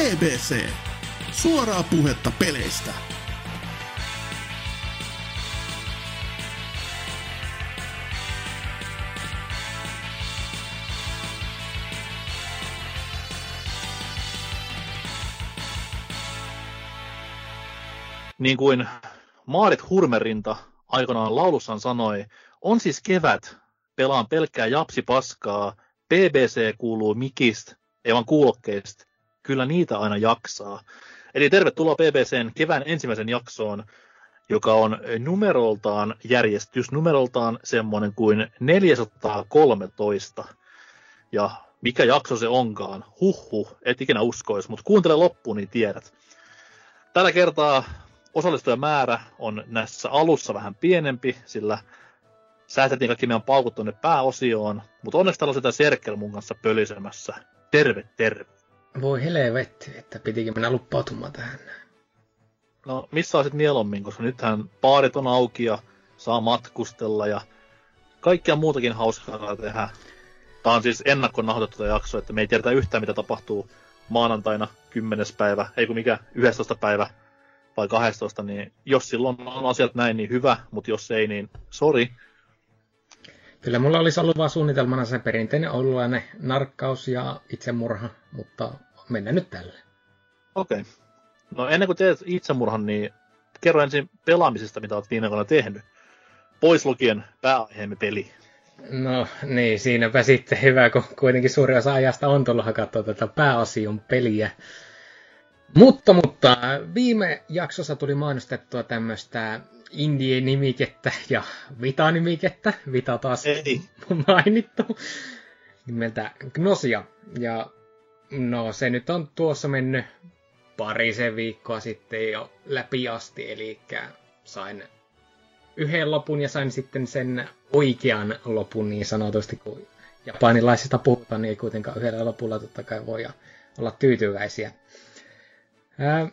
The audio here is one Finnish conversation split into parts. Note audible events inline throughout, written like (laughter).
BBC. Suoraa puhetta peleistä. Niin kuin Maarit Hurmerinta aikanaan laulussaan sanoi, on siis kevät, pelaan pelkkää japsipaskaa, BBC kuuluu mikistä, ei vaan kuulokkeista, kyllä niitä aina jaksaa. Eli tervetuloa BBCn kevään ensimmäisen jaksoon, joka on numeroltaan järjestys, numeroltaan semmoinen kuin 413. Ja mikä jakso se onkaan, huhhuh, et ikinä uskoisi, mutta kuuntele loppuun, niin tiedät. Tällä kertaa osallistujamäärä on näissä alussa vähän pienempi, sillä säästettiin kaikki meidän paukut tuonne pääosioon, mutta onneksi täällä on sitä Serkel mun kanssa pölisemässä. Terve, terve. Voi helvetti, että pitikin mennä luppautumaan tähän. No, missä olisit mieluummin, koska nythän baarit on auki ja saa matkustella ja kaikkea muutakin hauskaa tehdä. Tämä on siis ennakkonauhoitettu jakso, että me ei tiedetä yhtään, mitä tapahtuu maanantaina 10. päivä, ei kun mikä, 11. päivä vai 12, niin jos silloin on asiat näin, niin hyvä, mutta jos ei, niin sorry. Kyllä mulla olisi ollut vaan suunnitelmana se perinteinen oululainen narkkaus ja itsemurha, mutta mennään nyt tälle. Okei. Okay. No ennen kuin teet itsemurhan, niin kerro ensin pelaamisesta, mitä olet viime vuonna tehnyt. Pois lukien pääaiheemme peli. No niin, siinäpä sitten hyvä, kun kuitenkin suuri osa ajasta on tullut hakattua tätä pääosion peliä. Mutta, mutta viime jaksossa tuli mainostettua tämmöistä Indie-nimikettä ja Vita-nimikettä. Vita taas Ei. mainittu. Nimeltä Gnosia. Ja no se nyt on tuossa mennyt parisen viikkoa sitten jo läpi asti, eli sain yhden lopun ja sain sitten sen oikean lopun niin sanotusti, kun japanilaisista puhutaan, niin ei kuitenkaan yhdellä lopulla totta kai voi olla tyytyväisiä. Ää,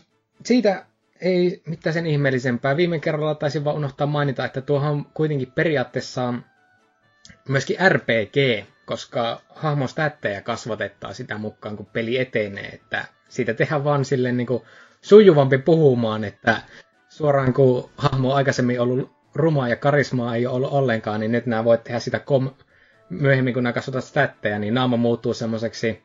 siitä ei mitään sen ihmeellisempää. Viime kerralla taisin vaan unohtaa mainita, että tuohon on kuitenkin periaatteessa myöskin RPG, koska hahmon stättejä kasvatetaan sitä mukaan, kun peli etenee. Että siitä tehdään vaan silleen niin kuin sujuvampi puhumaan, että suoraan kun hahmo on aikaisemmin ollut rumaa ja karismaa ei ole ollut ollenkaan, niin nyt nämä voit tehdä sitä kom- myöhemmin, kun nämä kasvatat stättejä, niin naama muuttuu semmoiseksi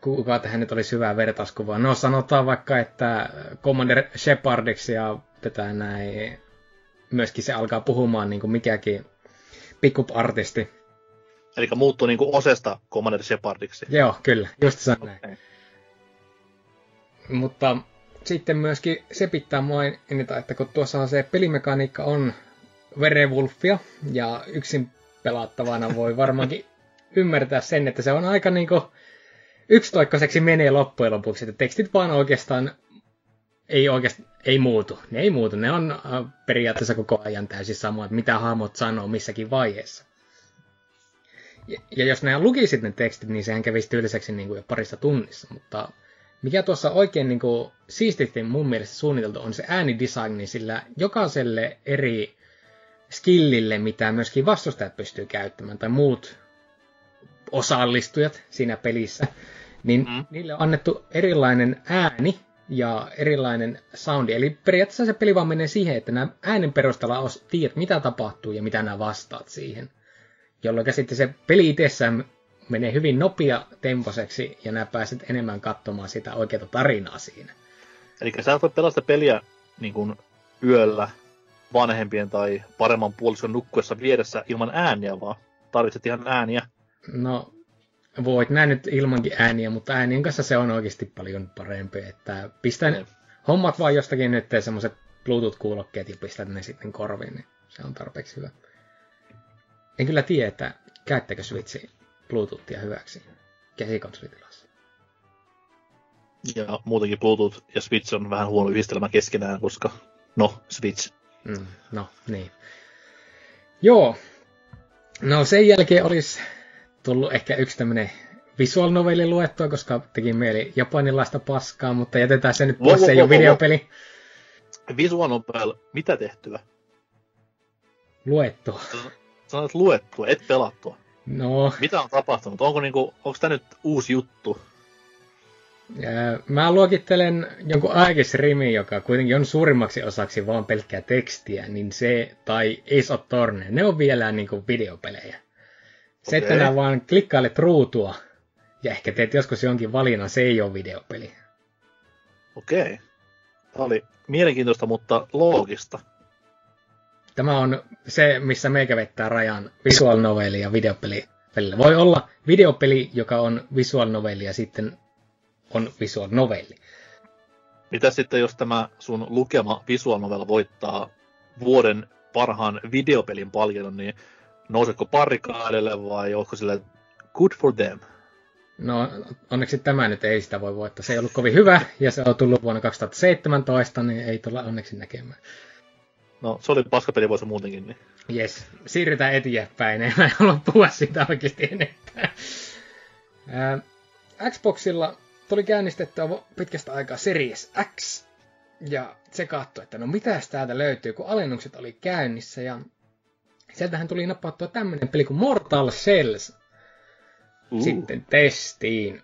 kuka tähän nyt olisi hyvää vertauskuvaa. No sanotaan vaikka, että Commander Shepardiksi ja tätä näin, myöskin se alkaa puhumaan niin kuin mikäkin pickup-artisti. Eli muuttuu niin kuin osesta Commander Shepardiksi. Joo, kyllä, just se okay. näin. Mutta sitten myöskin se pitää mainita, että kun tuossa se pelimekaniikka on Werewolfia, ja yksin pelattavana voi varmaankin (laughs) ymmärtää sen, että se on aika niinku yksitoikkoiseksi menee loppujen lopuksi, että tekstit vaan oikeastaan ei oikeasti ei muutu. Ne ei muutu. Ne on äh, periaatteessa koko ajan täysin sama, että mitä hahmot sanoo missäkin vaiheessa. Ja, ja jos nämä lukisit ne tekstit, niin sehän kävisi tyyliseksi niin kuin jo parissa tunnissa. Mutta mikä tuossa oikein niin kuin, siististi mun mielestä suunniteltu on se äänidesigni, sillä jokaiselle eri skillille, mitä myöskin vastustajat pystyy käyttämään, tai muut osallistujat siinä pelissä, niin mm. niille on annettu erilainen ääni ja erilainen soundi. Eli periaatteessa se peli vaan menee siihen, että nämä äänen perusteella tiedät, mitä tapahtuu ja mitä nämä vastaat siihen. Jolloin sitten se peli itsessään menee hyvin nopea temposeksi ja nämä pääset enemmän katsomaan sitä oikeaa tarinaa siinä. Eli sä voit pelata peliä niin kuin yöllä vanhempien tai paremman puolison nukkuessa vieressä ilman ääniä, vaan tarvitset ihan ääniä. No, voit näin nyt ilmankin ääniä, mutta äänien kanssa se on oikeasti paljon parempi. Että pistän mm. hommat vaan jostakin nyt semmoiset Bluetooth-kuulokkeet ja pistän ne sitten korviin, niin se on tarpeeksi hyvä. En kyllä tiedä, että käyttäkö Switchi Bluetoothia hyväksi käsikonsolitilassa. Ja muutenkin Bluetooth ja Switch on vähän huono yhdistelmä keskenään, koska no, Switch. Mm, no, niin. Joo. No sen jälkeen olisi tullut ehkä yksi tämmöinen visual novelli luettua, koska teki mieli japanilaista paskaa, mutta jätetään se nyt pois, se ei ole videopeli. Visual novel, mitä tehtyä? Luettua. Sanoit luettua, et pelattua. No. Mitä on tapahtunut? Onko, niinku, onko tämä nyt uusi juttu? Mä luokittelen jonkun Aegis Rimi, joka kuitenkin on suurimmaksi osaksi vaan pelkkää tekstiä, niin se, tai Ace Attorney, ne on vielä niin kuin videopelejä. Se, okay. että vaan klikkailet ruutua ja ehkä teet joskus jonkin valinnan, se ei ole videopeli. Okei. Okay. Tämä oli mielenkiintoista, mutta loogista. Tämä on se, missä meikä vettää rajan visual novelli ja videopeli välillä. Voi olla videopeli, joka on visual novelli ja sitten on visual novelli. Mitä sitten, jos tämä sun lukema visual novel voittaa vuoden parhaan videopelin paljon, niin nouseko parikaadelle vai onko sille good for them? No onneksi tämä nyt ei sitä voi voittaa. Se ei ollut kovin hyvä ja se on tullut vuonna 2017, niin ei tulla onneksi näkemään. No se oli paskapeli voisi muutenkin. Niin. Yes, siirrytään eteenpäin. En halua puhua siitä oikeasti enempää. Xboxilla tuli käynnistettyä pitkästä aikaa Series X. Ja se katsoi, että no mitäs täältä löytyy, kun alennukset oli käynnissä. Ja sieltähän tuli napattua tämmönen peli kuin Mortal Cells. Uh. Sitten testiin.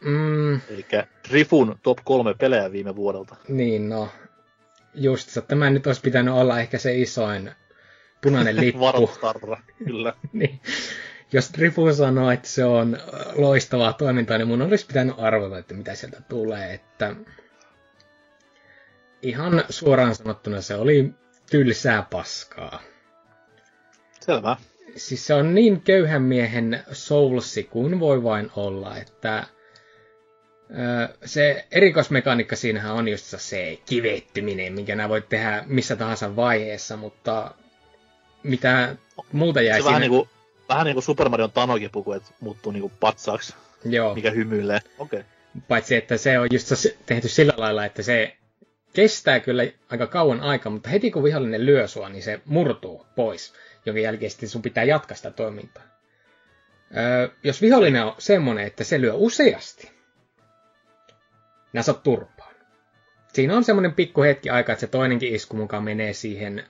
Mm. Eli Rifun top kolme pelejä viime vuodelta. Niin, no. Just, tämä nyt olisi pitänyt olla ehkä se isoin punainen (laughs) lippu. Varoitustarra, kyllä. (laughs) niin jos Trifu sanoo, että se on loistavaa toimintaa, niin mun olisi pitänyt arvata, että mitä sieltä tulee. Että ihan suoraan sanottuna se oli tylsää paskaa. Selvä. Siis se on niin köyhän miehen soulsi kuin voi vain olla, että se erikoismekaniikka siinähän on just se kivettyminen, minkä nämä voit tehdä missä tahansa vaiheessa, mutta mitä muuta jäi se siinä... Vähän niin kuin vähän niin kuin Super Mario Tanokipuku, että muuttuu niin kuin patsaaksi, Joo. mikä hymyilee. Okay. Paitsi, että se on just tehty sillä lailla, että se kestää kyllä aika kauan aikaa, mutta heti kun vihollinen lyö sua, niin se murtuu pois, jonka jälkeen sitten sun pitää jatkaa sitä toimintaa. Öö, jos vihollinen on semmonen, että se lyö useasti, nää saat turpaan. Siinä on semmonen pikku hetki aika, että se toinenkin isku mukaan menee siihen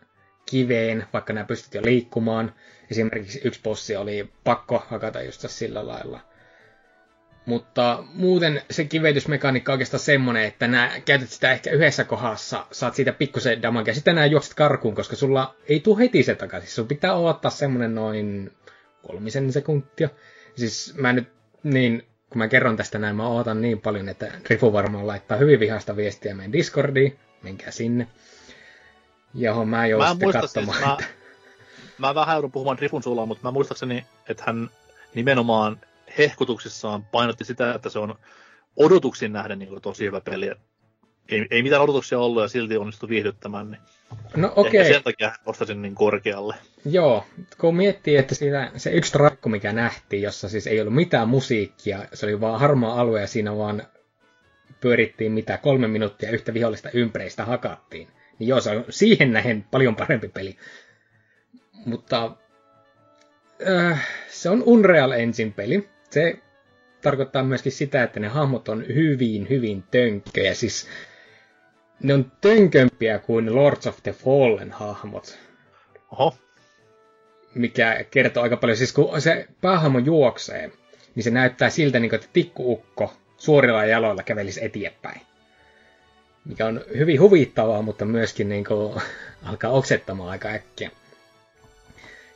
kiveen, vaikka nämä pystyt jo liikkumaan. Esimerkiksi yksi bossi oli pakko hakata just sillä lailla. Mutta muuten se kivetysmekaniikka on oikeastaan semmonen, että nää käytät sitä ehkä yhdessä kohdassa, saat siitä pikkusen damage, ja sitten nää juokset karkuun, koska sulla ei tule heti se takaisin. Sun pitää odottaa semmonen noin kolmisen sekuntia. Siis mä nyt niin, kun mä kerron tästä näin, mä ootan niin paljon, että Rifu varmaan laittaa hyvin vihasta viestiä meidän Discordiin. Menkää sinne. Johon mä joudun sitten siis, katsomaan. Siis, mä, mä vähän joudun puhumaan Rifun sulla, mutta mä muistaakseni, että hän nimenomaan hehkutuksissaan painotti sitä, että se on odotuksin nähden niin tosi hyvä peli. Ei, ei mitään odotuksia ollut ja silti onnistui viihdyttämään, niin no, okei. Okay. sen takia ostaisin niin korkealle. Joo, kun miettii, että siinä se yksi traikku, mikä nähtiin, jossa siis ei ollut mitään musiikkia, se oli vaan harmaa alue ja siinä vaan pyörittiin mitä kolme minuuttia yhtä vihollista ympäreistä hakattiin. Niin joo, se on siihen nähen paljon parempi peli. Mutta äh, se on Unreal Engine-peli. Se tarkoittaa myöskin sitä, että ne hahmot on hyvin, hyvin tönkköjä. Siis ne on tönkömpiä kuin Lords of the Fallen hahmot. Oho. Mikä kertoo aika paljon. Siis kun se päähahmo juoksee, niin se näyttää siltä, niin kuin, että tikkuukko suorilla jaloilla kävelisi eteenpäin mikä on hyvin huvittavaa, mutta myöskin niin kuin, (laughs) alkaa oksettamaan aika äkkiä.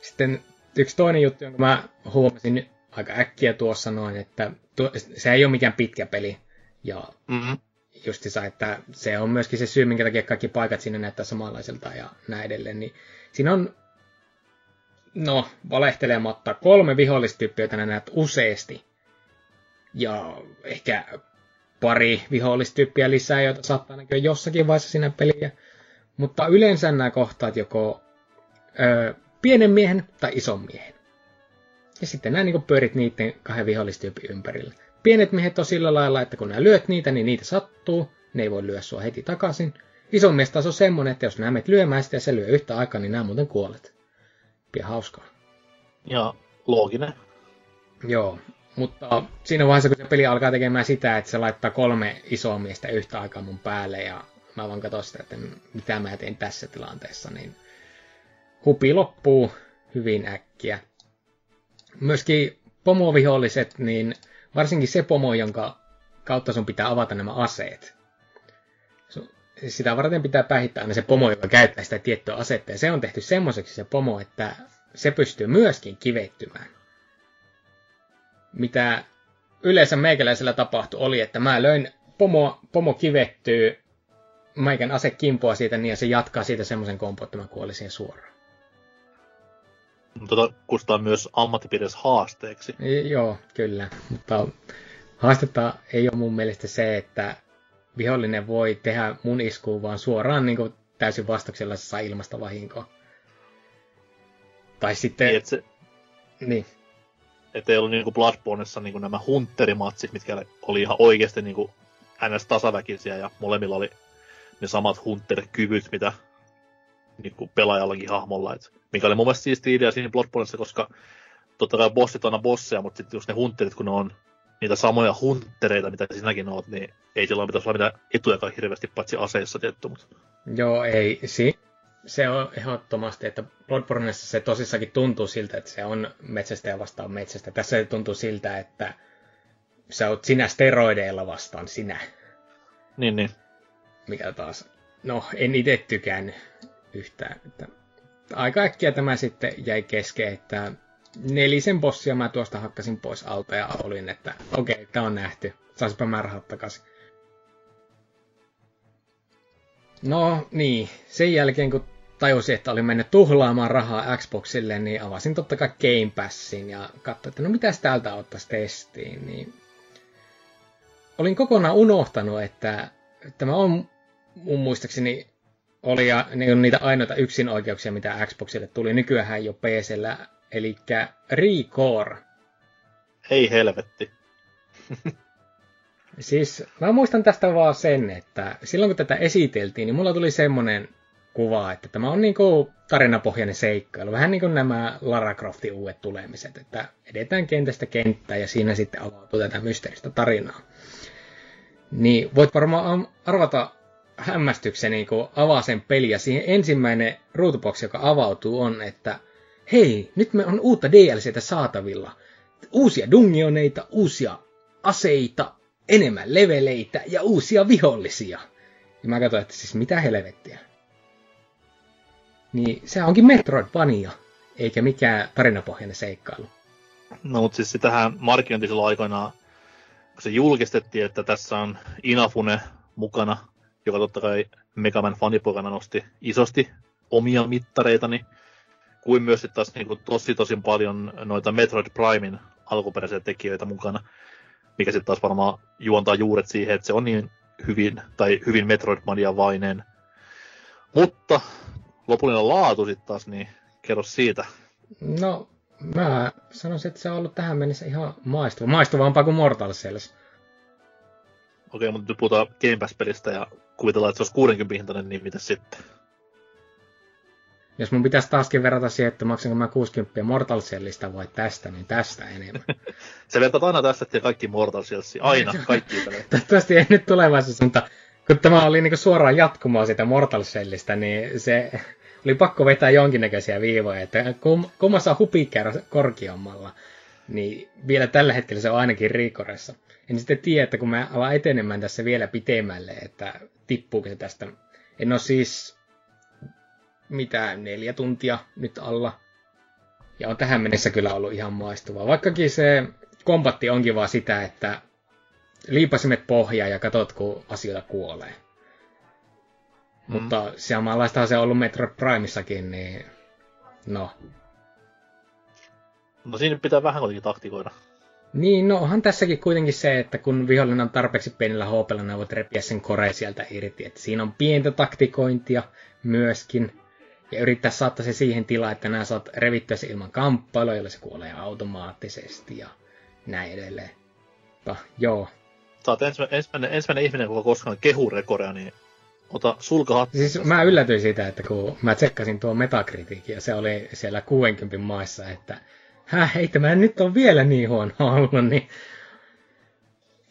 Sitten yksi toinen juttu, jonka mä huomasin aika äkkiä tuossa noin, että tuo, se ei ole mikään pitkä peli. Ja mm-hmm. justissa, että se on myöskin se syy, minkä takia kaikki paikat siinä näyttää samanlaiselta ja näin edelleen. Niin siinä on, no, valehtelematta kolme vihollistyyppiä, joita näet useasti. Ja ehkä pari vihollistyyppiä lisää, joita saattaa näkyä jossakin vaiheessa siinä peliä. Mutta yleensä nämä kohtaat joko ö, pienen miehen tai ison miehen. Ja sitten nämä niin pyörit niiden kahden vihollistyypin ympärillä. Pienet miehet on sillä lailla, että kun nämä lyöt niitä, niin niitä sattuu. Ne ei voi lyödä sua heti takaisin. Ison mies taas on semmonen, että jos nämä menet lyömään sitä ja se lyö yhtä aikaa, niin nämä muuten kuolet. Pia hauskaa. Ja looginen. Joo, mutta siinä vaiheessa, kun se peli alkaa tekemään sitä, että se laittaa kolme isoa miestä yhtä aikaa mun päälle ja mä vaan katson sitä, että mitä mä teen tässä tilanteessa, niin hupi loppuu hyvin äkkiä. Myöskin pomoviholliset, niin varsinkin se pomo, jonka kautta sun pitää avata nämä aseet. Sitä varten pitää päihittää aina se pomo, joka käyttää sitä tiettyä asetta. Ja se on tehty semmoiseksi se pomo, että se pystyy myöskin kivettymään. Mitä yleensä meikäläisellä tapahtui oli, että mä löin pomo, pomo kivettyy, meikän ase kimpoa siitä niin ja se jatkaa siitä semmoisen kompo, että mä kuolin siihen suoraan. Tota kustaa myös ammattipiirissä haasteeksi. Joo, kyllä. Mutta haastetta ei ole mun mielestä se, että vihollinen voi tehdä mun iskuun vaan suoraan niin kuin täysin vastauksella se saa ilmasta vahinkoa. Tai sitten... Niin, että se, Niin. et ei ollut niinku Bloodborneissa niinku nämä hunterimatsit, mitkä oli ihan oikeasti niinku ns. tasaväkisiä ja molemmilla oli ne samat hunter-kyvyt, mitä niinku pelaajallakin hahmolla. Et, mikä oli mun mielestä siistiä idea siinä Bloodborneissa, koska totta kai bossit on aina bosseja, mutta sitten just ne hunterit, kun ne on niitä samoja huntereita, mitä sinäkin oot, niin ei sillä pitäisi olla mitään etujakaan hirveästi, paitsi aseissa tietty. Mutta... Joo, ei. Si- se on ehdottomasti, että Bloodborneissa se tosissakin tuntuu siltä, että se on metsästäjä vastaan metsästä. Tässä se tuntuu siltä, että sä oot sinä steroideilla vastaan sinä. Niin, niin. Mikä taas, no en itse tykännyt yhtään. Että aika äkkiä tämä sitten jäi kesken, että nelisen bossia mä tuosta hakkasin pois alta ja olin, että okei, okay, tää on nähty. Saisipä mä rahat takaisin. No niin, sen jälkeen kun tajusin, että olin mennyt tuhlaamaan rahaa Xboxille, niin avasin totta kai Game Passin ja katsoin, että no mitäs täältä ottaisi testiin, niin olin kokonaan unohtanut, että tämä on mun muistaakseni oli ja ne on niitä ainoita yksinoikeuksia, mitä Xboxille tuli. Nykyään jo PCllä, eli Recore. Ei helvetti. (laughs) Siis mä muistan tästä vaan sen, että silloin kun tätä esiteltiin, niin mulla tuli semmonen kuva, että tämä on niinku tarinapohjainen seikkailu. Vähän niin kuin nämä Lara Croftin uudet tulemiset, että edetään kentästä kenttää ja siinä sitten avautuu tätä mysteeristä tarinaa. Niin voit varmaan arvata hämmästykseni, kun avaa sen peli ja siihen ensimmäinen ruutuboksi, joka avautuu, on, että hei, nyt me on uutta DLCtä saatavilla. Uusia dungioneita, uusia aseita, enemmän leveleitä ja uusia vihollisia. Ja mä katsoin, että siis mitä helvettiä. Niin se onkin Metroidvania, eikä mikään tarinapohjainen seikkailu. No mutta siis sitähän markkinointi silloin aikoinaan, kun se julkistettiin, että tässä on Inafune mukana, joka totta kai Megaman faniporana nosti isosti omia mittareita, niin kuin myös sitten taas niin kuin tosi tosi paljon noita Metroid Primein alkuperäisiä tekijöitä mukana, mikä sitten taas varmaan juontaa juuret siihen, että se on niin hyvin, tai hyvin Metroidvania-vainen. Mutta lopullinen laatu sitten taas, niin kerro siitä. No, mä sanoisin, että se on ollut tähän mennessä ihan maistuva. Maistuvampaa kuin Mortal Cells. Okei, mutta nyt puhutaan Game Pass-pelistä ja kuvitellaan, että se olisi 60 hintainen, niin mitä sitten? Jos mun pitäisi taaskin verrata siihen, että maksanko mä 60 Mortal Cellista vai tästä, niin tästä enemmän. (laughs) Se vertaat aina tästä ja kaikki Mortal Cellsia. Aina, (laughs) kaikki pelejä. Toivottavasti ei nyt tulevaisuudessa, mutta kun tämä oli niinku suoraan jatkumoa sitä Mortal Cellista, niin se oli pakko vetää jonkinnäköisiä viivoja, että kum, kummassa on hupikäärä korkeammalla, niin vielä tällä hetkellä se on ainakin Riikoressa. En sitten tiedä, että kun mä alan etenemään tässä vielä pitemmälle, että tippuuko se tästä. En ole siis mitä neljä tuntia nyt alla. Ja on tähän mennessä kyllä ollut ihan maistuvaa. Vaikkakin se kombatti onkin vaan sitä, että liipasimet pohjaa ja katot, kun asioita kuolee. Mm. Mutta samanlaistahan se on ollut Metroid Primeissakin, niin no. No siinä pitää vähän kuitenkin taktikoida. Niin, no onhan tässäkin kuitenkin se, että kun vihollinen on tarpeeksi pienellä hoopella, ne voit repiä sen kore sieltä irti. Että siinä on pientä taktikointia myöskin. Ja yrittää saattaa se siihen tilaan, että nämä saat revittyä se ilman kamppailua, jolla se kuolee automaattisesti ja näin edelleen. Mutta joo. Sä oot ensimmäinen, ensimmäinen, ensimmäinen ihminen, joka koskaan kehu rekorea, niin ota sulkahat. Siis mä yllätyin siitä, että kun mä tsekkasin tuon metakritiikin ja se oli siellä 60 maissa, että häh, ei tämä nyt on vielä niin huono ollut, niin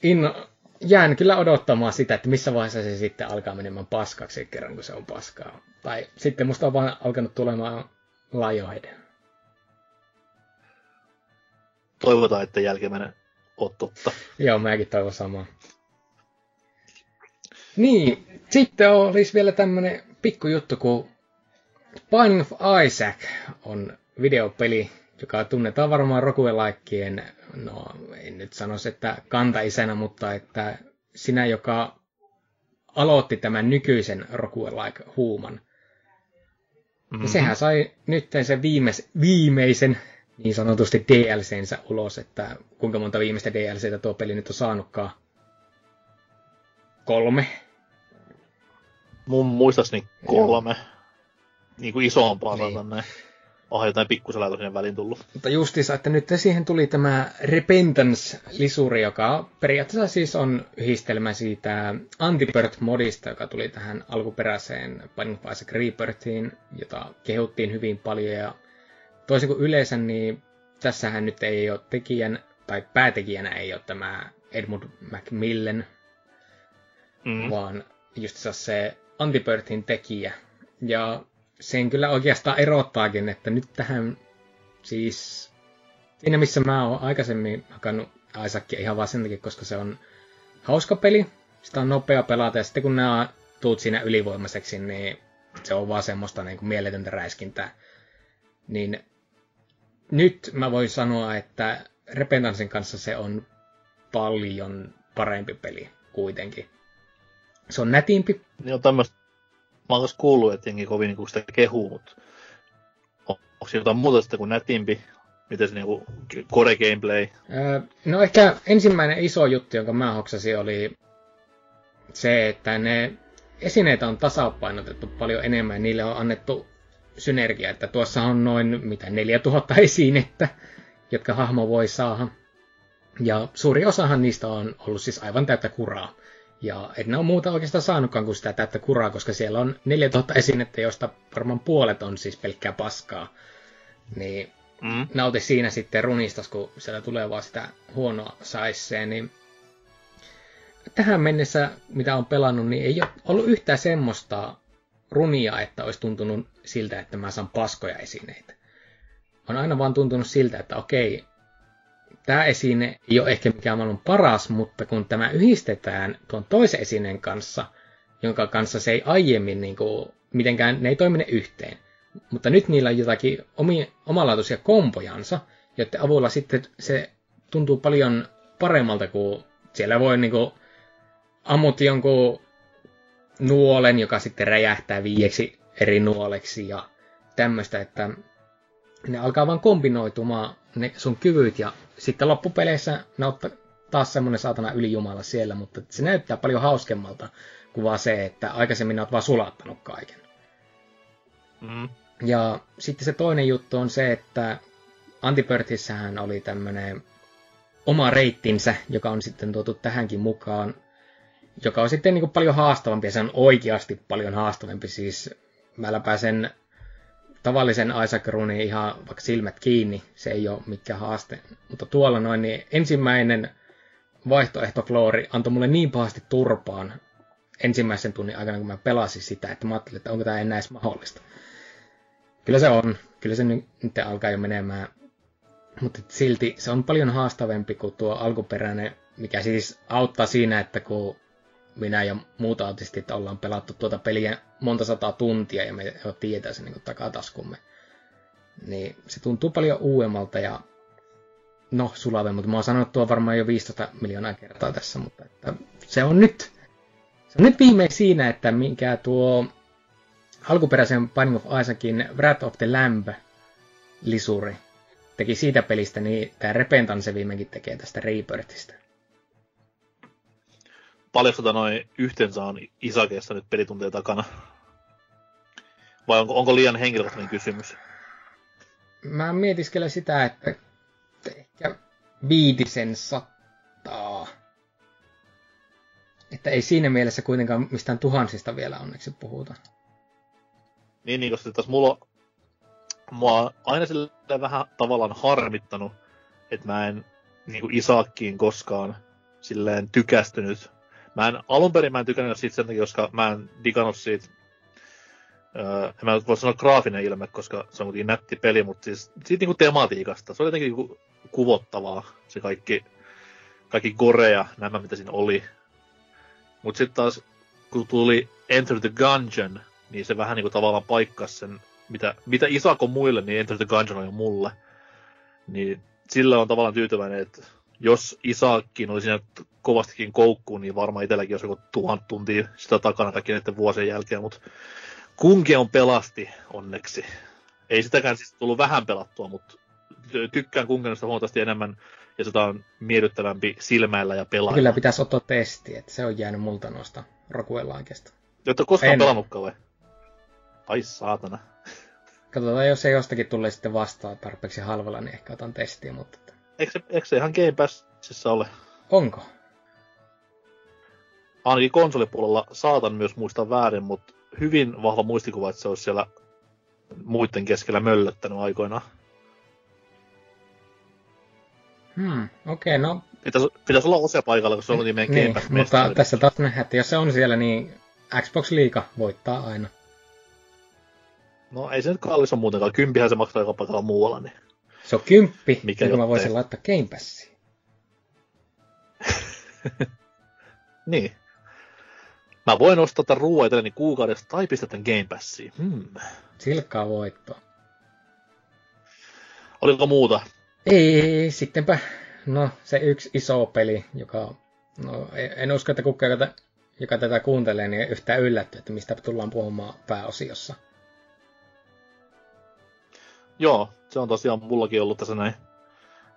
inno, jään kyllä odottamaan sitä, että missä vaiheessa se sitten alkaa menemään paskaksi kerran, kun se on paskaa. Tai sitten musta on vaan alkanut tulemaan Lionhead. Toivotaan, että jälkimmäinen on totta. Joo, mäkin toivon samaa. Niin, sitten olisi vielä tämmönen pikkujuttu, kun Binding of Isaac on videopeli, joka tunnetaan varmaan rokuelaikkien, no en nyt sanoisi, että kantaisänä, mutta että sinä, joka aloitti tämän nykyisen rokuelaik-huuman. Mm-hmm. Ja sehän sai nyt sen viimeis, viimeisen niin sanotusti DLCnsä ulos, että kuinka monta viimeistä DLCtä tuo peli nyt on saanutkaan. Kolme. Mun muistaakseni kolme. Joo. Niin kuin isompaa niin. näin. Oh, jotain pikkusella sinne väliin tullut. Mutta justiinsa, että nyt siihen tuli tämä Repentance-lisuri, joka periaatteessa siis on yhdistelmä siitä Antibirth-modista, joka tuli tähän alkuperäiseen Binding of Isaac Rebirthiin, jota kehuttiin hyvin paljon. Ja toisin kuin yleensä, niin tässähän nyt ei ole tekijän, tai päätekijänä ei ole tämä Edmund Macmillan, mm. vaan just se Antibirthin tekijä. Ja sen kyllä oikeastaan erottaakin, että nyt tähän siis siinä missä mä oon aikaisemmin hakannut Isaacia ihan vaan sen takia, koska se on hauska peli, sitä on nopea pelata ja sitten kun nämä tuut siinä ylivoimaiseksi, niin se on vaan semmoista niin kuin mieletöntä räiskintää. Niin nyt mä voin sanoa, että Repentansin kanssa se on paljon parempi peli kuitenkin. Se on nätimpi. Niin on tämmöistä mä oon kuullut, että jengi kovin niin sitä kehuu, mutta on, onko jotain muuta sitten kuin nätimpi? Miten se niinku core gameplay? Öö, no ehkä ensimmäinen iso juttu, jonka mä hoksasin, oli se, että ne esineitä on tasapainotettu paljon enemmän ja niille on annettu synergia, että tuossa on noin mitä 4000 esinettä, jotka hahmo voi saada. Ja suuri osahan niistä on ollut siis aivan täyttä kuraa. Ja et ne on muuta oikeastaan saanutkaan kuin sitä täyttä kuraa, koska siellä on 4000 esinettä, joista varmaan puolet on siis pelkkää paskaa. Niin mm. nauti siinä sitten runistas, kun siellä tulee vaan sitä huonoa saisseen, niin tähän mennessä, mitä on pelannut, niin ei ole ollut yhtään semmoista runia, että olisi tuntunut siltä, että mä saan paskoja esineitä. On aina vaan tuntunut siltä, että okei, tämä esine ei ole ehkä mikään maailman paras, mutta kun tämä yhdistetään tuon toisen esineen kanssa, jonka kanssa se ei aiemmin niin kuin, mitenkään, ne ei toimine yhteen. Mutta nyt niillä on jotakin omia, omalaatuisia kompojansa, joiden avulla sitten se tuntuu paljon paremmalta, kun siellä voi niin kuin, ammut jonkun nuolen, joka sitten räjähtää viieksi eri nuoleksi ja tämmöistä, että ne alkaa vaan kombinoitumaan ne sun kyvyt ja sitten loppupeleissä ne on taas semmonen saatana ylijumala siellä, mutta se näyttää paljon hauskemmalta kuin vaan se, että aikaisemmin ne oot vaan sulattanut kaiken. Mm. Ja sitten se toinen juttu on se, että Antipörtissähän oli tämmönen oma reittinsä, joka on sitten tuotu tähänkin mukaan, joka on sitten niin kuin paljon haastavampi, ja se on oikeasti paljon haastavampi. Siis mä läpäisen tavallisen Isaac Runin ihan vaikka silmät kiinni, se ei ole mikään haaste. Mutta tuolla noin, niin ensimmäinen vaihtoehto Floori antoi mulle niin pahasti turpaan ensimmäisen tunnin aikana, kun mä pelasin sitä, että mä ajattelin, että onko tämä enää edes mahdollista. Kyllä se on. Kyllä se nyt alkaa jo menemään. Mutta silti se on paljon haastavampi kuin tuo alkuperäinen, mikä siis auttaa siinä, että kun minä ja muut autistit ollaan pelattu tuota peliä monta sataa tuntia ja me tietää sen niin takataskumme. Niin se tuntuu paljon uudemmalta ja no sulave, mutta mä oon sanonut tuo varmaan jo 15 miljoonaa kertaa tässä, mutta että se on nyt, se on nyt viimein siinä, että minkä tuo alkuperäisen Binding of Isaacin Wrath of the Lamb lisuri teki siitä pelistä, niin tämä Repentan se viimeinkin tekee tästä Rebirthistä paljon tota noin yhteensä on Isakeessa nyt pelitunteja takana? Vai onko, onko liian henkilökohtainen kysymys? Mä mietiskelen sitä, että ehkä viitisen sattaa. Että ei siinä mielessä kuitenkaan mistään tuhansista vielä onneksi puhuta. Niin, niin koska taas mulla, mua on aina sille vähän tavallaan harmittanut, että mä en niin kuin Isakkiin koskaan silleen tykästynyt Mä en, alun perin mä en tykännyt siitä sen takia, koska mä en digannut siitä, öö, en mä voi sanoa graafinen ilme, koska se on kuitenkin nätti peli, mutta siis siitä niinku tematiikasta. Se oli jotenkin niinku kuvottavaa, se kaikki, kaikki gore ja nämä, mitä siinä oli. Mutta sitten taas kun tuli Enter the Gungeon, niin se vähän niinku tavallaan paikkasi sen, mitä, mitä Isako muille, niin Enter the Gungeon on jo mulle. Niin sillä on tavallaan tyytyväinen, että jos Isaakin oli siinä kovastikin koukkuun, niin varmaan itselläkin olisi joku tuhat tuntia sitä takana kaikki näiden vuosien jälkeen, mutta kunkin on pelasti onneksi. Ei sitäkään siis tullut vähän pelattua, mutta tykkään Kunkenista huomattavasti enemmän ja sitä on miellyttävämpi silmäillä ja pelaa. Kyllä pitäisi ottaa testi, että se on jäänyt multa noista Rokuelankesta. Jotta koskaan en. pelannutkaan vai? Ai saatana. Katsotaan, jos ei jostakin tule sitten vastaan tarpeeksi halvalla, niin ehkä otan testiä, mutta... Eikö se, eikö se ihan Game Passissa ole? Onko? Ainakin konsolipuolella saatan myös muistaa väärin, mutta hyvin vahva muistikuva, että se olisi siellä muiden keskellä möllöttänyt aikoinaan. Hmm, okei, okay, no... Pitäisi, pitäisi olla osa paikalla, kun se on niin, Mutta tässä taas nähdään, että jos se on siellä, niin Xbox Liiga voittaa aina. No ei se nyt kallis on muutenkaan. Kympihän se maksaa joka paikalla muualla, niin... Se on kymppi, Mikä mä voisin laittaa Game Passiin. (laughs) niin. Mä voin ostaa tämän ruoan itselleni kuukaudessa tai pistää tämän Game Passiin. Hmm. Silkkaa voittoa. Oliko muuta? Ei, sittenpä, no se yksi iso peli, joka, no en usko, että kukaan, joka tätä kuuntelee, niin yhtään yllätty, että mistä tullaan puhumaan pääosiossa. Joo, se on tosiaan mullakin ollut tässä näin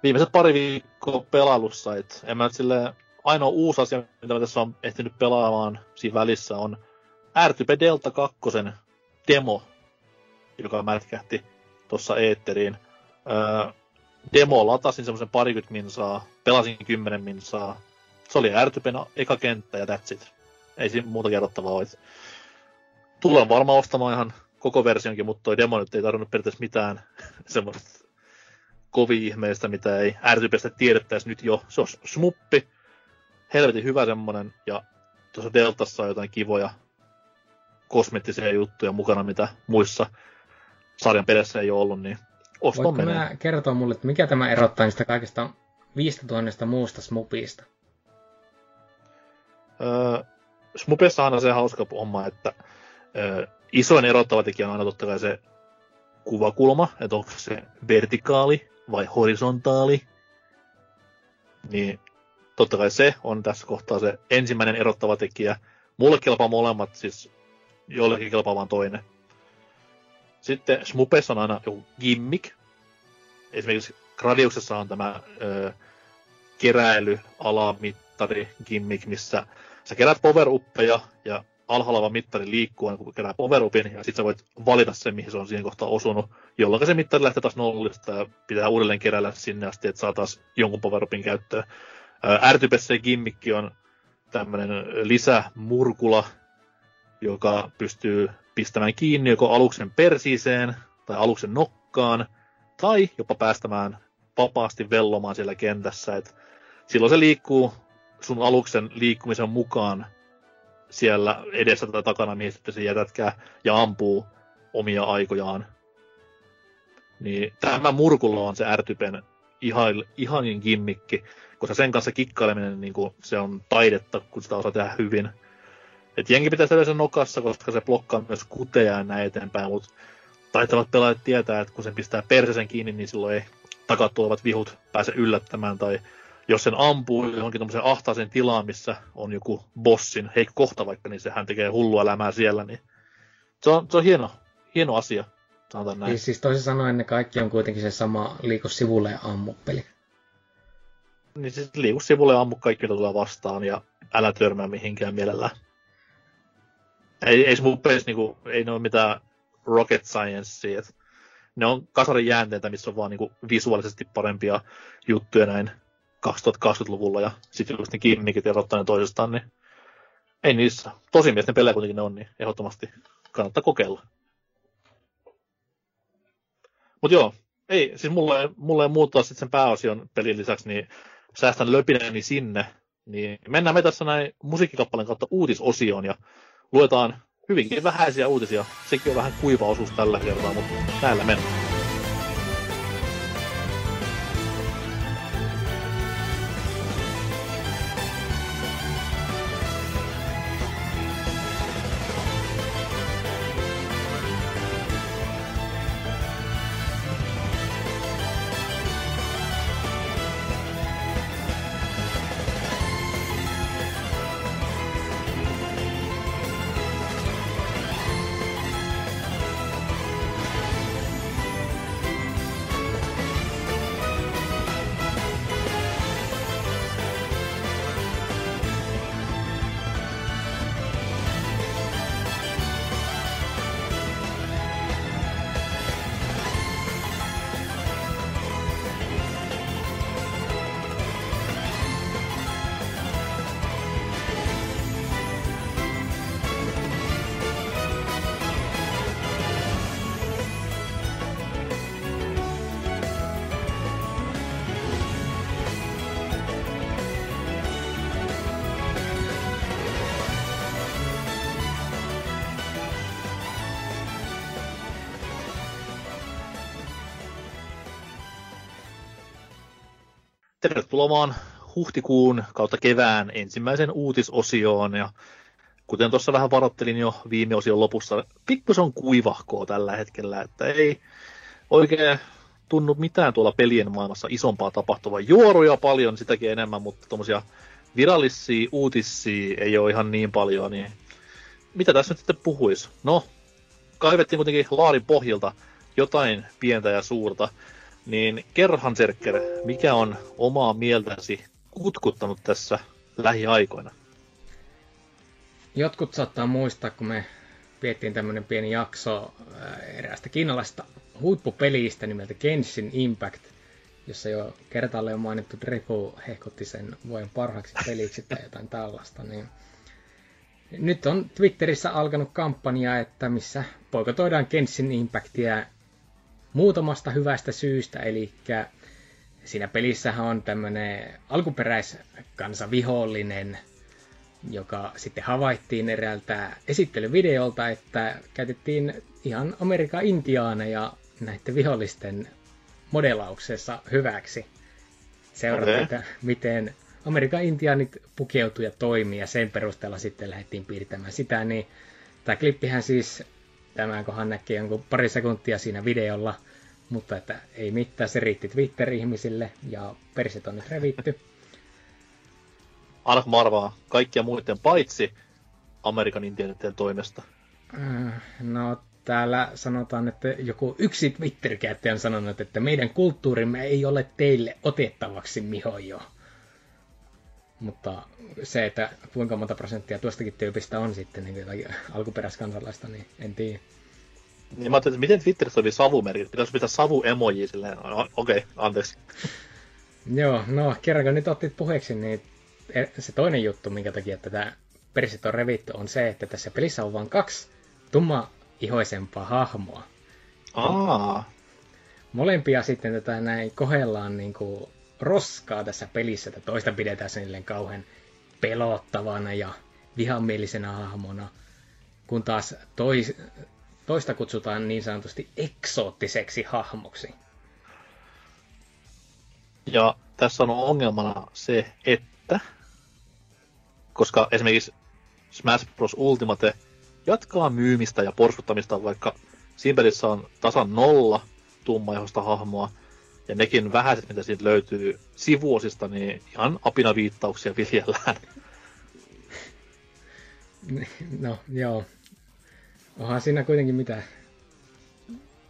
viimeiset pari viikkoa pelailussa, että en mä nyt ainoa uusi asia, mitä mä tässä on ehtinyt pelaamaan siinä välissä on RTP Delta 2 demo, joka mätkähti tuossa eetteriin. Öö, demo latasin semmoisen parikymmentä minsaa, pelasin kymmenen minsaa. Se oli RTPn eka kenttä ja that's it. Ei siinä muuta kerrottavaa ole. Tulen varmaan ostamaan ihan koko versionkin, mutta toi demo nyt ei tarvinnut periaatteessa mitään (laughs) semmoista kovin ihmeistä, mitä ei RTPstä tiedettäisi nyt jo. Se on smuppi, helvetin hyvä semmonen, ja tuossa Deltassa on jotain kivoja kosmettisia juttuja mukana, mitä muissa sarjan peleissä ei ole ollut, niin Oston Voitko menee. kertoa mulle, että mikä tämä erottaa niistä kaikista 5000 muusta smupista? Öö, Smupessa on se hauska homma, että öö, isoin erottava tekijä on aina totta kai se kuvakulma, että onko se vertikaali vai horisontaali. Niin totta kai se on tässä kohtaa se ensimmäinen erottava tekijä. Mulle kelpaa molemmat, siis jollekin kelpaa vaan toinen. Sitten Smupessa on aina joku gimmick. Esimerkiksi Gradiuksessa on tämä ö, keräilyalamittari gimmick, missä sä kerät power ja alhaalla oleva mittari liikkuu, kun kerää power upin, ja sitten sä voit valita sen, mihin se on siinä kohtaa osunut, jolloin se mittari lähtee taas nollista ja pitää uudelleen keräillä sinne asti, että saa taas jonkun power upin käyttöön. R-typessä gimmikki on tämmöinen lisämurkula, joka pystyy pistämään kiinni joko aluksen persiiseen tai aluksen nokkaan, tai jopa päästämään vapaasti vellomaan siellä kentässä. Et silloin se liikkuu sun aluksen liikkumisen mukaan siellä edessä tai takana, mihin sitten se jätätkää ja ampuu omia aikojaan. Niin tämä murkulo on se ärtypen ihan, ihanin gimmikki, koska sen kanssa kikkaileminen niin kuin, se on taidetta, kun sitä osaa tehdä hyvin. Et jengi pitäisi yleensä nokassa, koska se blokkaa myös kuteja ja näin eteenpäin, mutta taitavat pelaajat tietää, että kun sen pistää persesen kiinni, niin silloin ei takat tulevat vihut pääse yllättämään, tai jos sen ampuu johonkin tämmöiseen ahtaaseen tilaan, missä on joku bossin heikko kohta vaikka, niin sehän tekee hullua elämää siellä, niin se on, se on hieno, hieno asia, sanotaan näin. Siis, siis toisin sanoen ne kaikki on kuitenkin se sama liiku sivulle ja ammuppeli. Niin siis liiku sivulle ja ammu kaikki, mitä tulee vastaan, ja älä törmää mihinkään mielellään. Ei, ei smuppeissa niinku, ei ne ole mitään rocket science, että ne on kasarin jäänteitä, missä on vaan niinku visuaalisesti parempia juttuja näin 2020-luvulla ja sitten just ne gimmickit erottaa ne toisestaan, niin ei niissä. Tosi miesten pelejä kuitenkin ne on, niin ehdottomasti kannattaa kokeilla. Mutta joo, ei, siis mulle, mulle ei muuttaa sitten sen pääosion pelin lisäksi, niin säästän löpinäni sinne, niin mennään me tässä näin musiikkikappaleen kautta uutisosioon ja luetaan hyvinkin vähäisiä uutisia. Sekin on vähän kuiva osuus tällä kertaa, mutta näillä mennään. Tervetuloa vaan huhtikuun kautta kevään ensimmäisen uutisosioon. Ja kuten tuossa vähän varoittelin jo viime osion lopussa, pikkusen kuivahkoa tällä hetkellä, että ei oikein tunnu mitään tuolla pelien maailmassa isompaa tapahtuvaa. Juoruja paljon, sitäkin enemmän, mutta tuommoisia virallisia uutisia ei ole ihan niin paljon, niin mitä tässä nyt sitten puhuisi? No, kaivettiin kuitenkin laarin pohjalta jotain pientä ja suurta, niin kerhan Serker, mikä on omaa mieltäsi kutkuttanut tässä lähiaikoina? Jotkut saattaa muistaa, kun me viettiin tämmöinen pieni jakso äh, eräästä kiinalaista huippupelistä nimeltä Genshin Impact, jossa jo kertaalleen mainittu Drepo hehkotti sen voin parhaaksi peliksi tai jotain tällaista, niin nyt on Twitterissä alkanut kampanja, että missä poikotoidaan Genshin Impactia muutamasta hyvästä syystä, eli siinä pelissähän on tämmöinen alkuperäiskansa vihollinen, joka sitten havaittiin eräältä esittelyvideolta, että käytettiin ihan Amerikan intiaaneja näiden vihollisten modelauksessa hyväksi. Seurata, okay. miten Amerikan intiaanit pukeutui ja toimii, ja sen perusteella sitten lähdettiin piirtämään sitä, niin tämä klippihän siis, tämä kohan näkee jonkun pari sekuntia siinä videolla, mutta että ei mitään, se riitti Twitter-ihmisille, ja perset on nyt revitty. Annako arvaa kaikkia muiden paitsi Amerikan intiaanitten toimesta? Äh, no, täällä sanotaan, että joku yksi Twitter-käyttäjä on sanonut, että meidän kulttuurimme ei ole teille otettavaksi, mihojo. Mutta se, että kuinka monta prosenttia tuostakin tyypistä on sitten niin alkuperäiskansalaista, niin en tiedä. Niin mä ajattelin, että miten Twitterissä oli savumerkit? Pitäisi pitää savu emoji silleen. No, Okei, okay, anteeksi. (laughs) Joo, no kerranko nyt otit puheeksi, niin se toinen juttu, minkä takia tätä persit on revitty, on se, että tässä pelissä on vain kaksi tumma ihoisempaa hahmoa. Aa. Molempia sitten tätä näin kohellaan niin kuin roskaa tässä pelissä, että toista pidetään sen kauhean pelottavana ja vihamielisenä hahmona, kun taas tois, toista kutsutaan niin sanotusti eksoottiseksi hahmoksi. Ja tässä on ongelmana se, että koska esimerkiksi Smash Bros. Ultimate jatkaa myymistä ja porskuttamista, vaikka siinä on tasan nolla tummaihosta hahmoa, ja nekin vähäiset, mitä siitä löytyy sivuosista, niin ihan apinaviittauksia viljellään. (laughs) No, joo. Onhan siinä kuitenkin mitä?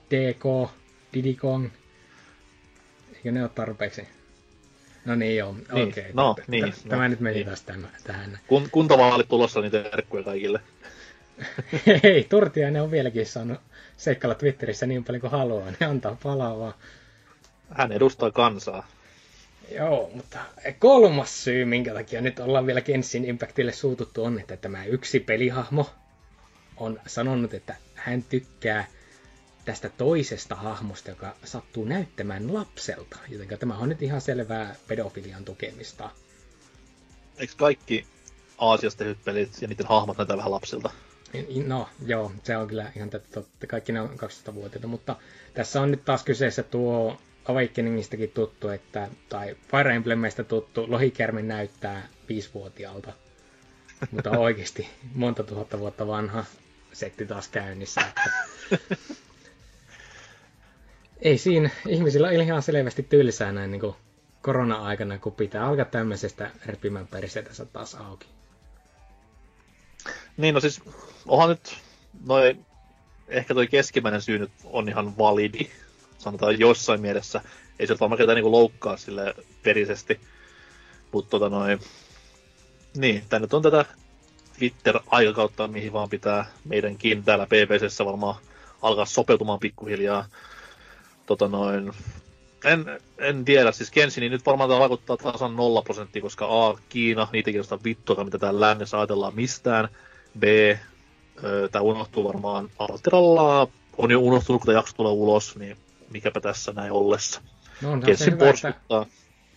DK, Diddy Kong. Eikö ne ole tarpeeksi? No niin joo, niin, okei. Okay. No, niin, Tämä no, nyt meni niin. taas tämän, tähän. Kun, kuntavaalit tulossa, niin terkkuja kaikille. (laughs) Hei, Turtiainen on vieläkin saanut seikkailla Twitterissä niin paljon kuin haluaa, niin antaa palaa vaan. Hän edustaa kansaa. Joo, mutta kolmas syy, minkä takia nyt ollaan vielä Genshin Impactille suututtu, on, että tämä yksi pelihahmo on sanonut, että hän tykkää tästä toisesta hahmosta, joka sattuu näyttämään lapselta. Joten tämä on nyt ihan selvää pedofilian tukemista. Eikö kaikki Aasiasta tehdyt pelit ja niiden hahmot näyttää vähän lapsilta? No, joo, se on kyllä ihan totta. Kaikki ne on 12-vuotiaita, mutta tässä on nyt taas kyseessä tuo Awakeningistakin tuttu, että, tai Fire Emblemistä tuttu, lohikärme näyttää viisivuotiaalta, mutta oikeasti monta tuhatta vuotta vanha setti taas käynnissä. Että... Ei siinä, ihmisillä on ihan selvästi tylsää näin niin kuin korona-aikana, kun pitää alkaa tämmöisestä repimään perisetänsä taas auki. Niin, no siis onhan nyt noin, ehkä toi keskimmäinen syy nyt on ihan validi, sanotaan jossain mielessä. Ei se varmaan ketään niinku loukkaa sille perisesti. Mutta tota noin, niin, tää nyt on tätä Twitter-aikakautta, mihin vaan pitää meidänkin täällä PPCssä varmaan alkaa sopeutumaan pikkuhiljaa. Tota noin, en, en tiedä, siis Genshin nyt varmaan tämä vaikuttaa tasan nolla prosenttia, koska A, Kiina, niitä kiinnostaa vittua, mitä täällä lännessä ajatellaan mistään. B, tämä unohtuu varmaan Alteralla, on jo unohtunut, kun tämä jakso tulee ulos, niin mikäpä tässä näin ollessa. No onhan se hyvä, että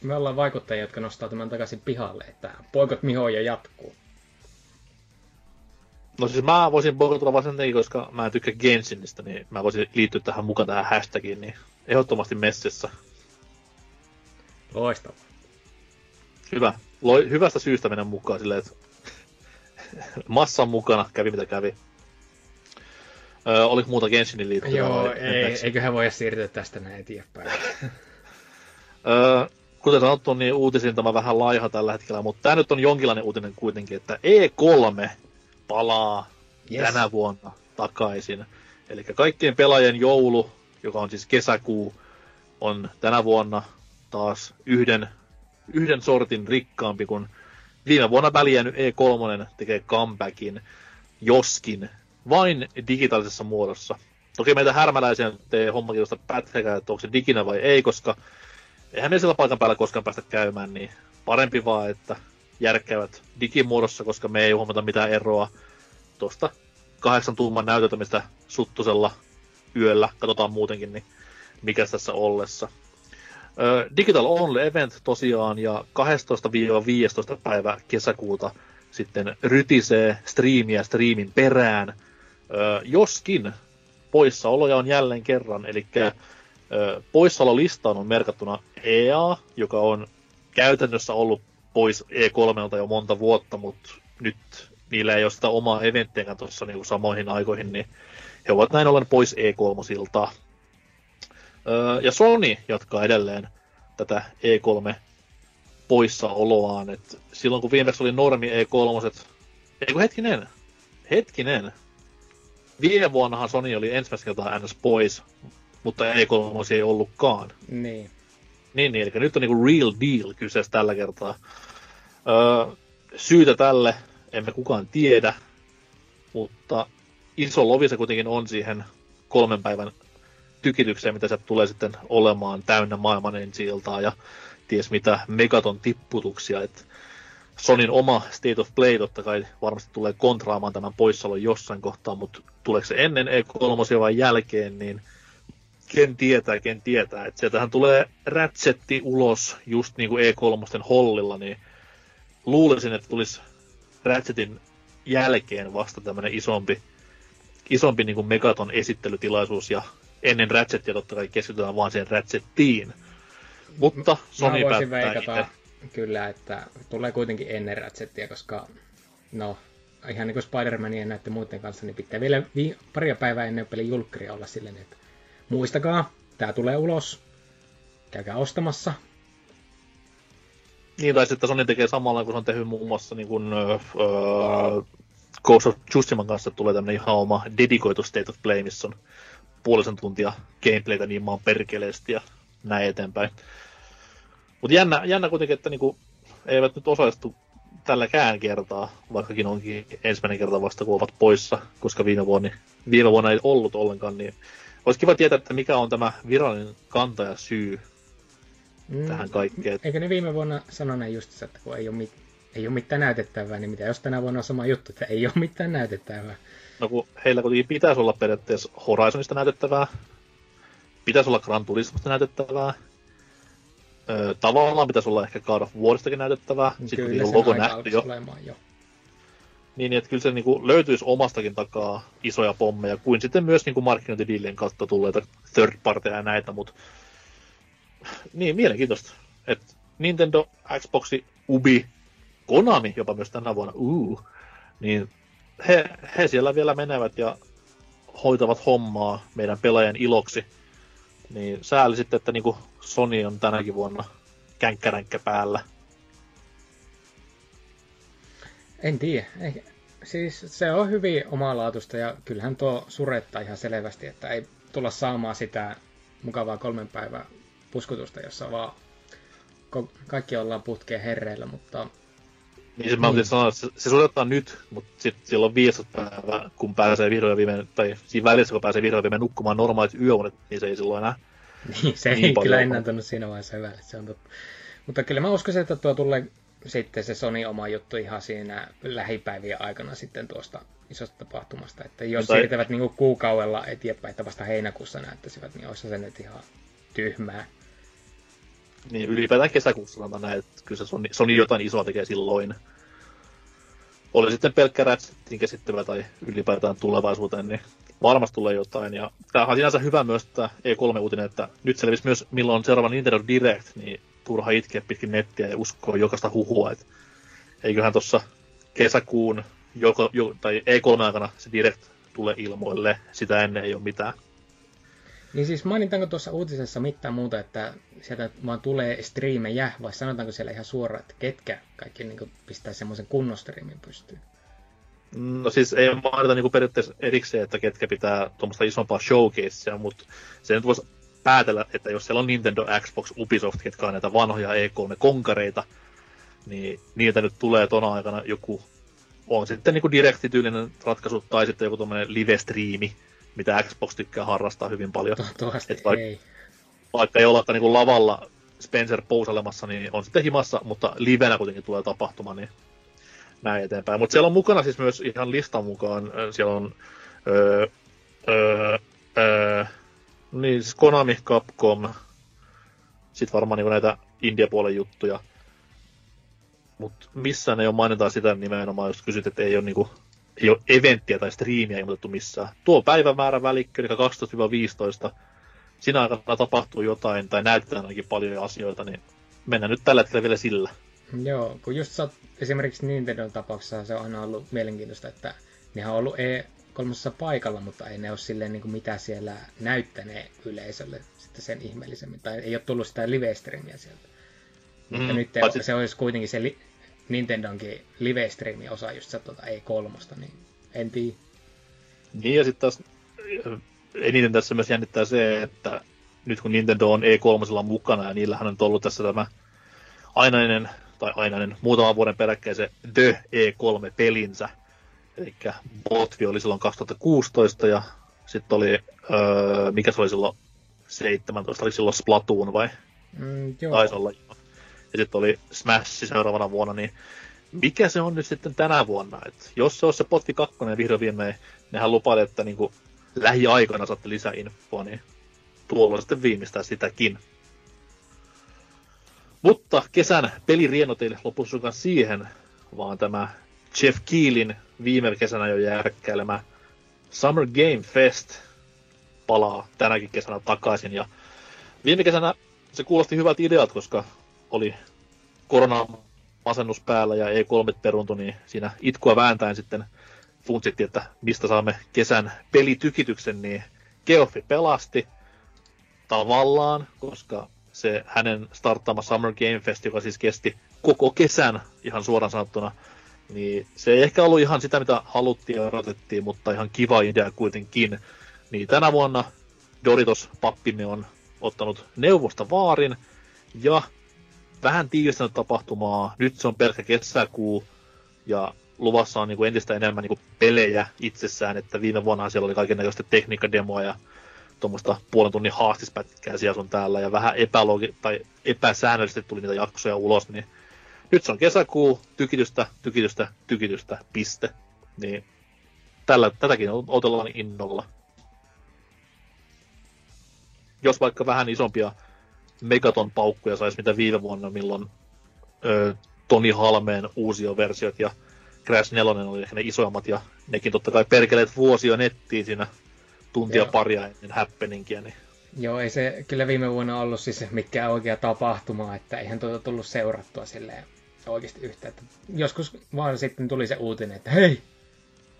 me ollaan vaikuttajia, jotka nostaa tämän takaisin pihalle, että poikot mihoja jatkuu. No siis mä voisin boikotella vain sen takia, koska mä en tykkää Genshinistä, niin mä voisin liittyä tähän mukaan tähän hashtagiin, niin ehdottomasti messissä. Loistavaa. Hyvä. Loi, hyvästä syystä mennä mukaan silleen, että (laughs) massan mukana kävi mitä kävi. Öö, oliko muuta Genshinin liittyen? Joo, ei, eiköhän voi siirtyä tästä näin eteenpäin. öö, kuten sanottu, niin uutisin tämä vähän laiha tällä hetkellä, mutta tämä nyt on jonkinlainen uutinen kuitenkin, että E3 palaa yes. tänä vuonna takaisin. Eli kaikkien pelaajien joulu, joka on siis kesäkuu, on tänä vuonna taas yhden, yhden sortin rikkaampi, kun viime vuonna väliänyt E3 tekee comebackin, joskin vain digitaalisessa muodossa. Toki meitä härmäläisiä tee hommakirjoista pätkäkään, että onko se diginä vai ei, koska eihän me sillä paikan päällä koskaan päästä käymään, niin parempi vaan, että järkkäävät digimuodossa, koska me ei huomata mitään eroa tuosta kahdeksan tuuman näyteltämistä suttusella yöllä, katsotaan muutenkin, niin mikä tässä ollessa. Digital Only Event tosiaan ja 12-15 päivä kesäkuuta sitten rytisee striimiä striimin perään. Joskin poissaoloja on jälleen kerran, eli poissaololistaan on merkattuna EA, joka on käytännössä ollut pois E3 jo monta vuotta, mutta nyt niillä ei ole sitä omaa eventtiäkään tuossa niin samoihin aikoihin, niin he ovat näin ollen pois E3-silta. ja Sony jatkaa edelleen tätä E3 poissaoloaan. Et silloin kun viimeksi oli normi E3, eikö hetkinen, hetkinen, viime vuonnahan Sony oli ensimmäistä kertaa NS pois, mutta E3 ei ollutkaan. Niin. Niin, niin, eli nyt on niinku real deal kyseessä tällä kertaa. Öö, syytä tälle emme kukaan tiedä, mutta iso lovi se kuitenkin on siihen kolmen päivän tykitykseen, mitä se tulee sitten olemaan täynnä maailman ensi ja ties mitä megaton tipputuksia. Et Sonin oma State of Play totta kai varmasti tulee kontraamaan tämän poissaolon jossain kohtaa, mutta tuleeko se ennen E3 vai jälkeen, niin ken tietää, ken tietää. Et sieltähän tulee rätsetti ulos just niin kuin E3 hollilla, niin luulisin, että tulisi Ratchetin jälkeen vasta tämmöinen isompi, isompi niin kuin Megaton esittelytilaisuus ja ennen Ratchetia totta kai keskitytään vaan siihen Ratchettiin. Mutta Sony veikata itse. Kyllä, että tulee kuitenkin ennen Ratchetia, koska no, ihan niin kuin Spider-Manin ja näiden muiden kanssa, niin pitää vielä vi- paria päivää ennen pelin julkkaria olla silleen, että muistakaa, tämä tulee ulos, käykää ostamassa, niin, tai sitten Sony tekee samalla, kun se on tehnyt muun muassa niin kuin, öö, Ghost of Tsushiman kanssa tulee tämmöinen ihan oma dedikoitu State of Play, missä on puolisen tuntia gameplaytä niin maan perkeleesti ja näin eteenpäin. Mutta jännä, jännä kuitenkin, että niinku, eivät nyt osallistu tälläkään kertaa, vaikkakin onkin ensimmäinen kerta vasta, kun ovat poissa, koska viime vuonna, viime vuonna ei ollut ollenkaan, niin olisi kiva tietää, että mikä on tämä virallinen kanta ja syy mm, tähän kaikkeen. Eikö ne viime vuonna sanoneet just että kun ei ole, mit, ei ole mitään näytettävää, niin mitä jos tänä vuonna on sama juttu, että ei ole mitään näytettävää? No kun heillä kuitenkin pitäisi olla periaatteessa Horizonista näytettävää, pitäisi olla Gran Turismosta näytettävää, Öö, tavallaan pitäisi olla ehkä God of Waristakin näytettävää. Sitten kyllä logo nähty jo. jo. Niin, että kyllä se niin kuin, löytyisi omastakin takaa isoja pommeja, kuin sitten myös niin kuin markkinointidillien kautta tulleita third partyja ja näitä, mutta niin, mielenkiintoista. Et Nintendo, Xboxi, Ubi, Konami jopa myös tänä vuonna, uu, niin he, he siellä vielä menevät ja hoitavat hommaa meidän pelaajan iloksi. Niin sääli sitten, että niinku Sony on tänäkin vuonna känkkäränkkä päällä. En tiedä. Ei, siis se on hyvin omalaatuista ja kyllähän tuo surettaa ihan selvästi, että ei tulla saamaan sitä mukavaa kolmen päivää puskutusta, jossa vaan kaikki ollaan putkeen herreillä, mutta... Niin se mä niin. sanoa, että se, se nyt, mutta sitten silloin 15 päivää, kun pääsee vihdoin viimein, tai siinä välissä, kun pääsee vihdoin viimein nukkumaan normaalit yöunet, niin se ei silloin enää niin, se niin ei kyllä enää tunnu siinä vaiheessa hyvälle, se on totta. Mutta kyllä mä uskoisin, että tuo tulee sitten se Sony oma juttu ihan siinä lähipäivien aikana sitten tuosta isosta tapahtumasta. Että jos tai... siirtävät niin kuukaudella eteenpäin, että vasta heinäkuussa näyttäisivät, niin olisi se nyt ihan tyhmää niin ylipäätään kesäkuussa sanotaan näin, että kyllä se Sony, Sony jotain isoa tekee silloin. Oli sitten pelkkä Ratchetin käsittävä tai ylipäätään tulevaisuuteen, niin varmasti tulee jotain. Ja tämähän on sinänsä hyvä myös tämä E3-uutinen, että nyt selvisi myös milloin seuraava Nintendo Direct, niin turha itkeä pitkin nettiä ja uskoa jokaista huhua, että eiköhän tuossa kesäkuun joko, jo, tai E3 aikana se Direct tulee ilmoille, sitä ennen ei ole mitään. Niin siis mainitaanko tuossa uutisessa mitään muuta, että sieltä vaan tulee striimejä, vai sanotaanko siellä ihan suoraan, että ketkä kaikki niin pistää semmoisen kunnon striimin pystyyn? No siis ei mainita niin periaatteessa erikseen, että ketkä pitää tuommoista isompaa showcasea, mutta se nyt voisi päätellä, että jos siellä on Nintendo, Xbox, Ubisoft, ketkä on näitä vanhoja E3-konkareita, niin niiltä nyt tulee tona aikana joku, on sitten niin direktityylinen ratkaisu tai sitten joku tuommoinen live-striimi, mitä Xbox tykkää harrastaa hyvin paljon. Toivottavasti vaik- ei. Vaikka ei olekaan niin lavalla Spencer pousalemassa, niin on sitten himassa, mutta livenä kuitenkin tulee tapahtuma, niin näin eteenpäin. Mutta siellä on mukana siis myös ihan listan mukaan, siellä on öö, öö, öö, niin, siis Konami, Capcom, sitten varmaan niin näitä India-puolen juttuja. Mutta missään ei ole mainitaan sitä nimenomaan, jos kysyt, että ei ole, niinku, ei ole eventtiä tai striimiä ilmoitettu missään. Tuo päivämäärä välikkö, eli 12-15, siinä aikana tapahtuu jotain tai näytetään ainakin paljon asioita, niin mennään nyt tällä hetkellä vielä sillä. Joo, kun just sä esimerkiksi Nintendo tapauksessa se on aina ollut mielenkiintoista, että nehän on ollut E3 paikalla, mutta ei ne ole silleen niin kuin mitä siellä näyttänee yleisölle sitten sen ihmeellisemmin. Tai ei ole tullut sitä live-streamiä sieltä. Mm, mutta nyt paitsi... se olisi kuitenkin se li- Nintendonkin live-streamin osa just se tuota E3, niin en tiedä. Niin ja sitten taas eniten tässä myös jännittää se, että nyt kun Nintendo on E3 mukana ja niillähän on ollut tässä tämä ainainen, tai ainainen muutaman vuoden peräkkäin se The E3-pelinsä. Eli Botvi oli silloin 2016 ja sitten oli, öö, mikä se oli silloin 17, oli silloin Splatoon vai? Mm, joo. Taisi olla. Ja sitten oli Smash seuraavana vuonna, niin mikä se on nyt sitten tänä vuonna? Et jos se on se Potvi 2 vihdoin viimein, nehän lupaili, että niinku lähiaikoina saatte lisäinfoa, niin tuolla sitten viimeistää sitäkin. Mutta kesän pelirieno teille lopussa siihen, vaan tämä Jeff Keelin viime kesänä jo järkkäilemä Summer Game Fest palaa tänäkin kesänä takaisin. Ja viime kesänä se kuulosti hyvät ideat, koska oli korona masennus päällä ja E3 peruntui, niin siinä itkua vääntäen sitten funtsittiin, että mistä saamme kesän pelitykityksen, niin Geoffi pelasti tavallaan, koska se hänen starttaama Summer Game Fest, joka siis kesti koko kesän ihan suoraan sanottuna, niin se ei ehkä ollut ihan sitä, mitä haluttiin ja odotettiin, mutta ihan kiva idea kuitenkin. Niin tänä vuonna Doritos pappimme on ottanut neuvosta vaarin ja vähän tiivistänyt tapahtumaa. Nyt se on pelkkä kesäkuu ja luvassa on niin kuin entistä enemmän niin kuin pelejä itsessään, että viime vuonna siellä oli kaiken näköistä tekniikkademoa ja tuommoista puolen tunnin haastispätkää siellä sun täällä ja vähän epälogi- tai epäsäännöllisesti tuli niitä jaksoja ulos, niin nyt se on kesäkuu, tykitystä, tykitystä, tykitystä, piste. Niin tällä, tätäkin otellaan innolla. Jos vaikka vähän isompia megaton paukkuja saisi mitä viime vuonna, milloin ö, Toni Halmeen uusia versiot ja Crash 4 oli ehkä ne isoimmat ja nekin totta kai perkeleet vuosia nettiin siinä tuntia Joo. paria ennen happeningia. Niin. Joo, ei se kyllä viime vuonna ollut siis mikään oikea tapahtuma, että eihän tuota tullut seurattua silleen oikeasti yhtä. Että joskus vaan sitten tuli se uutinen, että hei,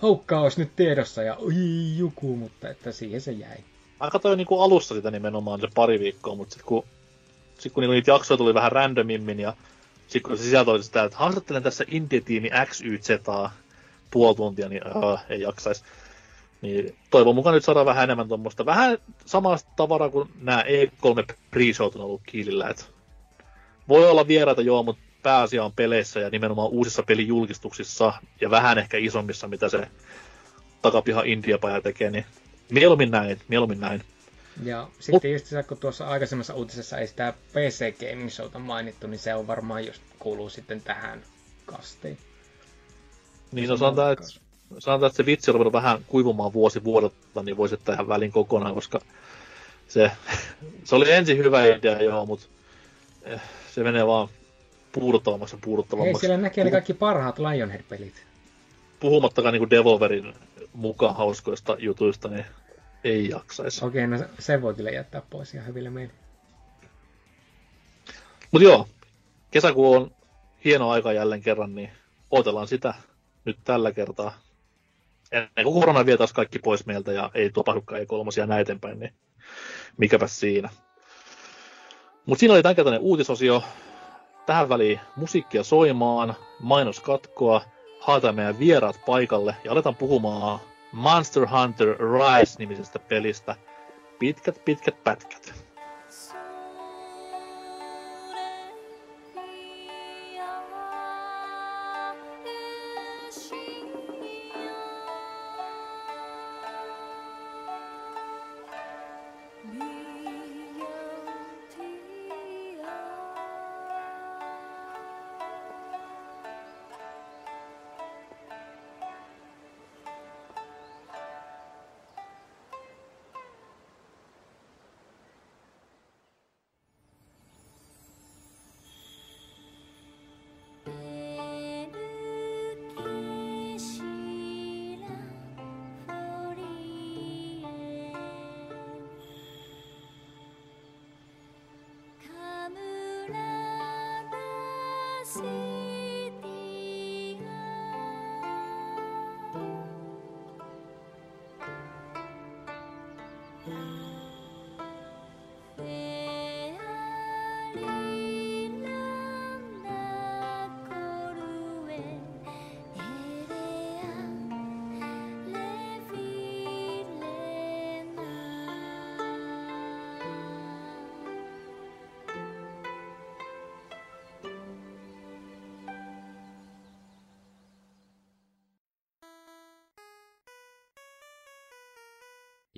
houkkaa olisi nyt tiedossa ja oi juku, mutta että siihen se jäi. Mä katsoin niin alussa sitä nimenomaan se pari viikkoa, mutta sitten kun, sit kun niitä jaksoja tuli vähän randomimmin ja sitten kun se sisältö oli sitä, että haastattelen tässä Indie-tiimi XYZ puoli tuntia, niin äh, ei jaksaisi. Niin toivon mukaan nyt saadaan vähän enemmän tuommoista, vähän samasta tavaraa kuin nämä E3 pre on ollut kiilillä. Et voi olla vieraita joo, mutta pääasia on peleissä ja nimenomaan uusissa pelijulkistuksissa ja vähän ehkä isommissa, mitä se takapiha India-paja tekee, niin mieluummin näin, mieluummin näin. Ja sitten just se, kun tuossa aikaisemmassa uutisessa ei sitä PC Gaming Showta mainittu, niin se on varmaan just kuuluu sitten tähän kastiin. Niin, no sanotaan, että, sanotaan, että se vitsi on vähän kuivumaan vuosi vuodelta, niin voisi ottaa ihan välin kokonaan, koska se, (laughs) se oli ensin hyvä idea, joo, mutta eh, se menee vaan puuduttavammaksi ja puuduttavammaksi. Ei, siellä näkee ne kaikki parhaat Lionhead-pelit. Puhumattakaan niin Devolverin mukaan hauskoista jutuista, niin ei jaksaisi. Okei, no se voi kyllä jättää pois ihan hyville meille. Mutta joo, kesäkuu on hieno aika jälleen kerran, niin odotellaan sitä nyt tällä kertaa. Kuin korona vie taas kaikki pois meiltä ja ei tapahdukaan ei kolmosia näin eteenpäin, niin mikäpä siinä. Mutta siinä oli tämänkertainen uutisosio. Tähän väliin musiikkia soimaan, mainoskatkoa, haetaan meidän vieraat paikalle ja aletaan puhumaan Monster Hunter Rise-nimisestä pelistä. Pitkät, pitkät pätkät.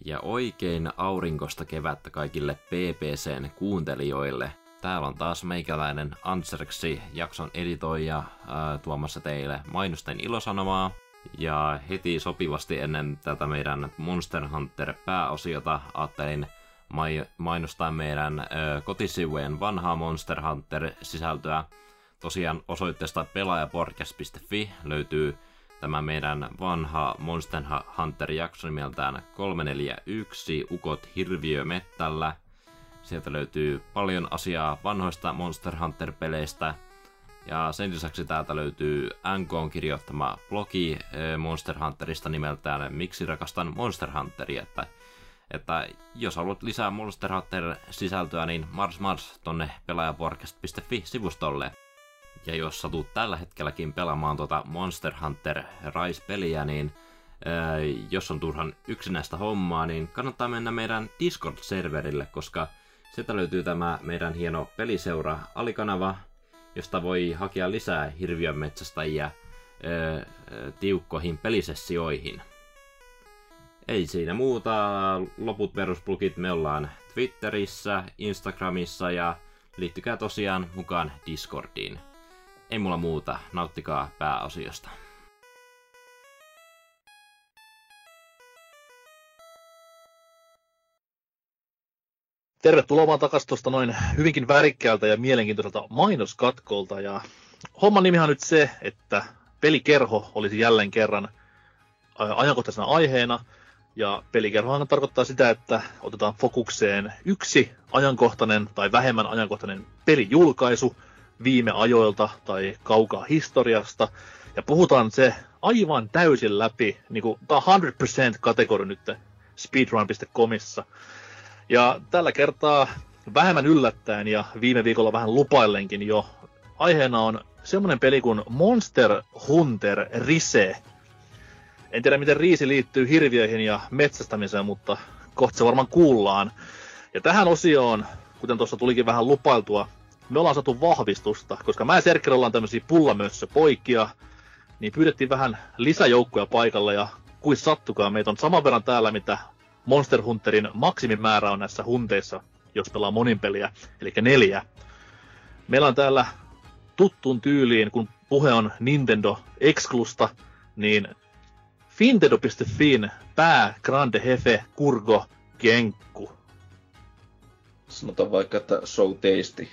Ja oikein aurinkosta kevättä kaikille PPCn kuuntelijoille. Täällä on taas meikäläinen Anserksi, jakson editoija, ää, tuomassa teille mainosten ilosanomaa. Ja heti sopivasti ennen tätä meidän Monster Hunter pääosiota ajattelin mainostaa meidän ää, kotisivujen vanhaa Monster Hunter sisältöä. Tosiaan osoitteesta pelaajapodcast.fi löytyy tämä meidän vanha Monster Hunter-jakso nimeltään 341 Ukot hirviö mettällä. Sieltä löytyy paljon asiaa vanhoista Monster Hunter-peleistä. Ja sen lisäksi täältä löytyy NK kirjoittama blogi eh, Monster Hunterista nimeltään Miksi rakastan Monster Hunteria, että, että jos haluat lisää Monster Hunter-sisältöä, niin mars mars tonne pelaajapodcast.fi-sivustolle. Ja jos satut tällä hetkelläkin pelaamaan tuota Monster Hunter Rise-peliä, niin ää, jos on turhan yksinäistä hommaa, niin kannattaa mennä meidän Discord-serverille, koska sieltä löytyy tämä meidän hieno peliseura alikanava, josta voi hakea lisää hirviön metsästäjiä ää, tiukkoihin pelisessioihin. Ei siinä muuta, loput perusplugit me ollaan Twitterissä, Instagramissa ja liittykää tosiaan mukaan Discordiin. Ei mulla muuta, nauttikaa pääosiosta. Tervetuloa vaan takaisin tuosta noin hyvinkin värikkäältä ja mielenkiintoiselta mainoskatkolta. Ja homman nimi on nyt se, että pelikerho olisi jälleen kerran ajankohtaisena aiheena. Ja pelikerhohan tarkoittaa sitä, että otetaan fokukseen yksi ajankohtainen tai vähemmän ajankohtainen pelijulkaisu, viime ajoilta tai kaukaa historiasta. Ja puhutaan se aivan täysin läpi, niin kuin, tämä on 100% kategori nyt speedrun.comissa. Ja tällä kertaa vähemmän yllättäen ja viime viikolla vähän lupaillenkin jo, aiheena on semmoinen peli kuin Monster Hunter Rise. En tiedä, miten riisi liittyy hirviöihin ja metsästämiseen, mutta kohta se varmaan kuullaan. Ja tähän osioon, kuten tuossa tulikin vähän lupailtua, me ollaan saatu vahvistusta, koska mä ja Serker ollaan tämmöisiä pullamössö poikia, niin pyydettiin vähän lisäjoukkoja paikalle ja kuin sattukaan, meitä on saman verran täällä, mitä Monster Hunterin maksimimäärä on näissä hunteissa, jos pelaa monin peliä, eli neljä. Meillä on täällä tuttuun tyyliin, kun puhe on Nintendo Exclusta, niin Fintendo.fin pää Grande Hefe Kurgo Genkku. Sanotaan vaikka, että so tasty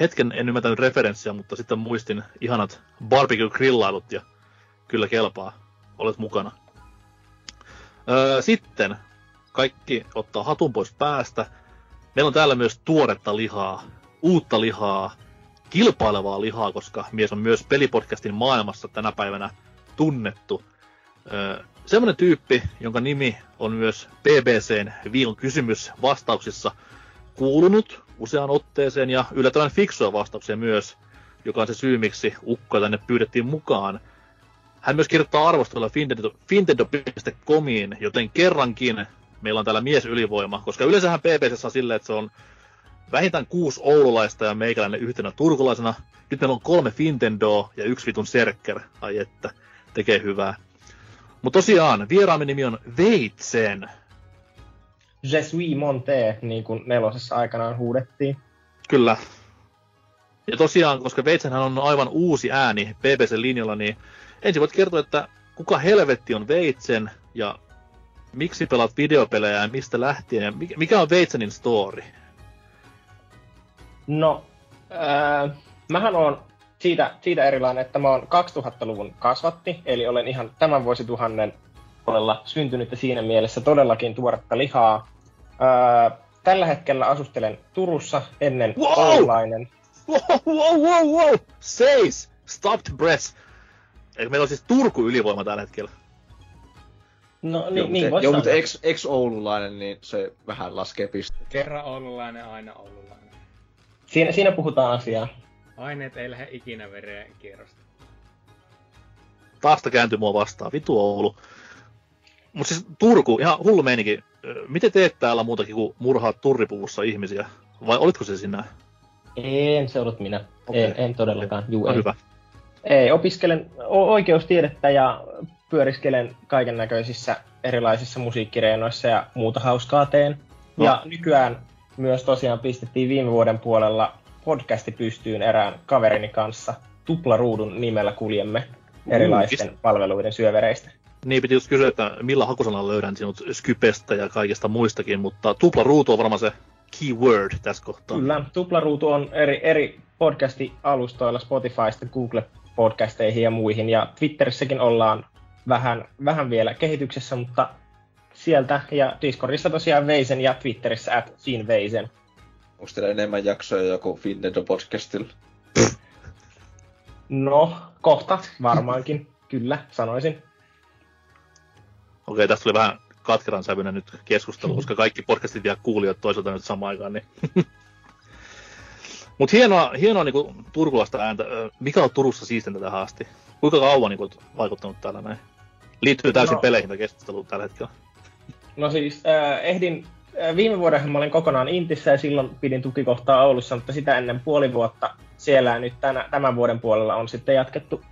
hetken en ymmärtänyt referenssiä, mutta sitten muistin ihanat barbecue-grillailut ja kyllä kelpaa. Olet mukana. Öö, sitten kaikki ottaa hatun pois päästä. meillä on täällä myös tuoretta lihaa, uutta lihaa, kilpailevaa lihaa, koska mies on myös pelipodcastin maailmassa tänä päivänä tunnettu. Öö, semmoinen tyyppi, jonka nimi on myös BBCn viikon kysymys vastauksissa kuulunut useaan otteeseen ja yllättävän fiksua vastauksia myös, joka on se syy, miksi Ukko tänne pyydettiin mukaan. Hän myös kirjoittaa arvostella Fintendo.comiin, joten kerrankin meillä on täällä mies ylivoima, koska yleensähän PPC on silleen, että se on vähintään kuusi oululaista ja meikäläinen yhtenä turkulaisena. Nyt meillä on kolme Fintendoa ja yksi vitun Serker. Ai että, tekee hyvää. Mutta tosiaan, vieraamme nimi on Veitsen. Je suis monte, niin kuin nelosessa aikanaan huudettiin. Kyllä. Ja tosiaan, koska Veitsenhän on aivan uusi ääni BBC-linjalla, niin ensin voit kertoa, että kuka helvetti on Veitsen ja miksi pelaat videopelejä ja mistä lähtien ja mikä on Veitsenin story? No, äh, mähän on siitä, siitä erilainen, että mä oon 2000-luvun kasvatti, eli olen ihan tämän vuosituhannen puolella syntynyt ja siinä mielessä todellakin tuoretta lihaa. Äh, tällä hetkellä asustelen Turussa ennen wow! Oulainen. Wow, wow, wow, wow! Seis! Stop the breath! Eikö meillä on siis Turku ylivoima tällä hetkellä? No niin, Joo, niin mutta, joo, mutta ex, ex-oululainen, niin se vähän laskee piste. Kerran oululainen, aina oululainen. Siinä, siinä puhutaan asiaa. Aineet ei lähde ikinä vereen kierrosta. Taasta kääntyi mua vastaan. Vitu Oulu. Mutta siis Turku, ihan hullu meininki. Miten teet täällä muutakin kuin murhaat turripuvussa ihmisiä? Vai olitko se sinä? En se ollut minä. Okei. En, en todellakaan. Juu, No ei. hyvä. Ei, opiskelen oikeustiedettä ja pyöriskelen kaiken näköisissä erilaisissa musiikkireenoissa ja muuta hauskaa teen. No. Ja nykyään myös tosiaan pistettiin viime vuoden puolella podcasti pystyyn erään kaverini kanssa. Tuplaruudun nimellä kuljemme erilaisten palveluiden syövereistä. Niin piti just kysyä, että millä hakusanalla löydän sinut Skypestä ja kaikesta muistakin, mutta tupla ruutu on varmaan se keyword tässä kohtaa. Kyllä, Tuplaruutu on eri, eri podcasti-alustoilla Spotifysta, Google-podcasteihin ja muihin. Ja Twitterissäkin ollaan vähän, vähän vielä kehityksessä, mutta sieltä ja Discordissa tosiaan Veisen ja Twitterissä at Veisen. Onko teillä enemmän jaksoja joku Nintendo podcastilla? No, kohta varmaankin, kyllä, sanoisin. Okei, tästä tuli vähän katkeran sävyinen nyt keskustelu, koska kaikki podcastit vielä kuulijat toisaalta nyt samaan aikaan. Niin. Mutta hienoa, hienoa niinku turkulaista ääntä. Mikä on Turussa siistintä tähän asti? Kuinka kauan niinku, vaikuttanut täällä näin? Liittyy täysin No. peleihin tämä keskustelu tällä hetkellä. No siis, äh, ehdin, äh, viime vuoden mä olin kokonaan Intissä ja silloin pidin tukikohtaa Oulussa, mutta sitä ennen puoli vuotta siellä ja nyt tänä, tämän vuoden puolella on sitten jatkettu,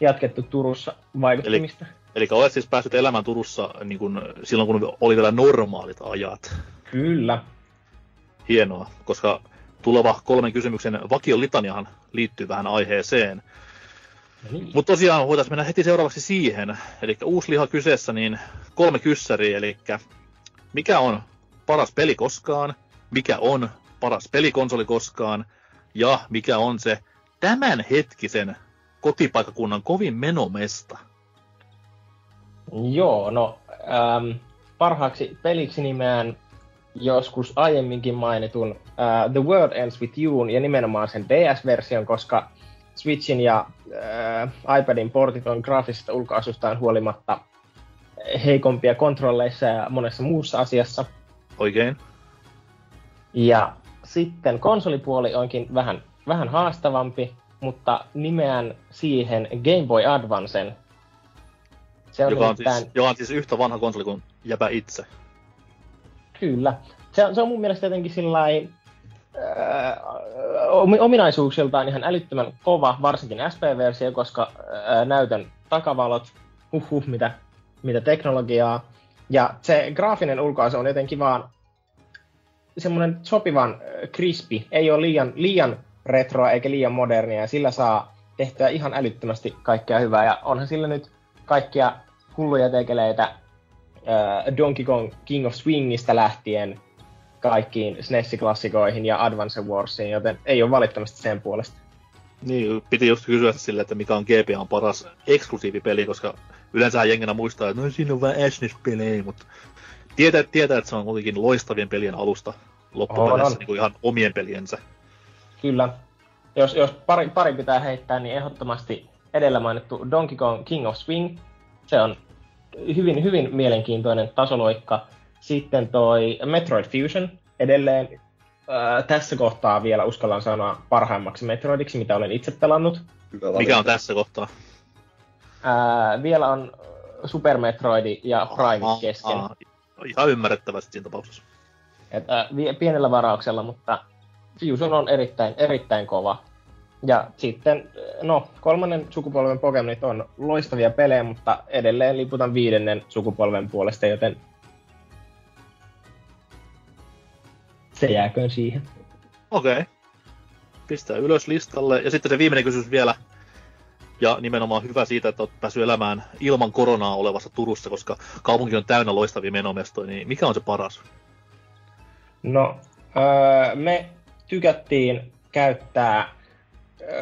jatkettu Turussa vaikuttamista. Eli olet siis päässyt elämään Turussa niin kun, silloin, kun oli vielä normaalit ajat. Kyllä. Hienoa, koska tuleva kolmen kysymyksen vakio litaniahan liittyy vähän aiheeseen. Niin. Mutta tosiaan voitaisiin mennä heti seuraavaksi siihen. Eli uusi liha kyseessä, niin kolme kyssäriä. Eli mikä on paras peli koskaan, mikä on paras pelikonsoli koskaan, ja mikä on se tämänhetkisen kotipaikakunnan kovin menomesta. Joo, no ähm, parhaaksi peliksi nimeän joskus aiemminkin mainitun äh, The World Ends With You ja nimenomaan sen DS-version, koska Switchin ja äh, iPadin portit on graafisesta ulkoasustaan huolimatta heikompia kontrolleissa ja monessa muussa asiassa. Oikein? Ja sitten konsolipuoli onkin vähän, vähän haastavampi, mutta nimeän siihen Game Boy Advancen. Se on Joka on, nimittäin- siis, joka on siis yhtä vanha konsoli kuin jäpä itse. Kyllä. Se on, se on mun mielestä jotenkin sillai, äh, omi- ominaisuuksiltaan ihan älyttömän kova, varsinkin SP-versio, koska äh, näytön takavalot, huhhuh, mitä, mitä teknologiaa. Ja se graafinen ulkoasu on jotenkin vaan semmoinen sopivan äh, crispy, ei ole liian, liian retroa eikä liian modernia, ja sillä saa tehtyä ihan älyttömästi kaikkea hyvää, ja onhan sillä nyt kaikkia hulluja tekeleitä äh, Donkey Kong King of Swingista lähtien kaikkiin SNES-klassikoihin ja Advance Warsiin, joten ei ole valittamista sen puolesta. Niin, piti just kysyä sille, että mikä on GPAn paras eksklusiivipeli, koska yleensä jengenä muistaa, että no siinä on vain SNES-pelejä, mutta tietää, tietää, että se on kuitenkin loistavien pelien alusta loppupeleissä On, on. niin kuin ihan omien peliensä. Kyllä. Jos, jos pari, pari pitää heittää, niin ehdottomasti edellä mainittu Donkey Kong King of Swing. Se on hyvin, hyvin mielenkiintoinen tasoloikka. Sitten toi Metroid Fusion edelleen. Ää, tässä kohtaa vielä uskallan sanoa parhaimmaksi Metroidiksi, mitä olen itse pelannut. Mikä on tässä kohtaa? Ää, vielä on Super Metroid ja Prime Aa, kesken. aa, ihan ymmärrettävästi siinä tapauksessa. Et, ää, vie- pienellä varauksella, mutta Fusion on erittäin, erittäin kova. Ja sitten, no, kolmannen sukupolven Pokemonit on loistavia pelejä, mutta edelleen liputan viidennen sukupolven puolesta, joten se jääköön siihen. Okei. Okay. Pistää ylös listalle. Ja sitten se viimeinen kysymys vielä. Ja nimenomaan hyvä siitä, että olet päässyt elämään ilman koronaa olevassa Turussa, koska kaupunki on täynnä loistavia menomestoja, niin mikä on se paras? No, öö, me tykättiin käyttää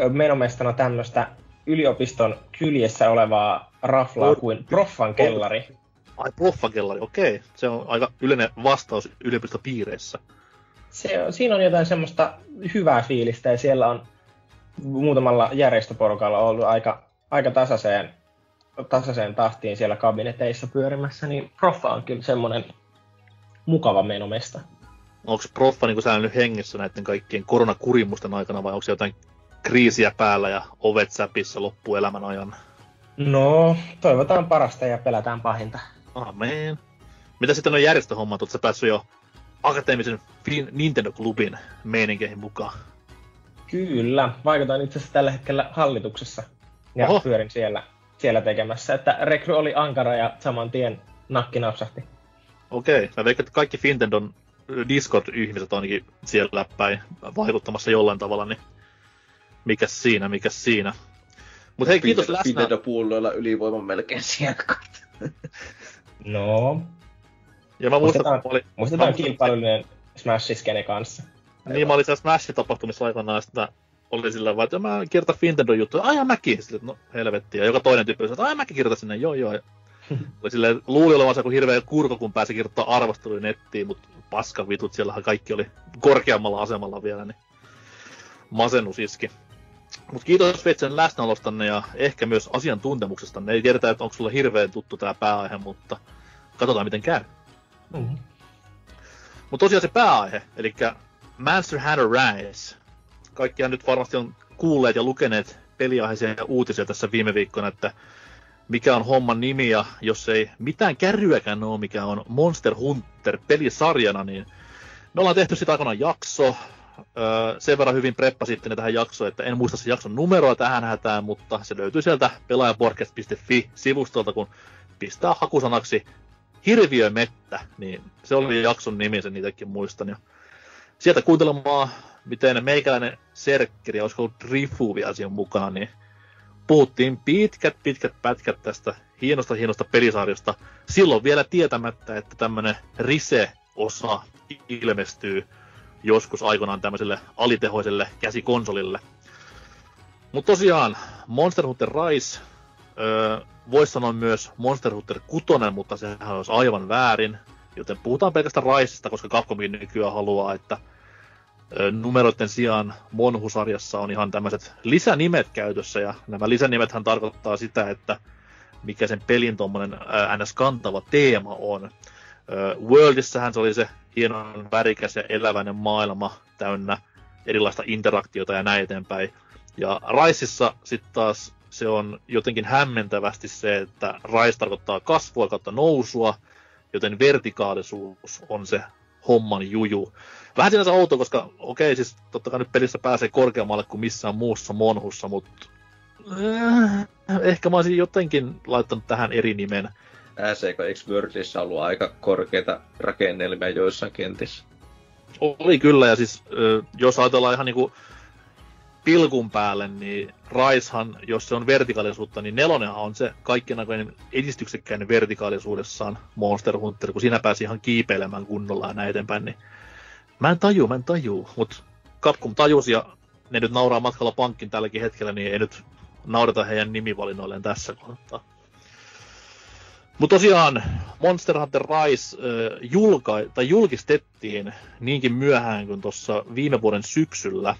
menomestana tämmöistä yliopiston kyljessä olevaa raflaa Or- kuin Proffan kellari. Ai, Proffakellari, okei. Okay. Se on aika yleinen vastaus yliopistopiireissä. Se, on- siinä on jotain semmoista hyvää fiilistä ja siellä on muutamalla järjestöporukalla ollut aika, aika tasaiseen, tasaiseen tahtiin siellä kabineteissa pyörimässä, niin Proffa on kyllä semmoinen mukava menomesta. Onko Proffa niin säilynyt hengissä näiden kaikkien koronakurimusten aikana vai onko se jotain kriisiä päällä ja ovet säpissä loppuelämän ajan? No, toivotaan parasta ja pelätään pahinta. Amen. Mitä sitten on järjestöhommat? Oletko päässyt jo akateemisen Nintendo-klubin meininkeihin mukaan? Kyllä, vaikutan itse asiassa tällä hetkellä hallituksessa ja Oho. pyörin siellä, siellä tekemässä, että rekry oli ankara ja saman tien nakki napsahti. Okei, mä veikkaan, että kaikki Fintendon Discord-ihmiset on ainakin siellä päin vaikuttamassa jollain tavalla, niin mikäs siinä, mikäs siinä. Mutta hei, kiitos läsnä. Nintendo-pulloilla ylivoiman melkein siellä. (laughs) No, Ja mä muistan, Muistetaan- olin, muistetaan Mä muistan- kilpailullinen Smash-skene kanssa. niin mä olin siellä Smash-tapahtumissa aikanaan, sitten mä olin sillä tavalla, että mä kirjoitan Fintendon juttuja, ai ja mäkin, sitten että no helvettiä. Ja joka toinen tyyppi sanoi, että ai mäkin kirjoitan sinne, joo joo. Ja (laughs) oli silleen, luuli olevansa kuin hirveä kurko, kun pääsi kirjoittamaan arvosteluja nettiin, mutta paskan vitut, siellähän kaikki oli korkeammalla asemalla vielä, niin masennus iski. Mutta kiitos Vetsen läsnäolostanne ja ehkä myös asiantuntemuksestanne. Ei tiedetä, että onko sulle hirveän tuttu tämä pääaihe, mutta katsotaan miten käy. Mm-hmm. Mutta tosiaan se pääaihe, eli Monster Hunter Rise. Kaikkiaan nyt varmasti on kuulleet ja lukeneet peliaiheisia uutisia tässä viime viikkoina, että mikä on homman nimi, ja jos ei mitään kärryäkään ole, mikä on Monster Hunter pelisarjana, niin me ollaan tehty sitä aikanaan jakso. Öö, sen verran hyvin preppasitte tähän jaksoon, että en muista sen jakson numeroa tähän hätään, mutta se löytyy sieltä pelaajapodcast.fi-sivustolta, kun pistää hakusanaksi Hirviömettä, niin se oli jakson nimi, sen itsekin muistan. Ja sieltä kuuntelemaan, miten meikäläinen serkkeri, olisiko ollut Rifu vielä mukana, niin puhuttiin pitkät, pitkät pätkät tästä hienosta, hienosta pelisarjasta. Silloin vielä tietämättä, että tämmönen Rise-osa ilmestyy joskus aikanaan tämmöiselle alitehoiselle käsikonsolille. Mutta tosiaan, Monster Hunter Rise, öö, voisi sanoa myös Monster Hunter 6, mutta sehän olisi aivan väärin. Joten puhutaan pelkästään Raisista, koska Capcomin nykyään haluaa, että numeroiden sijaan Monhu-sarjassa on ihan tämmöiset lisänimet käytössä, ja nämä lisänimethän tarkoittaa sitä, että mikä sen pelin tuommoinen NS-kantava teema on. Worldissähän se oli se hieno värikäs ja eläväinen maailma täynnä erilaista interaktiota ja näin eteenpäin. Ja Raisissa sitten taas se on jotenkin hämmentävästi se, että Rise tarkoittaa kasvua kautta nousua, joten vertikaalisuus on se homman juju. Vähän sinänsä outo, koska okei, okay, siis totta kai nyt pelissä pääsee korkeammalle kuin missään muussa monhussa, mutta äh, ehkä mä olisin jotenkin laittanut tähän eri nimen. SCK Worldissa ollut aika korkeita rakennelmia joissain kentissä. Oli kyllä, ja siis jos ajatellaan ihan niinku pilkun päälle, niin Raishan, jos se on vertikaalisuutta, niin nelonenhan on se kaikkien aikojen edistyksekkäinen vertikaalisuudessaan Monster Hunter, kun siinä pääsi ihan kiipeilemään kunnolla ja näin eteenpäin, niin mä en taju, mä en taju, mutta Capcom tajusi ja ne nyt nauraa matkalla pankkin tälläkin hetkellä, niin ei nyt naurata heidän nimivalinnoilleen tässä kohtaa. Mutta tosiaan Monster Hunter Rise äh, julka, tai julkistettiin niinkin myöhään kuin tuossa viime vuoden syksyllä.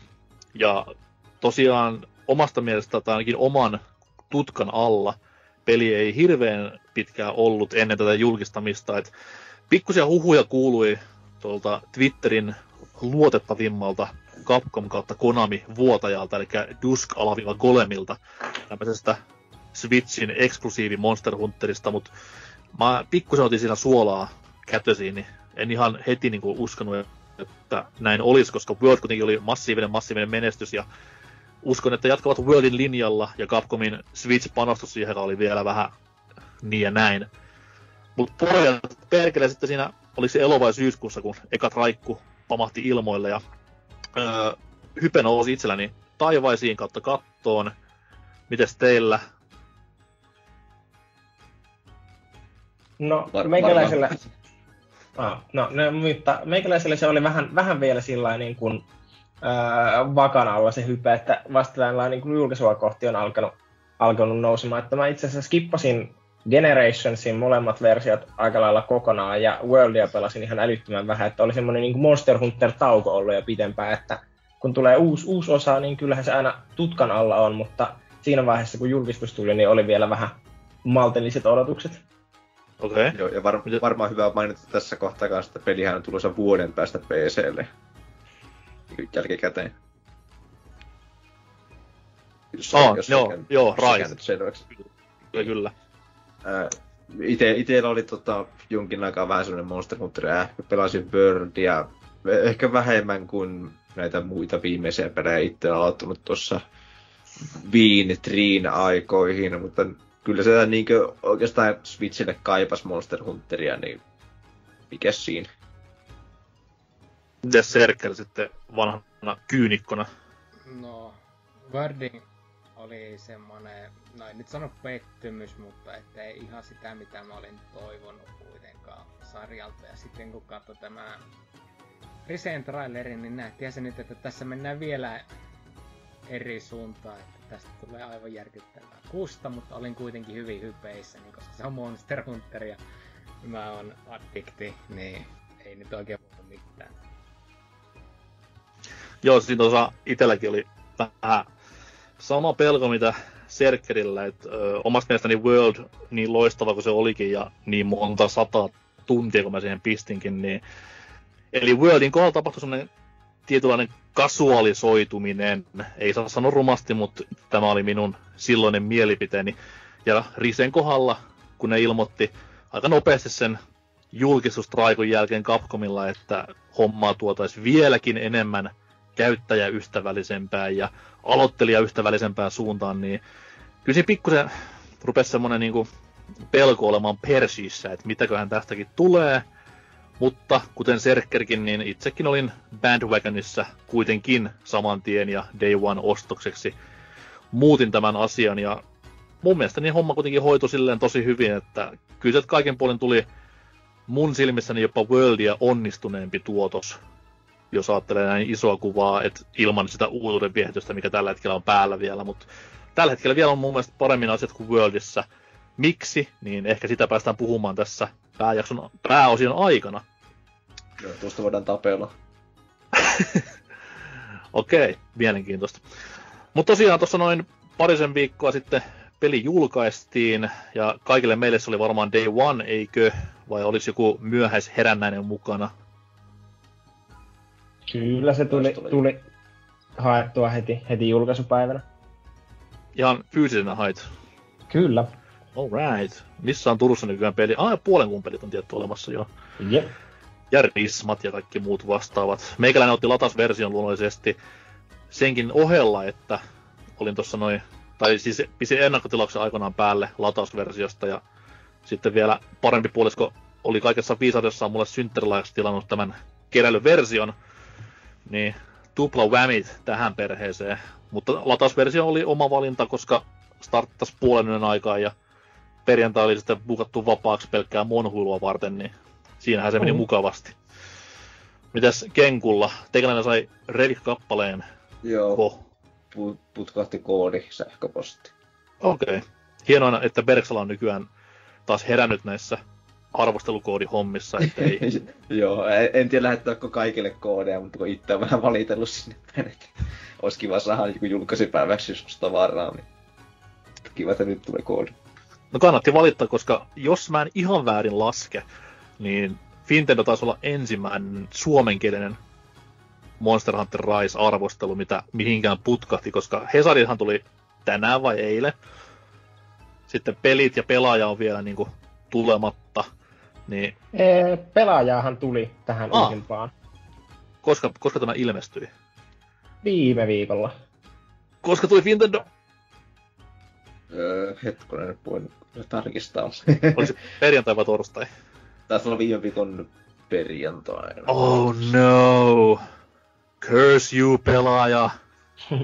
Ja tosiaan omasta mielestä tai ainakin oman tutkan alla peli ei hirveän pitkään ollut ennen tätä julkistamista. Et pikkusia huhuja kuului tuolta Twitterin luotettavimmalta Capcom kautta Konami vuotajalta, eli Dusk-Golemilta, tämmöisestä Switchin eksklusiivi Monster Hunterista, mutta mä pikkusen otin siinä suolaa kätösiin, niin en ihan heti niin kuin uskonut, että näin olisi, koska World kuitenkin oli massiivinen, massiivinen menestys, ja uskon, että jatkavat Worldin linjalla, ja Capcomin Switch-panostus siihen oli vielä vähän niin ja näin. Mutta pojat perkele sitten siinä, oli se elo vai syyskuussa, kun ekat raikku pamahti ilmoille, ja öö, hype nousi itselläni taivaisiin kautta kattoon. Mites teillä? No, meikäläisellä... (laughs) Ah, no, no, mutta meikäläisellä se oli vähän, vähän vielä sillä niin kuin, ää, vakana alla se hype, että vasta tällä niin kuin julkaisua kohti on alkanut, alkanut nousemaan. Että mä itse asiassa skippasin Generationsin molemmat versiot aika lailla kokonaan ja Worldia pelasin ihan älyttömän vähän, että oli semmoinen niin Monster Hunter-tauko ollut jo pitempään, että kun tulee uusi, uusi osa, niin kyllähän se aina tutkan alla on, mutta siinä vaiheessa kun julkistus tuli, niin oli vielä vähän maltilliset odotukset. Okei. Okay. Joo, ja var, varmaan hyvä mainita tässä kohtaa kanssa, että pelihän on tulossa vuoden päästä PClle. Jälkikäteen. Jos, oh, jos joo, sekä, joo, Rise. Selväksi. Kyllä, kyllä. Äh, ite, itellä oli tota, jonkin aikaa vähän sellainen Monster Hunter, pelasin Birdia ehkä vähemmän kuin näitä muita viimeisiä pelejä itse aloittanut tuossa Viin Triin aikoihin, mutta kyllä se niin oikeastaan Switchille kaipas Monster Hunteria, niin mikä siinä? Mites Serker sitten vanhana kyynikkona? No, Wording oli semmonen, no en nyt sano pettymys, mutta ettei ihan sitä mitä mä olin toivonut kuitenkaan sarjalta. Ja sitten kun katsoi tämä Riseen trailerin, niin nähtiin se nyt, että tässä mennään vielä eri suuntaan, että tästä tulee aivan järkyttävää kusta, mutta olin kuitenkin hyvin hypeissä, niin koska se on Monster Hunter ja mä oon addikti, niin ei nyt oikein voi mitään. Joo, siinä tuossa itselläkin oli vähän sama pelko, mitä Serkerillä, että ö, omasta mielestäni World, niin loistava kuin se olikin, ja niin monta sata tuntia, kun mä siihen pistinkin, niin Eli Worldin kohdalla tapahtui sellainen tietynlainen kasualisoituminen. Ei saa sanoa rumasti, mutta tämä oli minun silloinen mielipiteeni. Ja Risen kohdalla, kun ne ilmoitti aika nopeasti sen julkistustraikun jälkeen Capcomilla, että hommaa tuotaisiin vieläkin enemmän käyttäjäystävällisempään ja aloittelijaystävällisempään suuntaan, niin kyllä siinä pikkusen rupesi semmoinen niin pelko olemaan persiissä, että mitäköhän tästäkin tulee – mutta kuten Serkkerkin, niin itsekin olin bandwagonissa kuitenkin saman tien ja Day One ostokseksi. Muutin tämän asian ja mun mielestä niin homma kuitenkin hoitui silleen tosi hyvin, että kyllä se kaiken puolin tuli mun silmissäni jopa Worldia onnistuneempi tuotos, jos ajattelee näin isoa kuvaa, että ilman sitä uutuuden viehätystä, mikä tällä hetkellä on päällä vielä, mutta tällä hetkellä vielä on mun mielestä paremmin asiat kuin Worldissa. Miksi, niin ehkä sitä päästään puhumaan tässä pääjakson pääosion aikana. Joo, tuosta voidaan tapella. (laughs) Okei, okay, mielenkiintoista. Mutta tosiaan tuossa noin parisen viikkoa sitten peli julkaistiin, ja kaikille meille se oli varmaan day one, eikö? Vai olisi joku myöhäisherännäinen mukana? Kyllä se tuli, tuli haettua heti, heti julkaisupäivänä. Ihan fyysisenä hait? Kyllä. Alright. Missä on Turussa nykyään peli? Ah, puolen kuun pelit on tietty olemassa jo. Jep. Ja Rismat ja kaikki muut vastaavat. Meikäläinen otti latasversion luonnollisesti senkin ohella, että olin tuossa noin, tai siis pisin ennakkotilauksen aikanaan päälle latausversiosta ja sitten vielä parempi puolisko oli kaikessa viisaudessaan mulle synttärilaajaksi tilannut tämän keräilyversion, niin tupla whamit tähän perheeseen. Mutta latausversio oli oma valinta, koska starttasi puolen yön aikaa ja perjantai oli sitten bukattu vapaaksi pelkkää monhuilua varten, niin siinähän se meni mm. mukavasti. Mitäs Kenkulla? Teikäläinen sai Revit-kappaleen. Joo, Ko. putkahti koodi sähköposti. Okei. Okay. Hienoa, että Berksala on nykyään taas herännyt näissä arvostelukoodihommissa, että ei... (laughs) Joo, en, tiedä lähettääkö kaikille koodeja, mutta kun itse on vähän valitellut sinne päin, että olisi kiva saada joku julkaisipäiväksi jos tavaraa, niin kiva, että nyt tulee koodi. No kannatti valittaa, koska jos mä en ihan väärin laske, niin Fintendo taisi olla ensimmäinen suomenkielinen Monster Hunter Rise-arvostelu, mitä mihinkään putkahti, koska Hesarihan tuli tänään vai eilen. Sitten pelit ja pelaaja on vielä niin kuin tulematta. Niin... Ee, pelaajaahan tuli tähän ah. uusimpaan. Koska, koska tämä ilmestyi? Viime viikolla. Koska tuli Nintendo? Öö, hetkonen, voin tarkistaa. (laughs) Oli se perjantai vai torstai? Taisi olla viime viikon perjantai. Oh no! Curse you, pelaaja! (laughs)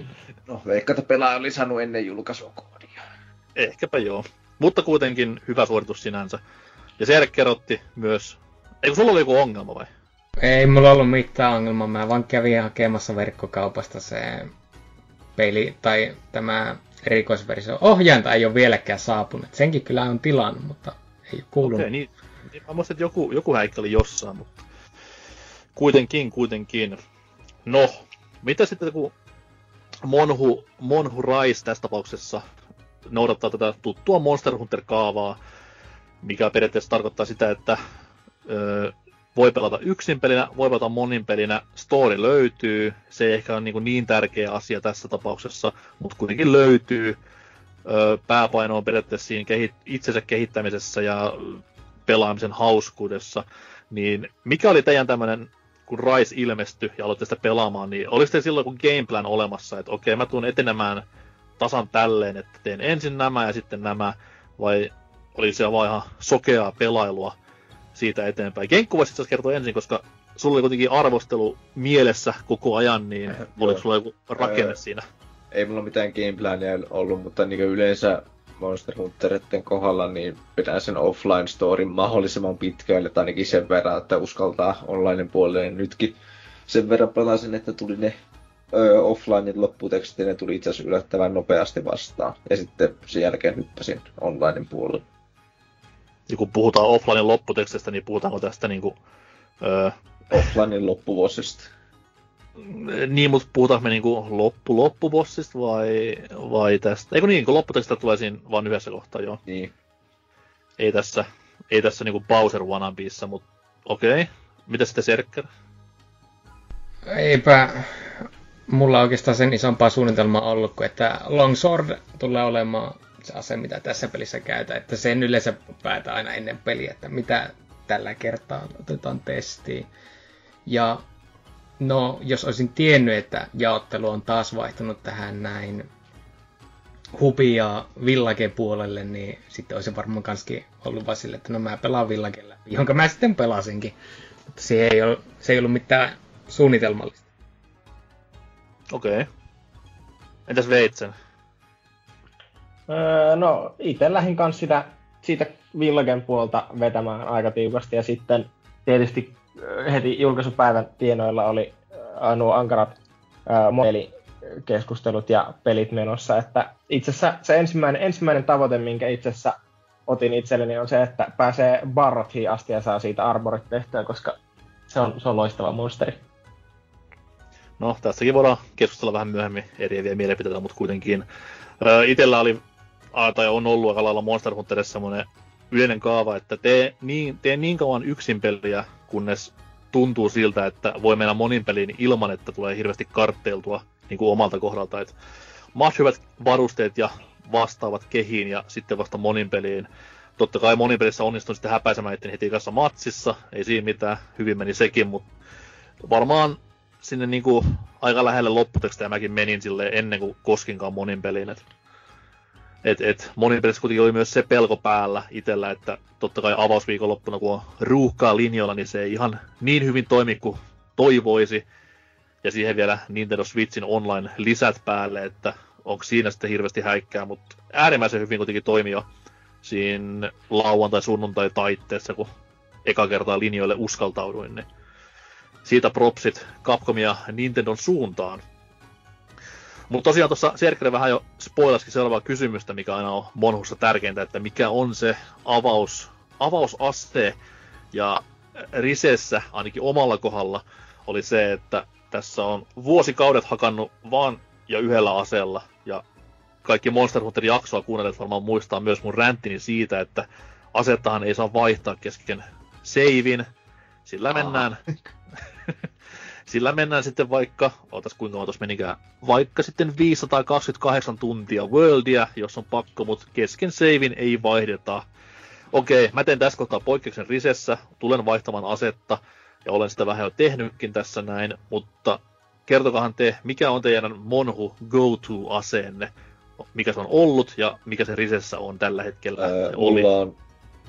no, veikka, että pelaaja oli saanut ennen julkaisukoodia. Ehkäpä joo. Mutta kuitenkin hyvä suoritus sinänsä. Ja se kerrotti myös... Eikö sulla oli joku ongelma vai? Ei mulla ollut mitään ongelmaa. Mä vaan kävin hakemassa verkkokaupasta se peli tai tämä erikoisversio. Ohjainta ei ole vieläkään saapunut. Senkin kyllä on tilannut, mutta ei kuulunut. Okei, niin, niin mä muistin, että joku, joku häikkä oli jossain, mutta kuitenkin, kuitenkin. No, mitä sitten kun Monhu, Monhu Rise tässä tapauksessa noudattaa tätä tuttua Monster Hunter-kaavaa, mikä periaatteessa tarkoittaa sitä, että voi pelata yksin pelinä, voi pelata monin pelinä, story löytyy, se ei ehkä ole niin, niin tärkeä asia tässä tapauksessa, mutta kuitenkin löytyy. Pääpaino on periaatteessa siinä kehit- itsensä kehittämisessä ja pelaamisen hauskuudessa. Niin mikä oli teidän tämmöinen, kun Rise ilmestyi ja aloitte sitä pelaamaan, niin teillä silloin kun gameplan olemassa, että okei, mä tuun etenemään tasan tälleen, että teen ensin nämä ja sitten nämä, vai oli se vaan ihan sokeaa pelailua siitä eteenpäin. Kenkku voisi itse kertoa ensin, koska sulla oli kuitenkin arvostelu mielessä koko ajan, niin oliko sulla joku rakenne siinä? Ei mulla mitään gameplania ollut, mutta niin yleensä Monster Hunteritten kohdalla niin pidän sen offline storin mahdollisimman pitkälle, tai ainakin sen verran, että uskaltaa online puolelle nytkin sen verran pelasin, että tuli ne offline lopputekstit, ne tuli itse asiassa yllättävän nopeasti vastaan. Ja sitten sen jälkeen hyppäsin online puolelle ja kun puhutaan offlinein lopputekstistä, niin puhutaanko tästä niinku... Öö, offlinein loppuvuosista. Niin, mutta puhutaanko me niinku loppu loppubossista vai, vai tästä? Eikö niin, kun lopputekstistä tulee siinä vain yhdessä kohtaa, joo. Niin. Ei tässä, ei tässä niinku Bowser Wannabeissa, mutta okei. Okay. Mitä sitten Serker? Eipä mulla oikeastaan sen isompaa suunnitelmaa ollut kuin, että Longsword tulee olemaan se ase, mitä tässä pelissä käytä, että sen yleensä päätä aina ennen peliä, että mitä tällä kertaa otetaan testiin. Ja no, jos olisin tiennyt, että jaottelu on taas vaihtunut tähän näin ja village puolelle, niin sitten olisi varmaan kanskin ollut vaan sille, että no mä pelaan village läpi, jonka mä sitten pelasinkin. Mutta se ei, ollut, se ei ollut mitään suunnitelmallista. Okei. Okay. Entäs Veitsen? Öö, no, itse lähdin kanssa sitä, siitä Villagen puolta vetämään aika tiukasti ja sitten tietysti heti julkaisupäivän tienoilla oli nuo ankarat eli keskustelut ja pelit menossa, että itse asiassa se ensimmäinen, ensimmäinen tavoite, minkä itse asiassa otin itselleni, on se, että pääsee Barrothiin asti ja saa siitä Arborit tehtyä, koska se on, se on loistava monsteri. No, tässäkin voidaan keskustella vähän myöhemmin eriäviä mielipiteitä, mutta kuitenkin. Itellä oli tai on ollut aika lailla Monster Hunterissa semmoinen yleinen kaava, että tee niin, tee niin kauan yksin peliä, kunnes tuntuu siltä, että voi mennä monin peliin ilman, että tulee hirveästi kartteiltua niin kuin omalta kohdalta. Että maat hyvät varusteet ja vastaavat kehiin ja sitten vasta monin peliin. Totta kai monin pelissä onnistun sitten häpäisemään itteni heti kanssa matsissa, ei siinä mitään, hyvin meni sekin, mutta varmaan sinne niin kuin aika lähelle lopputekstejä mäkin menin sille ennen kuin koskinkaan monin peliin. Että et, et monin pelissä kuitenkin oli myös se pelko päällä itsellä, että totta kai avausviikonloppuna, kun on ruuhkaa linjoilla, niin se ei ihan niin hyvin toimi kuin toivoisi. Ja siihen vielä Nintendo Switchin online lisät päälle, että onko siinä sitten hirveästi häikkää, mutta äärimmäisen hyvin kuitenkin toimi jo siinä lauantai-sunnuntai taitteessa, kun eka kertaa linjoille uskaltauduin, niin siitä propsit Capcom ja Nintendon suuntaan. Mutta tosiaan tuossa Serkre vähän jo spoilaskin seuraavaa kysymystä, mikä aina on Monhussa tärkeintä, että mikä on se avaus, avausaste. Ja Risessä, ainakin omalla kohdalla, oli se, että tässä on vuosikaudet hakannut vaan ja yhdellä aseella. Ja kaikki Monster Hunter jaksoa kuunnelleet varmaan muistaa myös mun ränttini siitä, että asettahan ei saa vaihtaa kesken seivin. Sillä mennään, (laughs) sillä mennään sitten vaikka, ootas kuinka tuossa menikään, vaikka sitten 528 tuntia worldia, jos on pakko, mutta kesken seivin ei vaihdeta. Okei, mä teen tässä kohtaa poikkeuksen risessä, tulen vaihtamaan asetta, ja olen sitä vähän jo tehnytkin tässä näin, mutta kertokahan te, mikä on teidän Monhu go-to-aseenne? Mikä se on ollut ja mikä se risessä on tällä hetkellä? Öö, oli. mulla, on,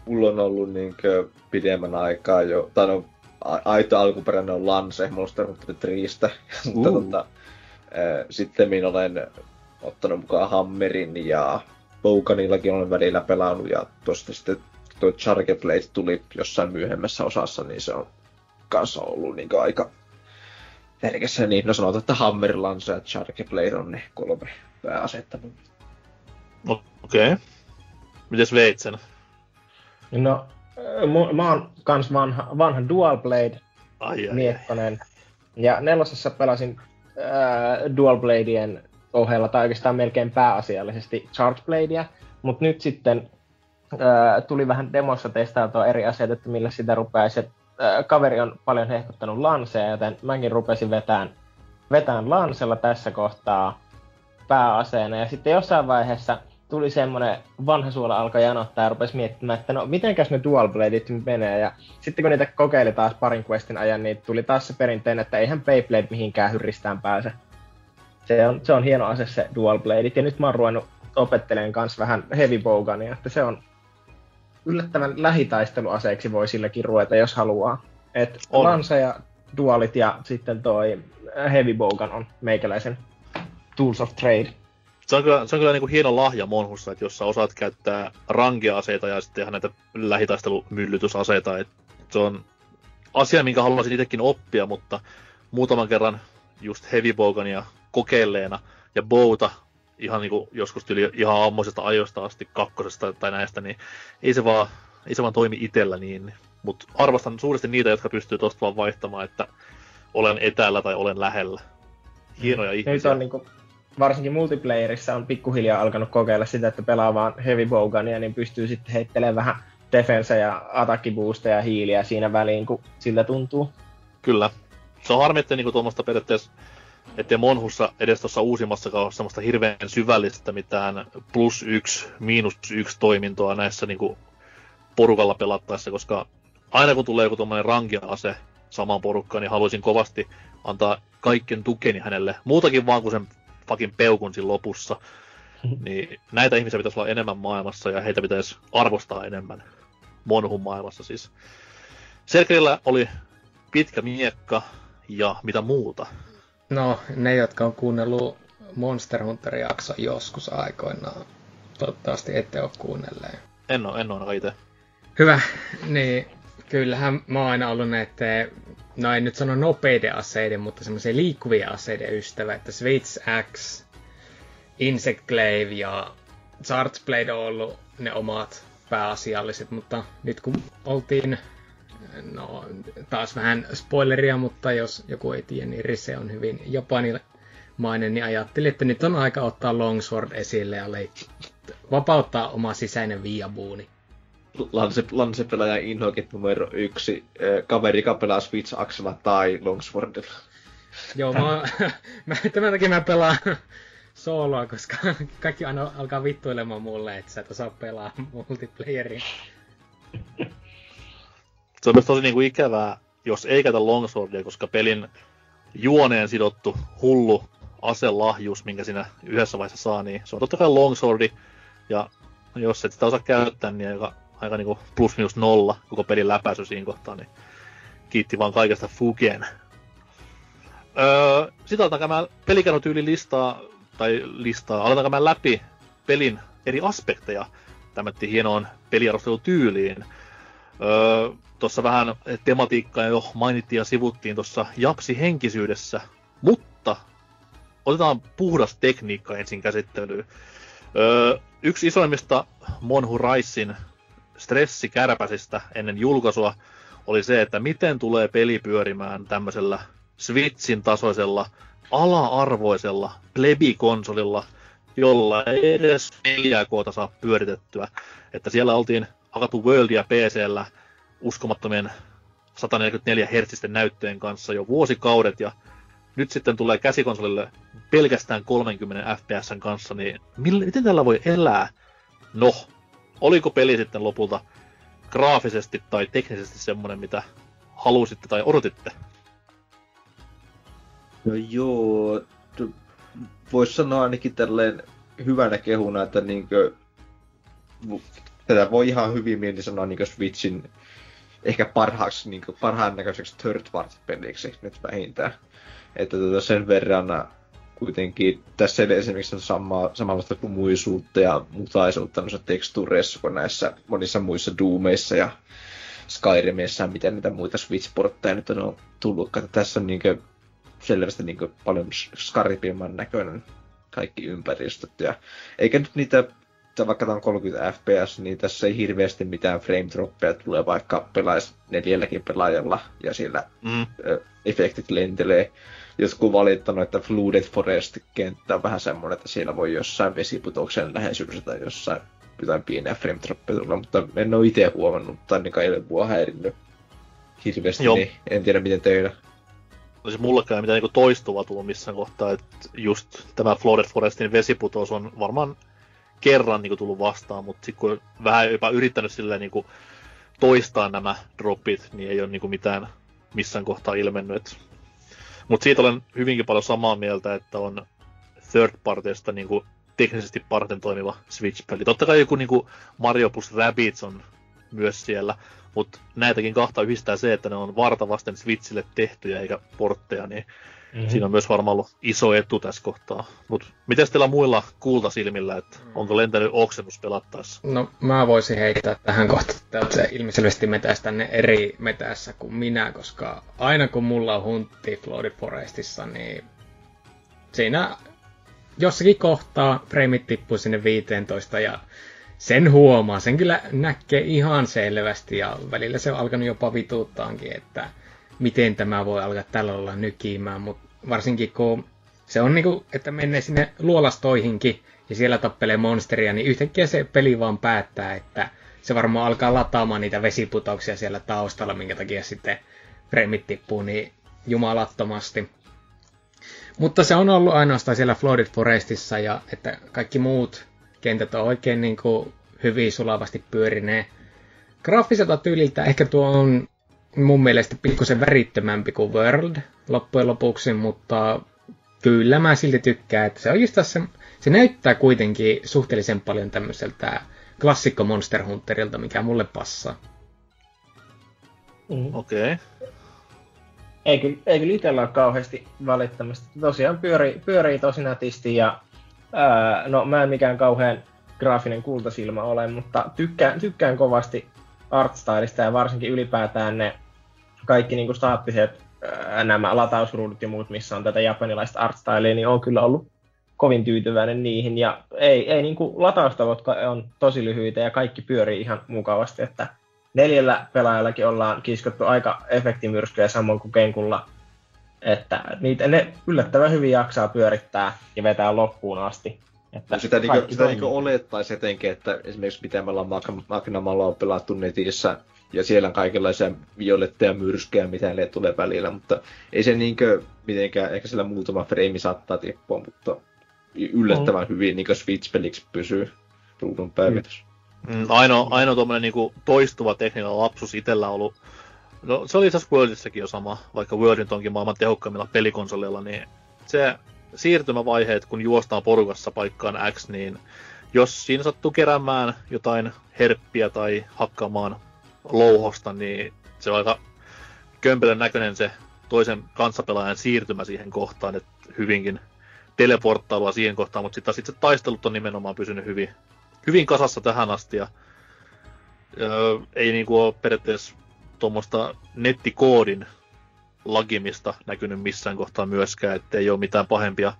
mulla on ollut niinkö pidemmän aikaa jo, tai no, aito alkuperäinen on Lance Monster Hunter 3, mutta Uh. tota, öö, sitten olen ottanut mukaan Hammerin ja Boukanillakin olen välillä pelannut ja tuosta sitten tuo Charge Blade tuli jossain myöhemmässä osassa, niin se on kanssa ollut niin aika tärkeässä. Niin, no sanotaan, että Hammer, Lance ja Charge Blade on ne kolme pääasetta. Okei. Okay. Mites Veitsen? No, mä oon kans vanha, vanha Dual Blade Ai, ai, miekkonen. Ja nelosessa pelasin äh, Dual Bladeen ohella, tai oikeastaan melkein pääasiallisesti Charge Bladea. Mutta nyt sitten äh, tuli vähän demossa testailtua eri asioita, että millä sitä rupeaisi. Äh, kaveri on paljon hehkuttanut Lancea, joten mäkin rupesin vetään, vetään Lancella tässä kohtaa pääaseena. Ja sitten jossain vaiheessa tuli semmoinen vanha suola alkoi janottaa ja rupesi miettimään, että no mitenkäs ne dual bladeit nyt menee. Ja sitten kun niitä kokeili taas parin questin ajan, niin tuli taas se perinteinen, että eihän Beyblade mihinkään hyrristään pääse. Se on, se on hieno ase se dual bladeit. Ja nyt mä oon ruvennut opettelemaan kanssa vähän heavy bowgunia, että se on yllättävän lähitaisteluaseeksi voi silläkin ruveta, jos haluaa. Et On. Lance ja dualit ja sitten toi heavy bowgun on meikäläisen tools of trade. Se on kyllä, se on kyllä niin kuin hieno lahja Monhussa, että jos sä osaat käyttää rangia-aseita ja sitten ihan näitä lähitaistelumyllytysaseita, että se on asia, minkä haluaisin itsekin oppia, mutta muutaman kerran just Heavy Bogania kokeilleena ja Bowta ihan niin kuin joskus tyyli ihan ammoisesta ajoista asti kakkosesta tai näistä, niin ei se vaan, ei se vaan toimi itsellä niin. Mutta arvostan suuresti niitä, jotka pystyy tosta vaan vaihtamaan, että olen etäällä tai olen lähellä. Hienoja Nyt ihmisiä. on niinku, varsinkin multiplayerissa on pikkuhiljaa alkanut kokeilla sitä, että pelaa vaan heavy bowgunia, niin pystyy sitten heittelemään vähän defense ja attackiboosteja ja hiiliä siinä väliin, kun siltä tuntuu. Kyllä. Se on harmi, että niinku tuommoista periaatteessa, ettei Monhussa edes tuossa uusimmassakaan ole semmoista hirveän syvällistä mitään plus yksi, miinus yksi toimintoa näissä niinku porukalla pelattaessa, koska aina kun tulee joku tuommoinen rankia-ase samaan porukkaan, niin haluaisin kovasti antaa kaiken tukeni hänelle. Muutakin vaan kuin sen fucking peukun siinä lopussa. (laughs) Niin näitä ihmisiä pitäisi olla enemmän maailmassa ja heitä pitäisi arvostaa enemmän Monhun maailmassa siis. Serkerillä oli pitkä miekka ja mitä muuta. No, ne, jotka on kuunnellut Monster Hunter-jakson joskus aikoinaan, toivottavasti ette ole kuunnelleen. En ole, en ole itse. Hyvä, niin kyllähän mä oon aina ollut näiden, no en nyt sano nopeiden aseiden, mutta semmoisia liikkuvia aseiden ystävä, että Switch X, Insect Glaive ja Charge Blade on ollut ne omat pääasialliset, mutta nyt kun oltiin, no taas vähän spoileria, mutta jos joku ei tiedä, niin Rise on hyvin japanilainen, niin ajattelin, että nyt on aika ottaa Longsword esille ja leik- vapauttaa oma sisäinen viabuuni. Lance, Lance-pelaaja Inhokit numero yksi, kaveri, pelaa Switch Axella tai Longswordilla. Joo, mä, (laughs) mä, tämän takia mä pelaan (laughs) sooloa, koska (laughs) kaikki aina alkaa vittuilemaan mulle, että sä et osaa pelaa multiplayeria. Se on myös tosi niinku ikävää, jos ei käytä longswordia, koska pelin juoneen sidottu hullu aselahjuus, minkä siinä yhdessä vaiheessa saa, niin se on totta kai longswordi. Ja jos et sitä osaa käyttää, niin aika, aika niinku plus minus nolla koko pelin läpäisy siinä kohtaa, niin kiitti vaan kaikesta Fugen. Öö, sitten aletaan käymään pelikerrotyyli listaa, tai listaa, aletaan käymään läpi pelin eri aspekteja tämmöttiin hienoon peliarvostelutyyliin. Öö, tuossa vähän tematiikkaa jo mainittiin ja sivuttiin tuossa japsi henkisyydessä, mutta otetaan puhdas tekniikka ensin käsittelyyn. Öö, yksi isoimmista Monhu Raisin stressikärpäsistä ennen julkaisua oli se, että miten tulee peli pyörimään tämmöisellä Switchin tasoisella ala-arvoisella plebikonsolilla, jolla ei edes 4K saa pyöritettyä. Että siellä oltiin hakattu Worldia PCllä uskomattomien 144 Hz näyttöjen kanssa jo vuosikaudet, ja nyt sitten tulee käsikonsolille pelkästään 30 fps kanssa, niin miten tällä voi elää? No, oliko peli sitten lopulta graafisesti tai teknisesti semmoinen, mitä halusitte tai odotitte? No joo, voisi sanoa ainakin tälleen hyvänä kehuna, että niinkö, tätä voi ihan hyvin mieli sanoa niinkö Switchin ehkä parhaaksi, niinkö, parhaan näköiseksi third party peliksi nyt vähintään. Että tota sen verran kuitenkin tässä ei esimerkiksi sama, samanlaista muisuutta ja mutaisuutta noissa tekstuureissa kuin näissä monissa muissa Doomeissa ja Skyrimissa, miten niitä muita Switch-portteja nyt on tullut. Tässä on niinkö selvästi niin paljon skarpimman näköinen kaikki ympäristöt. Ja eikä nyt niitä, vaikka tämä on 30 fps, niin tässä ei hirveästi mitään frame droppeja tule, vaikka pelaisi neljälläkin pelaajalla ja siellä mm. efektit lentelee. Jotkut valittanut, että Flooded Forest-kenttä on vähän semmoinen, että siellä voi jossain vesiputouksen läheisyydessä tai jossain jotain pieniä frame tulla, mutta en ole itse huomannut, tai ainakaan ei ole mua häirinnyt hirveästi, Joo. niin en tiedä miten teillä olisi mullekään mitään niin toistuvaa tullut missään kohtaa, että just tämä Flooded Forestin vesiputous on varmaan kerran niin tullut vastaan, mutta sitten kun vähän jopa yrittänyt silleen niin kuin toistaa nämä dropit, niin ei ole niin kuin mitään missään kohtaa ilmennyt. Mutta siitä olen hyvinkin paljon samaa mieltä, että on third partysta niin kuin teknisesti parten toimiva Switch-peli. Totta kai joku niin kuin Mario plus Rabbids on myös siellä, mutta näitäkin kahta yhdistää se, että ne on vartavasten Switchille tehtyjä eikä portteja, niin mm-hmm. siinä on myös varmaan ollut iso etu tässä kohtaa. Mutta miten teillä muilla kultasilmillä, että onko lentänyt oksennus pelattaessa? No mä voisin heittää tähän kohtaan, että se ilmeisesti metäisi tänne eri metässä kuin minä, koska aina kun mulla on huntti Florid Forestissa, niin siinä jossakin kohtaa freimit tippuu sinne 15 ja sen huomaa, sen kyllä näkee ihan selvästi ja välillä se on alkanut jopa vituuttaankin, että miten tämä voi alkaa tällä olla nykimään, mutta varsinkin kun se on niinku, että menee sinne luolastoihinkin ja siellä tappelee monsteria, niin yhtäkkiä se peli vaan päättää, että se varmaan alkaa lataamaan niitä vesiputouksia siellä taustalla, minkä takia sitten fremit tippuu niin jumalattomasti. Mutta se on ollut ainoastaan siellä Flooded Forestissa ja että kaikki muut kentät on oikein niin kuin hyvin sulavasti pyörineen. Graafiselta tyyliltä ehkä tuo on mun mielestä pikkusen värittömämpi kuin World loppujen lopuksi, mutta kyllä mä silti tykkään, että se on just tässä, se näyttää kuitenkin suhteellisen paljon tämmöiseltä klassikko Monster Hunterilta, mikä mulle passaa. Mm. Okei. Okay. Ei kyllä, ei kyllä itsellä ole kauheasti valittamista. Tosiaan pyörii, pyörii tosi nätisti ja ää, no mä en mikään kauhean graafinen kultasilmä ole, mutta tykkään, tykkään kovasti artstylista ja varsinkin ylipäätään ne kaikki niin staattiset ää, nämä latausruudut ja muut, missä on tätä japanilaista artstylia, niin on kyllä ollut kovin tyytyväinen niihin. Ja ei, ei niin kuin lataustavot on tosi lyhyitä ja kaikki pyörii ihan mukavasti, että neljällä pelaajallakin ollaan kiskottu aika efektimyrskyjä samoin kuin Kenkulla, että niitä, ne yllättävän hyvin jaksaa pyörittää ja vetää loppuun asti. Että sitä, niinku, sitä niinku olettaisi etenkin, että esimerkiksi miten me ollaan Magnamalla on pelattu netissä, ja siellä on kaikenlaisia violetteja myrskyjä, mitä ne tulee välillä, mutta ei se niinkö mitenkään, ehkä sillä muutama frame saattaa tippua, mutta yllättävän mm. hyvin niin Switch-peliksi pysyy ruudun päivitys. Mm, ainoa, ainoa tuommoinen niin toistuva tekniikka lapsus itsellä on ollut, no se oli itse Worldissakin jo sama, vaikka World onkin maailman tehokkaimmilla pelikonsoleilla, niin se siirtymävaiheet, kun juostaan porukassa paikkaan X, niin jos siinä sattuu keräämään jotain herppiä tai hakkaamaan louhosta, niin se on aika kömpelön näköinen se toisen kanssapelaajan siirtymä siihen kohtaan, että hyvinkin teleporttailua siihen kohtaan, mutta sitten sit se taistelut on nimenomaan pysynyt hyvin, hyvin kasassa tähän asti ja öö, ei niinku ole periaatteessa tuommoista nettikoodin lagimista näkynyt missään kohtaa myöskään, että ei ole mitään pahempia.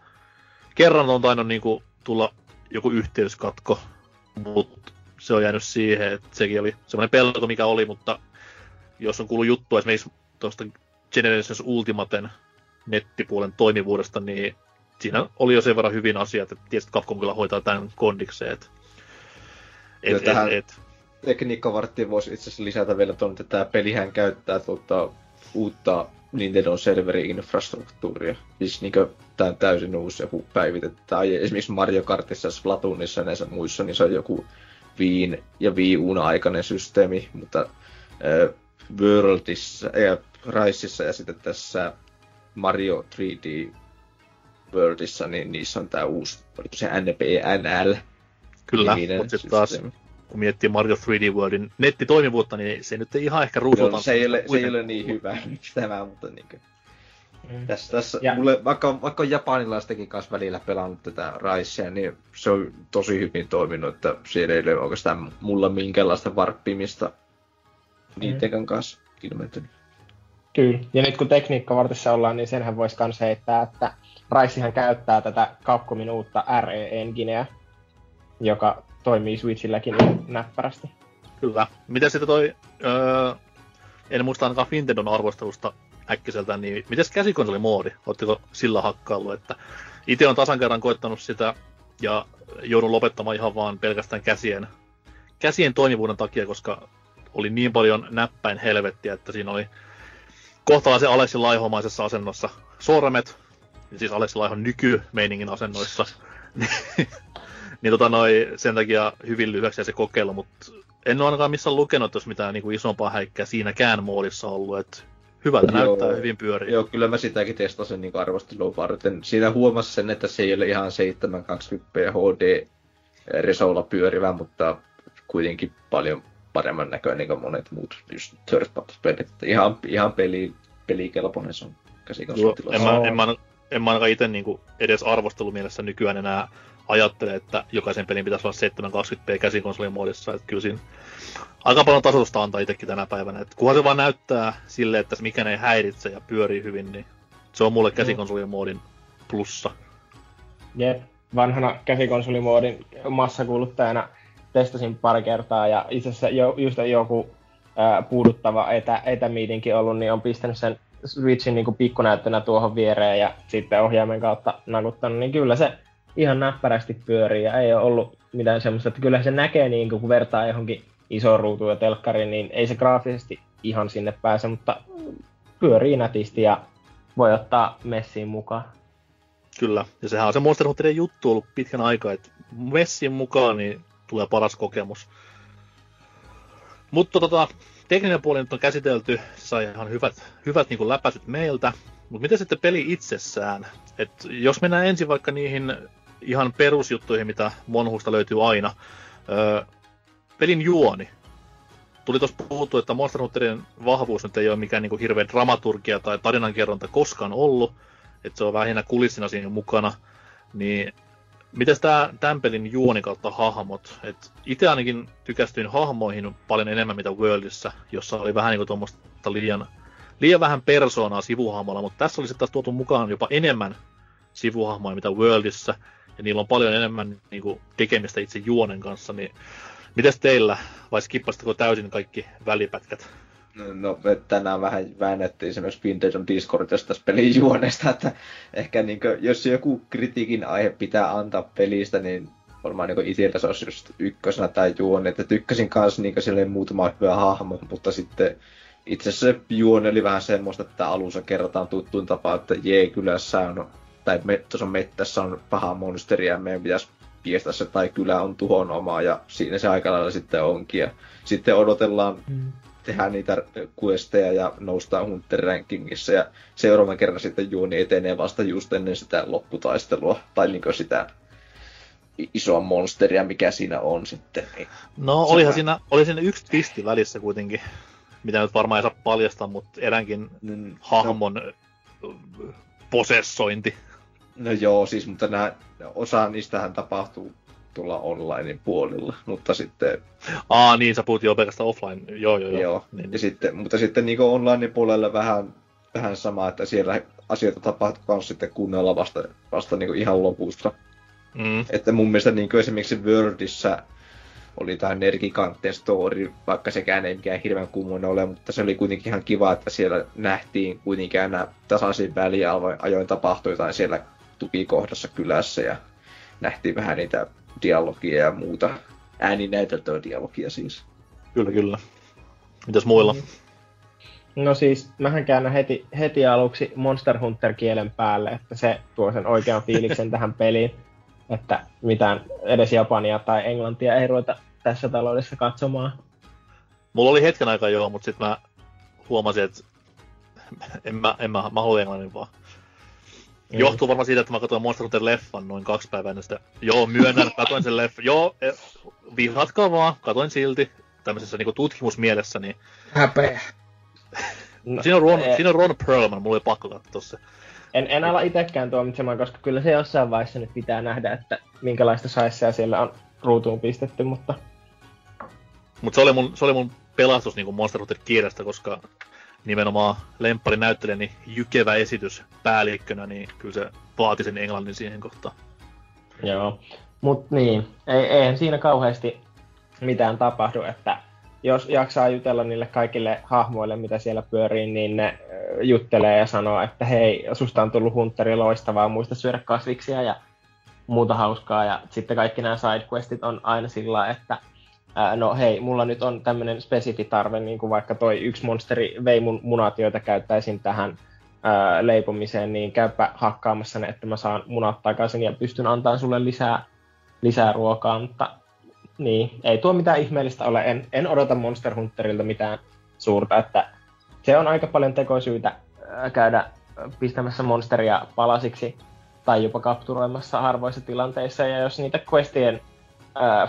Kerran on tainnut niinku tulla joku yhteyskatko, mutta se on jäänyt siihen, että sekin oli semmoinen pelko, mikä oli, mutta jos on kuullut juttu esimerkiksi tuosta Generations Ultimaten nettipuolen toimivuudesta, niin siinä oli jo sen verran hyvin asiat, että tietysti Capcom kyllä hoitaa tämän kondikseen. Et, et, tähän et, tekniikkavarttiin voisi itse asiassa lisätä vielä tuon, että tämä pelihän käyttää tuota, uutta Nintendo serveri-infrastruktuuria. Siis niin tämä täysin uusi joku päivitetty. Tai esimerkiksi Mario Kartissa, Splatoonissa ja näissä muissa, niin se on joku Viin ja Wii aikainen systeemi, mutta äh, Worldissa ja Riceissa ja sitten tässä Mario 3D Worldissa, niin niissä on tämä uusi, oliko se NPNL? Kyllä, mutta sitten taas kun miettii Mario 3D Worldin nettitoimivuutta, niin se nyt ei ihan ehkä ruusuta. se, ei ole, se ei ole niin hyvä (laughs) tämä, mutta niin kuin, mm. tässä, tässä ja. mulle, vaikka, vaikka on japanilaistakin kanssa välillä pelannut tätä Ricea, niin se on tosi hyvin toiminut, että siellä ei ole oikeastaan mulla minkäänlaista varppimista niiden mm. kanssa ilmentynyt. Kyllä, ja nyt kun tekniikkavartissa ollaan, niin senhän voisi myös heittää, että Raissihan käyttää tätä Capcomin uutta RE-engineä, joka toimii Switchilläkin niin näppärästi. Kyllä. Mitä sitten toi, öö, en muista ainakaan Fintendon arvostelusta äkkiseltä, niin miten käsikonsolimoodi? Oletteko sillä hakkaillut, että itse on tasan kerran koettanut sitä ja joudun lopettamaan ihan vaan pelkästään käsien, käsien toimivuuden takia, koska oli niin paljon näppäin helvettiä, että siinä oli kohtalaisen Alessi Laihomaisessa asennossa sormet, siis Alessi Laihon nykymeiningin asennoissa. (laughs) niin tota noi, sen takia hyvin lyhyeksi se kokeilu, mutta en ole ainakaan missään lukenut, olisi mitään niin kuin isompaa häikkää siinäkään moodissa ollut, että hyvältä joo, näyttää, hyvin pyörii. Joo, kyllä mä sitäkin testasin niin arvostelua varten. Siinä huomasi sen, että se ei ole ihan 720p HD resolla pyörivä, mutta kuitenkin paljon paremman näköinen kuin monet muut just third pelit. Ihan, ihan peli, pelikelpoinen se on En mä, en, mä, en mä ainakaan itse niin edes arvostelumielessä nykyään enää ajattele, että jokaisen pelin pitäisi olla 720p käsikonsolin muodissa. Että kyllä siinä aika paljon tasotusta antaa itsekin tänä päivänä. Että kunhan se vaan näyttää sille, että se mikään ei häiritse ja pyörii hyvin, niin se on mulle käsikonsolin muodin plussa. Jep, vanhana käsikonsolimoodin massakuluttajana testasin pari kertaa ja itse asiassa jo, just joku ää, puuduttava etä, etämiitinkin ollut, niin on pistänyt sen Switchin niin pikkunäyttönä tuohon viereen ja sitten ohjaimen kautta nakuttanut, niin kyllä se ihan näppärästi pyörii ja ei ole ollut mitään semmoista, että kyllä se näkee niin kun vertaa johonkin iso ruutuun ja telkkariin, niin ei se graafisesti ihan sinne pääse, mutta pyörii nätisti ja voi ottaa messiin mukaan. Kyllä, ja sehän on se Monster Hunterin juttu ollut pitkän aikaa, että messiin mukaan niin tulee paras kokemus. Mutta tota, tekninen puoli nyt on käsitelty, se sai ihan hyvät, hyvät niin läpäisyt meiltä. Mutta miten sitten peli itsessään? Et jos mennään ensin vaikka niihin ihan perusjuttuihin, mitä Monhusta löytyy aina. Öö, pelin juoni. Tuli tuossa puhuttu, että Monster Hunterin vahvuus nyt ei ole mikään niin hirveä dramaturgia tai tarinankerronta koskaan ollut, että se on vähän kulissina siinä mukana. Niin Miten tämä tämän pelin juoni kautta hahmot? Et itse ainakin tykästyin hahmoihin paljon enemmän mitä Worldissa, jossa oli vähän niin tuommoista liian, liian vähän persoonaa sivuhahmolla, mutta tässä oli sitten taas tuotu mukaan jopa enemmän sivuhahmoja mitä Worldissa, ja niillä on paljon enemmän niin kuin, tekemistä itse juonen kanssa, niin mites teillä, vai skippasitteko täysin kaikki välipätkät? No, no me tänään vähän väännettiin myös Vintage Discordissa tästä pelin juonesta, että ehkä niin kuin, jos joku kritiikin aihe pitää antaa pelistä, niin varmaan niin itsellä se olisi just ykkösenä tai juoni, että tykkäsin kanssa niin silleen muutama hyvä hahmo, mutta sitten itse asiassa se juoni oli vähän semmoista, että alussa kerrotaan tuttuun tapaan, että jee, kylässä on tai me, tuossa mettässä on paha monsteri ja meidän pitäisi piestä se tai kylä on tuhon oma ja siinä se aika lailla sitten onkin. Ja sitten odotellaan mm. tehdä niitä questeja ja noustaan Hunter rankingissa ja seuraavan kerran sitten juoni etenee vasta just ennen sitä lopputaistelua tai niin sitä isoa monsteria, mikä siinä on sitten. Niin no olihan siinä, oli siinä yksi twisti välissä kuitenkin, mitä nyt varmaan ei saa paljastaa, mutta eräänkin mm, hahmon no. posessointi. No joo, siis, mutta nää, osa niistähän tapahtuu tulla online puolilla, mutta sitten... Aa, niin, sä puhut jo pelkästään offline, joo, joo, joo. joo. Niin, ja niin. sitten, mutta sitten niin online puolella vähän vähän sama, että siellä asioita tapahtuu myös sitten kunnolla vasta, vasta niin ihan lopussa. Mm. Että mun mielestä niin esimerkiksi Wordissä oli tämä Nergikantten story, vaikka sekään ei mikään hirveän kummoinen ole, mutta se oli kuitenkin ihan kiva, että siellä nähtiin kuitenkin aina tasaisin väliajoin tapahtui jotain siellä tukikohdassa kylässä ja nähtiin vähän niitä dialogia ja muuta ääninäyteltöä dialogia siis. Kyllä, kyllä. Mitäs muilla? No siis, mähän käännän heti, heti aluksi Monster Hunter-kielen päälle, että se tuo sen oikean fiiliksen (laughs) tähän peliin. Että mitään edes japania tai englantia ei ruveta tässä taloudessa katsomaan. Mulla oli hetken aikaa joo, mutta sitten mä huomasin, että en mä, en mä, mä haluan englannin vaan. Mm. Johtuu varmaan siitä, että mä katsoin Monster Hunter leffan noin kaksi päivää ennen sitä. Joo, myönnän, katsoin sen leffan. Joo, e, vihatkaa vaan, katsoin silti tämmöisessä niinku tutkimusmielessä, niin... Häpeä. No, (laughs) siinä, on Ron, e- siinä on Ron Perlman, mulla oli pakko katsoa se. En, en ala itsekään tuomitsemaan, koska kyllä se jossain vaiheessa nyt pitää nähdä, että minkälaista saisseja siellä on ruutuun pistetty, mutta... Mutta se oli mun, se oli mun pelastus niin Monster Hunter kirjasta, koska nimenomaan lemppari näyttelijäni jykevä esitys päällikkönä, niin kyllä se vaati sen englannin siihen kohtaan. Joo, mutta niin, ei, eihän siinä kauheasti mitään tapahdu, että jos jaksaa jutella niille kaikille hahmoille, mitä siellä pyörii, niin ne juttelee ja sanoo, että hei, susta on tullut Hunteri loistavaa, muista syödä kasviksia ja muuta hauskaa. Ja sitten kaikki nämä sidequestit on aina sillä että ää, no hei, mulla nyt on tämmöinen spesifi tarve, niin kuin vaikka toi yksi monsteri vei mun munat, joita käyttäisin tähän ää, leipomiseen, niin käypä hakkaamassa ne, että mä saan munat takaisin ja pystyn antamaan sulle lisää, lisää ruokaa, mutta niin, ei tuo mitään ihmeellistä ole. En, en odota Monster Hunterilta mitään suurta, että se on aika paljon tekosyitä käydä pistämässä monsteria palasiksi tai jopa kapturoimassa harvoissa tilanteissa. Ja jos niitä questien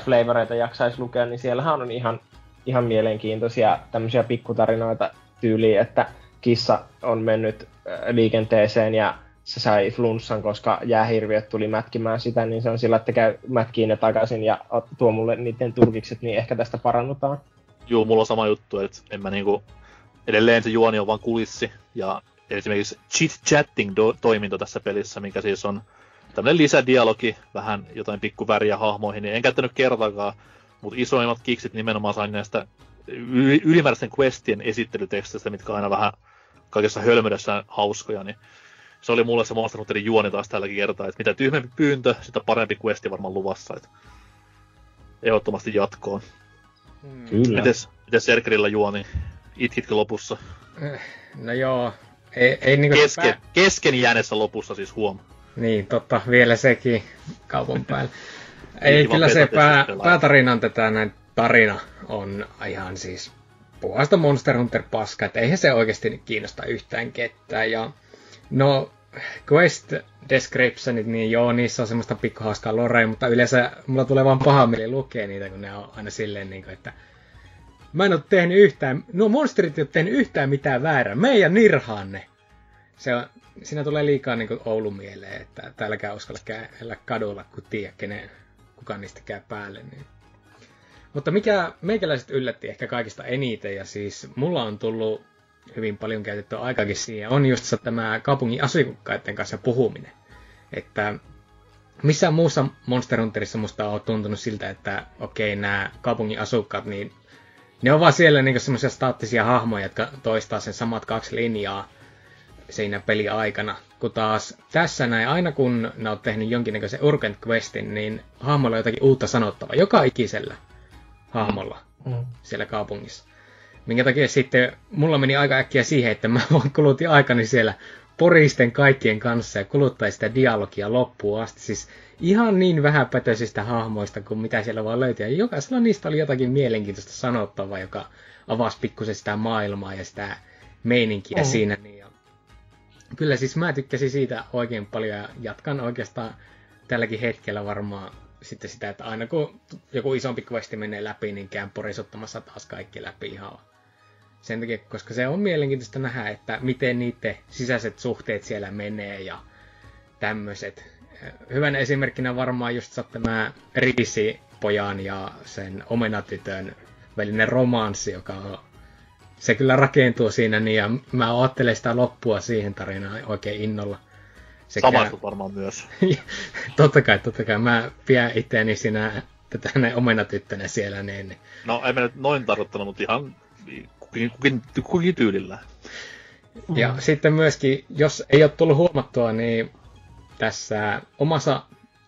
flavoreita jaksaisi lukea, niin siellähän on ihan, ihan mielenkiintoisia tämmöisiä pikkutarinoita tyyliin, että kissa on mennyt liikenteeseen ja se sai flunssan, koska jäähirviöt tuli mätkimään sitä, niin se on sillä, että käy mätkiin ne takaisin ja tuo mulle niiden turkikset, niin ehkä tästä parannutaan. Joo, mulla on sama juttu, että en mä niinku, edelleen se juoni on vaan kulissi, ja esimerkiksi chit-chatting-toiminto tässä pelissä, mikä siis on tämmöinen lisädialogi, vähän jotain pikkuväriä hahmoihin, niin en käyttänyt kertaakaan, mutta isoimmat kiksit nimenomaan sain näistä ylimääräisten questien esittelyteksteistä, mitkä on aina vähän kaikessa hölmöydessä hauskoja, niin se oli mulle se Monster Hunterin juoni taas tälläkin kertaa, että mitä tyhmempi pyyntö, sitä parempi questi varmaan luvassa, että ehdottomasti jatkoon. Hmm. Kyllä. Mites, mites Serkerillä juoni? Itkitkö lopussa? Eh, no joo, ei, ei niinku kesken, pää... kesken jääneessä lopussa siis huom. Niin, totta, vielä sekin kaupan (laughs) päällä. ei, kyllä se pää, päätarinan tätä näin tarina on ihan siis puhasta Monster Hunter paska, että eihän se oikeasti kiinnosta yhtään ketään. Ja no, quest descriptionit, niin joo, niissä on semmoista pikkuhauskaa lorea, mutta yleensä mulla tulee vaan paha mieli lukea niitä, kun ne on aina silleen, niin kuin, että Mä en oo tehnyt yhtään, no monsterit ei oo tehnyt yhtään mitään väärää. Meidän nirhaan ne. Se on, siinä tulee liikaa niin Oulu mieleen, että täälläkään uskalla käydä kadulla, kun tiedä, kenen, kuka niistä käy päälle. Niin. Mutta mikä meikäläiset yllätti ehkä kaikista eniten, ja siis mulla on tullut hyvin paljon käytettyä aikakin siihen, on just tämä kaupungin asukkaiden kanssa puhuminen. Että missään muussa Monster Hunterissa musta on tuntunut siltä, että okei, nämä kaupungin asukkaat, niin ne on vaan siellä niinku semmoisia staattisia hahmoja, jotka toistaa sen samat kaksi linjaa siinä peli aikana. Kun taas tässä näin, aina kun ne on tehnyt jonkinnäköisen Urgent Questin, niin hahmolla on jotakin uutta sanottavaa. Joka ikisellä hahmolla mm. siellä kaupungissa. Minkä takia sitten mulla meni aika äkkiä siihen, että mä vaan kulutin aikani siellä poristen kaikkien kanssa ja kuluttaa sitä dialogia loppuun asti. Siis ihan niin vähäpätöisistä hahmoista kuin mitä siellä vaan löytyy. Ja jokaisella niistä oli jotakin mielenkiintoista sanottavaa, joka avasi pikkusen sitä maailmaa ja sitä meininkiä oh. siinä. Niin kyllä siis mä tykkäsin siitä oikein paljon ja jatkan oikeastaan tälläkin hetkellä varmaan sitten sitä, että aina kun joku isompi questi menee läpi, niin käyn porisuttamassa taas kaikki läpi ihan sen takia, koska se on mielenkiintoista nähdä, että miten niiden sisäiset suhteet siellä menee ja tämmöiset hyvän esimerkkinä varmaan just tämä Riisi pojan ja sen omenatytön välinen romanssi, joka on se kyllä rakentuu siinä niin, ja mä ottelen sitä loppua siihen tarinaan oikein innolla. Sekä... Samaistut varmaan myös. (laughs) totta kai, totta kai. Mä pidän itseäni siinä tätä omena tyttönä siellä. Niin. No ei me nyt noin tarkoittanut, mutta ihan kukin, kukin, kukin tyylillä. Ja mm. sitten myöskin, jos ei ole tullut huomattua, niin tässä omassa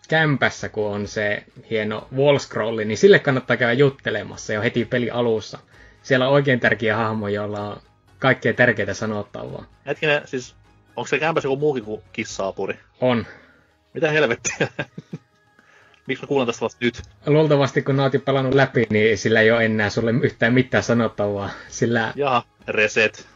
kämpässä, kun on se hieno wall scrolli, niin sille kannattaa käydä juttelemassa jo heti peli alussa. Siellä on oikein tärkeä hahmo, jolla on kaikkea tärkeää sanottavaa. Hetkinen, siis onko se kämpässä joku muukin kuin kissaapuri? On. Mitä helvettiä? (laughs) Miksi mä kuulen tästä vasta nyt? Luultavasti kun oot jo pelannut läpi, niin sillä ei ole enää sulle yhtään mitään sanottavaa. Sillä... Jaha, reset.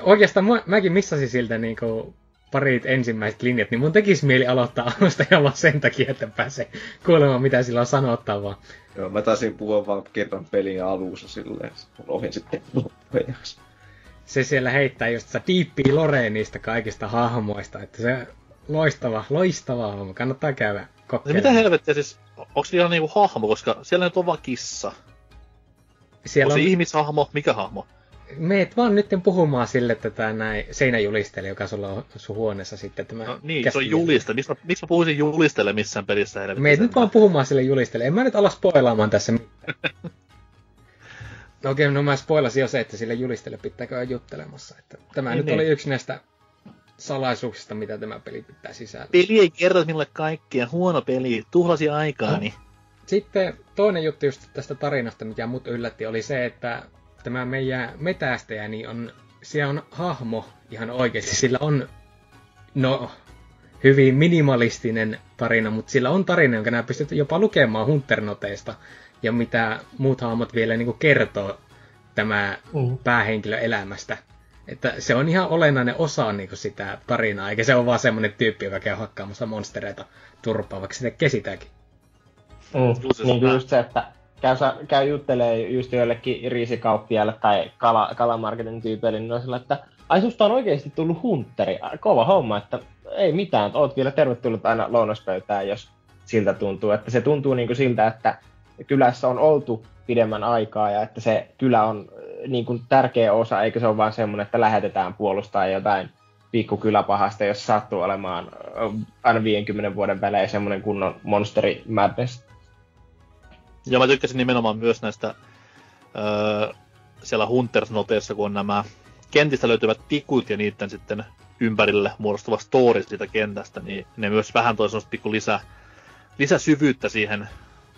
Oikeastaan mä, mäkin missasin siltä niin kuin parit ensimmäiset linjat, niin mun tekisi mieli aloittaa alusta (laughs) ihan vaan sen takia, että pääsee kuulemaan, mitä sillä on sanottavaa. Joo, mä taisin puhua vaan kerran pelin alussa silleen, ohin sitten loppujen Se siellä heittää just sitä diippiä loreen niistä kaikista hahmoista, että se loistava, loistava hahmo, kannattaa käydä kokeilemaan. No mitä helvettiä siis, onko ihan niinku hahmo, koska siellä nyt on vaan kissa? Siellä on, on... se ihmishahmo, mikä hahmo? Meet vaan nyt puhumaan sille tätä näin seinäjulistele, joka sulla on sun huoneessa sitten tämä no, niin, se on juliste. Miksi mä, miksi mä puhuisin julistele missään pelissä? Meet nyt vaan puhumaan sille julistele. En mä nyt ala spoilaamaan tässä No (laughs) okei, okay, no mä spoilasin jo se, että sille julistele pitääkö juttelemassa. Että tämä niin, nyt niin. oli yksi näistä salaisuuksista, mitä tämä peli pitää sisällä. Peli ei kerro minulle kaikkia. Huono peli. Tuhlasi aikaani. No. Sitten toinen juttu just tästä tarinasta, mikä mut yllätti, oli se, että tämä meidän metästäjä, niin on, siellä on hahmo ihan oikeasti. Sillä on, no, hyvin minimalistinen tarina, mutta sillä on tarina, jonka nämä pystyt jopa lukemaan Hunternoteista, ja mitä muut hahmot vielä niin kuin kertoo tämä mm. päähenkilö elämästä. Että se on ihan olennainen osa niin kuin sitä tarinaa, eikä se ole vaan semmoinen tyyppi, joka käy hakkaamassa monstereita turpaa, vaikka sitä kesitäkin. Mm. Niin just se, että käy, käy juttelee just joillekin riisikauppiaille tai kala, kalamarketin tyypeille, niin on sillä, että ai susta on oikeasti tullut hunteri. Kova homma, että ei mitään, oot vielä tervetullut aina lounaspöytään, jos siltä tuntuu. Että se tuntuu niin kuin siltä, että kylässä on oltu pidemmän aikaa ja että se kylä on äh, niin kuin tärkeä osa, eikä se ole vain semmoinen, että lähetetään puolustaa jotain pikkukyläpahasta, jos sattuu olemaan äh, aina 50 vuoden välein semmoinen kunnon monsteri madness. Ja mä tykkäsin nimenomaan myös näistä öö, siellä Hunters-noteissa, kun on nämä kentistä löytyvät tikut ja niiden sitten ympärille muodostuva story siitä kentästä, niin ne myös vähän toi pikku lisä, lisäsyvyyttä siihen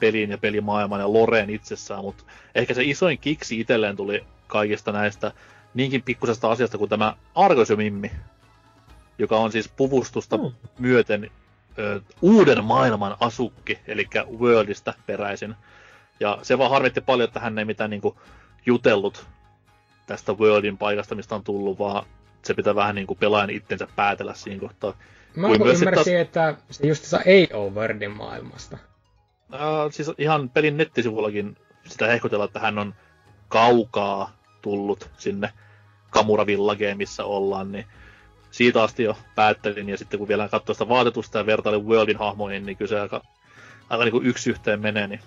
peliin ja pelimaailmaan ja Loreen itsessään, mutta ehkä se isoin kiksi itselleen tuli kaikista näistä niinkin pikkusesta asiasta kuin tämä Argosiomimmi, joka on siis puvustusta mm. myöten ö, uuden maailman asukki, eli Worldista peräisin. Ja se vaan harmitti paljon, että hän ei mitään niin kuin, jutellut tästä Worldin paikasta, mistä on tullut, vaan se pitää vähän niin kuin pelaajan itsensä päätellä siinä kohtaa. Mä ymmärsin, taas... että se just ei ole Worldin maailmasta. Äh, siis ihan pelin nettisivullakin sitä hehkutellaan, että hän on kaukaa tullut sinne Kamura Villageen, missä ollaan, niin siitä asti jo päättelin, ja sitten kun vielä katsoin sitä vaatetusta ja vertailin Worldin hahmoihin, niin kyllä se aika, aika niin kuin yksi yhteen menee, niin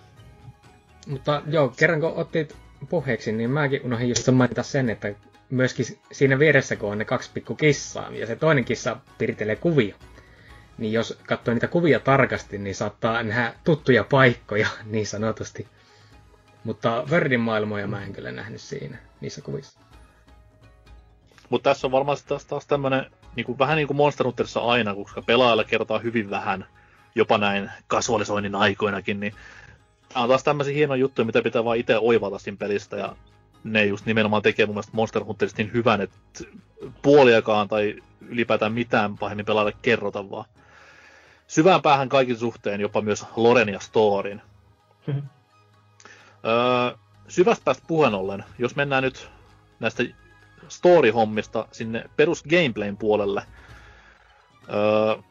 mutta joo, kerran kun otit puheeksi, niin mäkin unohdin just mainita sen, että myöskin siinä vieressä, kun on ne kaksi pikku kissaa, ja se toinen kissa piritelee kuvia, niin jos katsoo niitä kuvia tarkasti, niin saattaa nähdä tuttuja paikkoja (laughs) niin sanotusti. Mutta Verdin maailmoja mä en kyllä nähnyt siinä, niissä kuvissa. Mutta tässä on varmasti taas, taas tämmönen, niin kuin, vähän niin kuin Monster Hunterissa aina, koska pelaajalla kertaa hyvin vähän, jopa näin kasualisoinnin aikoinakin, niin Tämä on taas tämmöisiä hienoja juttuja, mitä pitää vaan itse oivata siinä pelistä, ja ne just nimenomaan tekee mun mielestä Monster Hunterista niin hyvän, että puoliakaan tai ylipäätään mitään pahemmin pelaajalle kerrota vaan. Syvään päähän kaikin suhteen, jopa myös Loren ja Storin. Mm-hmm. Öö, syvästä päästä puheen ollen, jos mennään nyt näistä story-hommista sinne perus gameplayn puolelle, öö,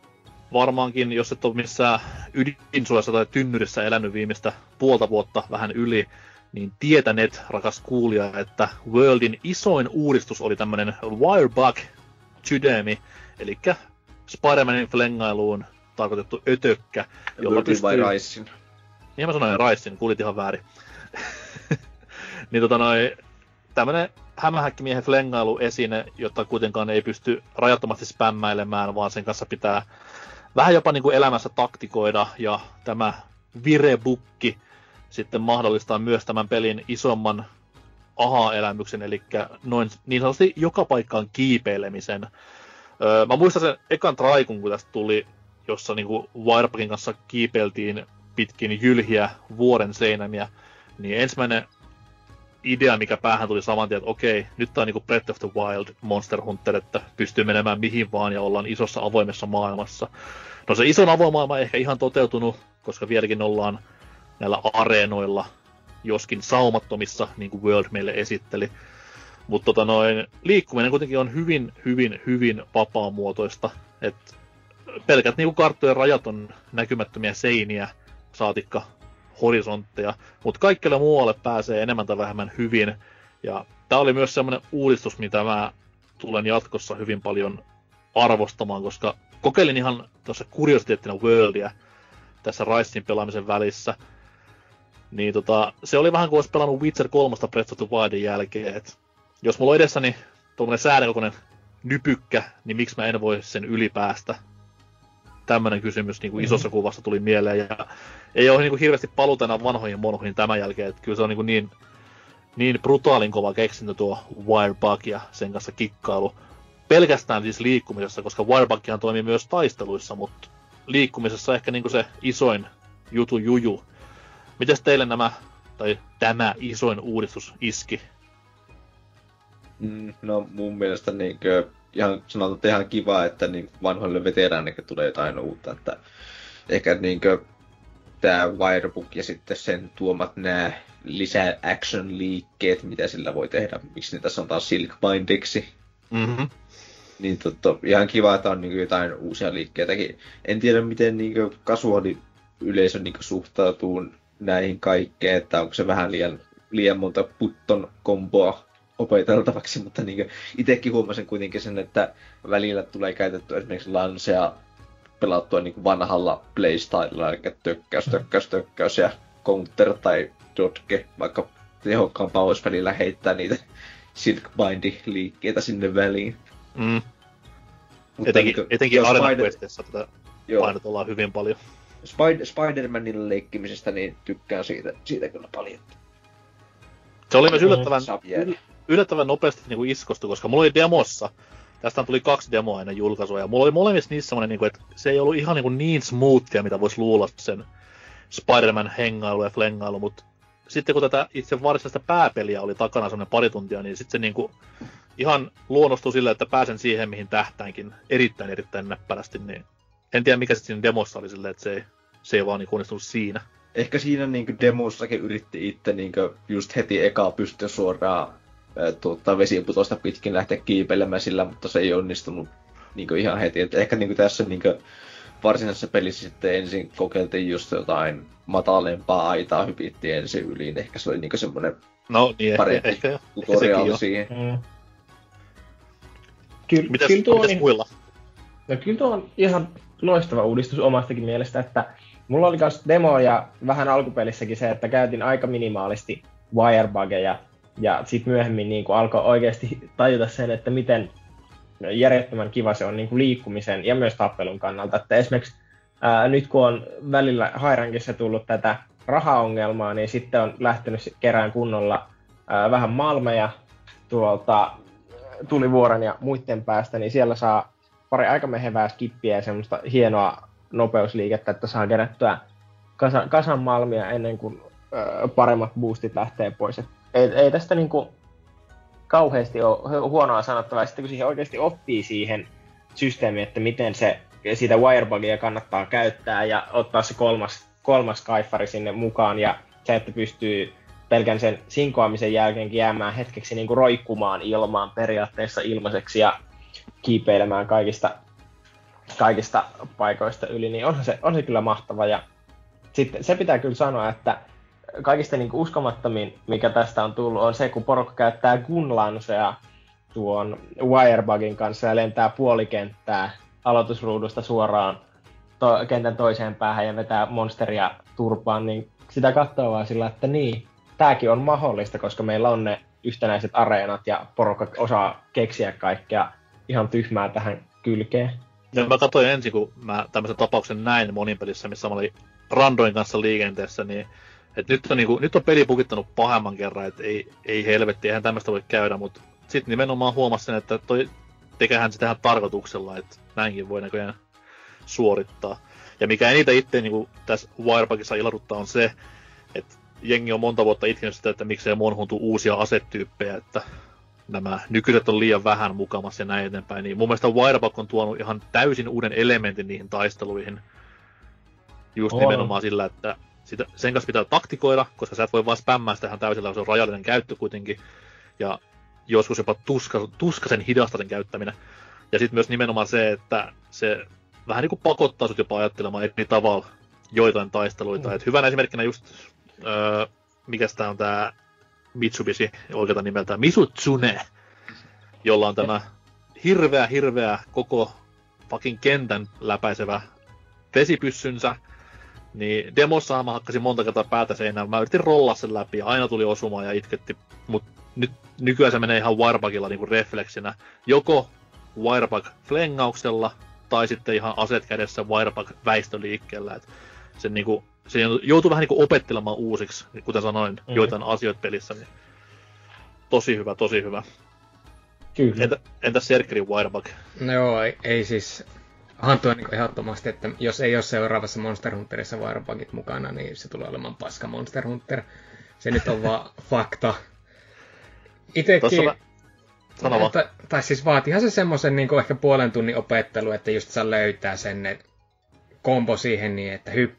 varmaankin, jos et ole missään ydinsulassa tai tynnyrissä elänyt viimeistä puolta vuotta vähän yli, niin tietänet, rakas kuulija, että Worldin isoin uudistus oli tämmönen Wirebug Chudemi, eli Spider-Manin flengailuun tarkoitettu ötökkä, jolla pystyy... vai Raisin? Niin mä sanoin Raisin, kuulit ihan väärin. (laughs) niin tota noin, tämmönen hämähäkkimiehen flengailu esine, jota kuitenkaan ei pysty rajattomasti spämmäilemään, vaan sen kanssa pitää vähän jopa niin kuin elämässä taktikoida, ja tämä virebukki sitten mahdollistaa myös tämän pelin isomman aha-elämyksen, eli noin niin sanotusti joka paikkaan kiipeilemisen. Öö, mä muistan sen ekan traikun, kun tästä tuli, jossa niinku Wirepakin kanssa kiipeiltiin pitkin jylhiä vuoren seinämiä, niin ensimmäinen idea, mikä päähän tuli saman tien, että okei, nyt tää on niinku Breath of the Wild Monster Hunter, että pystyy menemään mihin vaan ja ollaan isossa avoimessa maailmassa. No se ison avomaailma ei ehkä ihan toteutunut, koska vieläkin ollaan näillä areenoilla, joskin saumattomissa, niin kuin World meille esitteli. Mutta tota noin, liikkuminen kuitenkin on hyvin, hyvin, hyvin vapaamuotoista. Et pelkät niin karttojen rajat on näkymättömiä seiniä, saatikka horisontteja, mutta kaikille muualle pääsee enemmän tai vähemmän hyvin. Ja tämä oli myös semmoinen uudistus, mitä mä tulen jatkossa hyvin paljon arvostamaan, koska kokeilin ihan tuossa kuriositeettina Worldia tässä Ricein pelaamisen välissä. Niin tota, se oli vähän kuin olisi pelannut Witcher 3 Breath of the Wildin jälkeen. Et jos mulla on edessäni tuommoinen säädökokoinen nypykkä, niin miksi mä en voi sen ylipäästä? Tämmöinen kysymys niin kuin isossa mm-hmm. kuvassa tuli mieleen. Ja ei ole niin kuin hirveästi paluutena vanhoihin monoihin tämän jälkeen. Että kyllä se on niin, kuin niin, niin brutaalin kova keksintö tuo Wirebug ja sen kanssa kikkailu. Pelkästään siis liikkumisessa, koska Wirebughan toimii myös taisteluissa, mutta liikkumisessa ehkä niin kuin se isoin jutu juju. Mites teille nämä, tai tämä isoin uudistus iski? Mm, no mun mielestä niinkö, ihan sanotaan, että ihan kiva, että niin vanhoille veteraaneille tulee jotain uutta, että ehkä niinkö tämä Wirebook ja sitten sen tuomat nämä lisää action-liikkeet, mitä sillä voi tehdä, miksi niitä sanotaan Silkbindiksi. Mm-hmm. Niin totta, ihan kiva, että on niin jotain uusia liikkeitäkin. En tiedä, miten niin kasuaali yleisö niin suhtautuu näihin kaikkeen, että onko se vähän liian, liian monta putton komboa opeteltavaksi, (laughs) mutta niin itsekin huomasin kuitenkin sen, että välillä tulee käytetty esimerkiksi lansea pelattua niin vanhalla playstylella, eli tökkäys, tökkäys, tökkäys ja counter tai dodge, vaikka tehokkaampaa olisi välillä heittää niitä Silkbindi-liikkeitä sinne väliin. Mm. Mutta etenkin, niin, etenkin Arena Questissa tätä painotellaan hyvin paljon. Spider- Spider-Manilla leikkimisestä, niin tykkään siitä, siitä kyllä paljon. Se oli myös yllättävän, yllättävän nopeasti niin kuin iskostu, koska mulla oli demossa, tästä tuli kaksi demoa ennen julkaisua, ja mulla oli molemmissa niissä semmoinen, niin että se ei ollut ihan niin, kuin niin smoothia, mitä voisi luulla sen Spider-Man hengailu ja flengailu, mutta sitten kun tätä itse varsinaista pääpeliä oli takana semmoinen pari tuntia, niin sitten se niin kuin ihan luonnostui sille, että pääsen siihen, mihin tähtäinkin erittäin erittäin näppärästi, niin en tiedä mikä sitten siinä demossa oli silleen, että se ei, se ei vaan niin onnistunut siinä. Ehkä siinä niin demossakin yritti itse niin just heti eka pystyä suoraan tuota, vesiputosta pitkin lähteä kiipeilemään sillä, mutta se ei onnistunut niin ihan heti. Et ehkä niin tässä niin varsinaisessa pelissä sitten ensin kokeiltiin just jotain matalempaa aitaa, hypittiin ensin yli, niin ehkä se oli niin semmoinen no, niin, parempi ehkä, tutoriaali siihen. Mm. Ky- mitäs, kyllä tuo mitäs muilla? No kyllä tuo on ihan loistava uudistus omastakin mielestä, että mulla oli myös demo ja vähän alkupelissäkin se, että käytin aika minimaalisti wirebugeja ja sitten myöhemmin niin kuin alkoi oikeasti tajuta sen, että miten järjettömän kiva se on niin kuin liikkumisen ja myös tappelun kannalta. Että esimerkiksi ää, nyt kun on välillä Hairankissa tullut tätä rahaongelmaa, niin sitten on lähtenyt kerään kunnolla ää, vähän malmeja tuolta tulivuoren ja muiden päästä, niin siellä saa pari aika mehevää skippiä ja semmoista hienoa nopeusliikettä, että saa kerättyä kasan, kasan malmia ennen kuin ö, paremmat boostit lähtee pois. Et ei, ei tästä niinku kauheasti ole huonoa sanottavaa. Sitten kun siihen oikeasti oppii siihen systeemiin, että miten se sitä wirebugia kannattaa käyttää ja ottaa se kolmas, kolmas kaifari sinne mukaan ja se, että pystyy pelkän sen sinkoamisen jälkeenkin jäämään hetkeksi niin kuin roikkumaan ilmaan periaatteessa ilmaiseksi ja kiipeilemään kaikista, kaikista paikoista yli, niin on se, on se kyllä mahtava. Ja sitten se pitää kyllä sanoa, että kaikista niin uskomattomin, mikä tästä on tullut, on se, kun porukka käyttää gunlansea tuon Wirebugin kanssa ja lentää puolikenttää aloitusruudusta suoraan to- kentän toiseen päähän ja vetää monsteria turpaan, niin sitä katsoo vaan sillä, että niin, tämäkin on mahdollista, koska meillä on ne yhtenäiset areenat ja porukka osaa keksiä kaikkea ihan tyhmää tähän kylkeen. Ja mä katsoin ensin, kun mä tämmöisen tapauksen näin monin pelissä, missä mä olin Randoin kanssa liikenteessä, niin et nyt, on, niin kuin, nyt on peli pukittanut pahemman kerran, että ei, ei helvetti, eihän tämmöistä voi käydä, mutta sitten nimenomaan huomasin että toi tekehän sitä ihan tarkoituksella, että näinkin voi näköjään suorittaa. Ja mikä eniten itse niin kuin tässä Wirepackissa ilahduttaa on se, että jengi on monta vuotta itkenyt sitä, että miksei monhuntu uusia asetyyppejä, että nämä nykyiset on liian vähän mukamassa ja näin eteenpäin. Niin mun mielestä Wireback on tuonut ihan täysin uuden elementin niihin taisteluihin. Just on. nimenomaan sillä, että sitä, sen kanssa pitää taktikoida, koska sä et voi vaan spämmää sitä ihan täysillä, se on rajallinen käyttö kuitenkin. Ja joskus jopa tuska, tuskasen hidasta sen käyttäminen. Ja sitten myös nimenomaan se, että se vähän niin kuin pakottaa sut jopa ajattelemaan eri tavalla joitain taisteluita. Mm. Et hyvänä esimerkkinä just, öö, mikä tämä on tämä Mitsubishi oikealta nimeltä, Misutsune, jolla on tämä hirveä, hirveä koko fucking kentän läpäisevä vesipyssynsä, niin demossa mä hakkasin monta kertaa päätä seinään. Mä yritin rollaa sen läpi ja aina tuli osumaan ja itketti. Mut nyt nykyään se menee ihan Wirebugilla niinku refleksinä. Joko Wirebug flengauksella tai sitten ihan aset kädessä Wirebug väistöliikkeellä. Et sen niinku, se joutuu vähän niinku opettelemaan uusiksi, kuten sanoin, mm-hmm. joitain asioita pelissä. Niin tosi hyvä, tosi hyvä. Kyllä. Entä, entä Serkerin Wirebug? No joo, ei, ei siis Hantu on niin ehdottomasti, että jos ei ole seuraavassa Monster Hunterissa Wirebugit mukana, niin se tulee olemaan paska Monster Hunter. Se nyt on vaan (laughs) fakta. Itekin... Sano että, tai siis vaatihan se semmoisen niin ehkä puolen tunnin opettelu, että just saa löytää sen että kombo siihen niin, että hyp,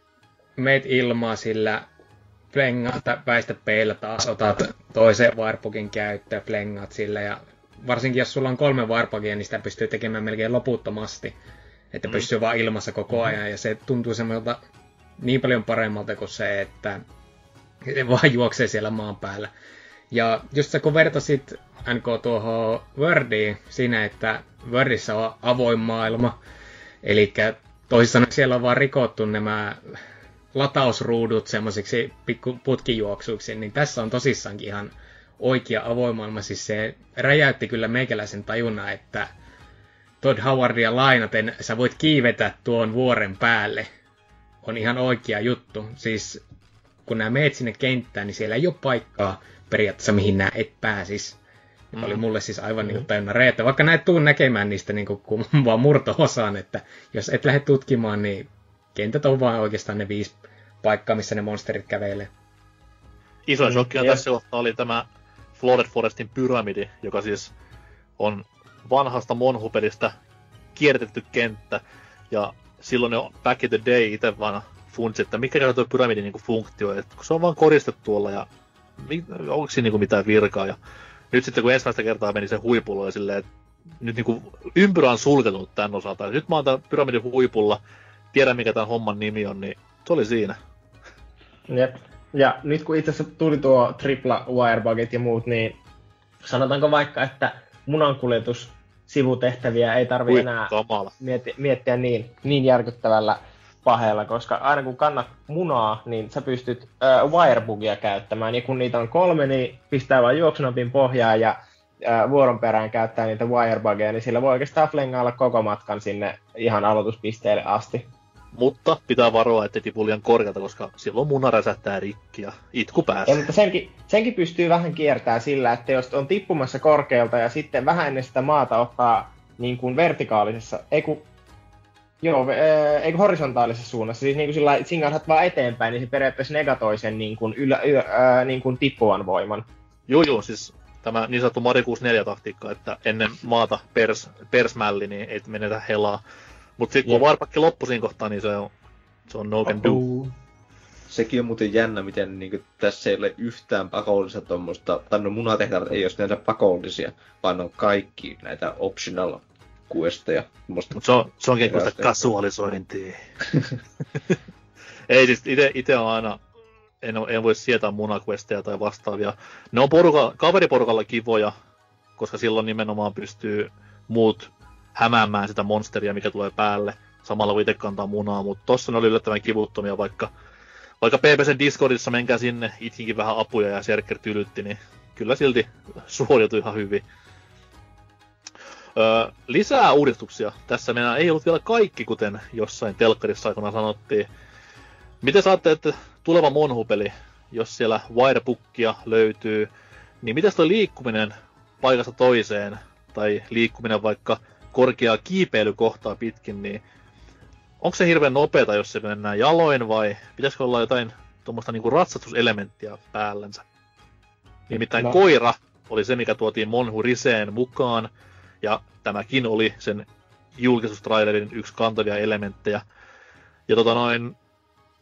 meet ilmaa sillä, plengaat, väistä peillä taas, otat toisen Wirebugin käyttöön, plengaat sillä ja varsinkin jos sulla on kolme Wirebugia, niin sitä pystyy tekemään melkein loputtomasti että mm. pysyy vaan ilmassa koko mm-hmm. ajan, ja se tuntuu semmoilta niin paljon paremmalta kuin se, että se vaan (laughs) juoksee siellä maan päällä. Ja just se, kun vertasit NK tuohon Wordiin siinä, että Wordissa on avoin maailma, eli toisin sanoen siellä on vaan rikottu nämä latausruudut semmoisiksi pikku putkijuoksuiksi, niin tässä on tosissaankin ihan oikea avoin maailma. Siis se räjäytti kyllä meikäläisen tajunnan, että Todd Howardia lainaten, sä voit kiivetä tuon vuoren päälle. On ihan oikea juttu. Siis kun nämä meet sinne kenttään, niin siellä ei ole paikkaa periaatteessa, mihin nämä et pääsis. Mm. oli mulle siis aivan niin tajunnan reettä. Vaikka näet tuun näkemään niistä niin kuin, (laughs) vaan murto-osaan, että jos et lähde tutkimaan, niin kentät on vaan oikeastaan ne viisi paikkaa, missä ne monsterit kävelee. Iso mm, shokki tässä kohtaa oli tämä Flooded Forestin pyramidi, joka siis on vanhasta Monhupelistä kiertetty kenttä, ja silloin jo back in the day itse vaan funtsi, että mikä on tuo pyramidin niin funktio, että kun se on vaan koristettu tuolla ja onko siinä niin mitään virkaa. Ja nyt sitten kun ensimmäistä kertaa meni se huipulla ja silleen, että nyt niin kuin ympyrä on sulkeutunut tämän osalta. Nyt mä oon tämän pyramidin huipulla, tiedän mikä tämän homman nimi on, niin se oli siinä. Jep. Ja nyt kun itse asiassa tuli tuo tripla wirebugit ja muut, niin sanotaanko vaikka, että munankuljetus sivutehtäviä ei tarvi enää miettiä, miettiä niin, niin järkyttävällä paheella, koska aina kun kannat munaa, niin sä pystyt äh, wirebugia käyttämään, ja kun niitä on kolme, niin pistää vain juoksunopin pohjaa ja äh, vuoron perään käyttää niitä wirebugia, niin sillä voi oikeastaan flengailla koko matkan sinne ihan aloituspisteelle asti. Mutta pitää varoa, ettei tipu liian korkealta, koska silloin muna räsähtää rikki ja itku pääsee. Ja, mutta senkin, senkin pystyy vähän kiertämään sillä, että jos on tippumassa korkealta ja sitten vähän ennen sitä maata ottaa niin kuin vertikaalisessa, ei kun, joo, ei kun horisontaalisessa suunnassa, siis niin kuin sillä singahat vaan eteenpäin, niin se periaatteessa negatoi sen niin kuin, ylä, ylä, ää, niin kuin tippuvan voiman. Joo, joo, siis tämä niin sanottu Mari 64-taktiikka, että ennen maata pers, persmälli, niin ei menetä helaa. Mutta sitten kun varpakki loppu siinä kohtaa, niin se on, se on no can do. Sekin on muuten jännä, miten niin kuin, tässä ei ole yhtään pakollista tuommoista, tai no munatehtävät ei ole näitä pakollisia, vaan on kaikki näitä optional questeja. Mutta se on, se onkin kuin kasualisointia. (laughs) ei siis itse on aina, en, en voi sietää munaquesteja tai vastaavia. Ne on poruka, kaveriporukalla kivoja, koska silloin nimenomaan pystyy muut hämäämään sitä monsteria, mikä tulee päälle, samalla kun itse kantaa munaa, mutta tossa ne oli yllättävän kivuttomia, vaikka, vaikka PPC Discordissa menkää sinne, itkinkin vähän apuja ja Serker tylytti, niin kyllä silti suoriutui ihan hyvin. Öö, lisää uudistuksia. Tässä meillä ei ollut vielä kaikki, kuten jossain telkkarissa aikana sanottiin. Miten saatte, että tuleva Monhu-peli, jos siellä wirebookia löytyy, niin miten tuo liikkuminen paikasta toiseen, tai liikkuminen vaikka korkeaa kiipeilykohtaa pitkin, niin onko se hirveän nopeata, jos se mennään jaloin, vai pitäisikö olla jotain tuommoista niinku ratsastuselementtiä päällänsä? Nimittäin no. koira oli se, mikä tuotiin Monhu Riseen mukaan, ja tämäkin oli sen julkisuustrailerin yksi kantavia elementtejä. Ja tota noin,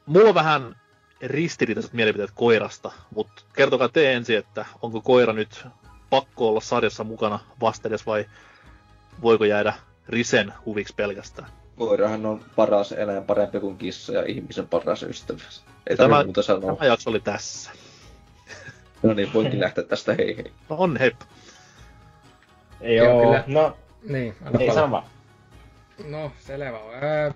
mulla on vähän ristiriitaiset mielipiteet koirasta, mutta kertokaa te ensin, että onko koira nyt pakko olla sarjassa mukana vastedes vai voiko jäädä Risen huviksi pelkästään? Koirahan on paras eläin, parempi kuin kissa ja ihmisen paras ystävä. Ei tämä, muuta sanoa. Tämä jakso oli tässä. (laughs) No niin, voinkin lähteä tästä hei hei. No on hei. Joo, kyllä. no... Niin, anna Ei sano vaan. No, selvä. Ää,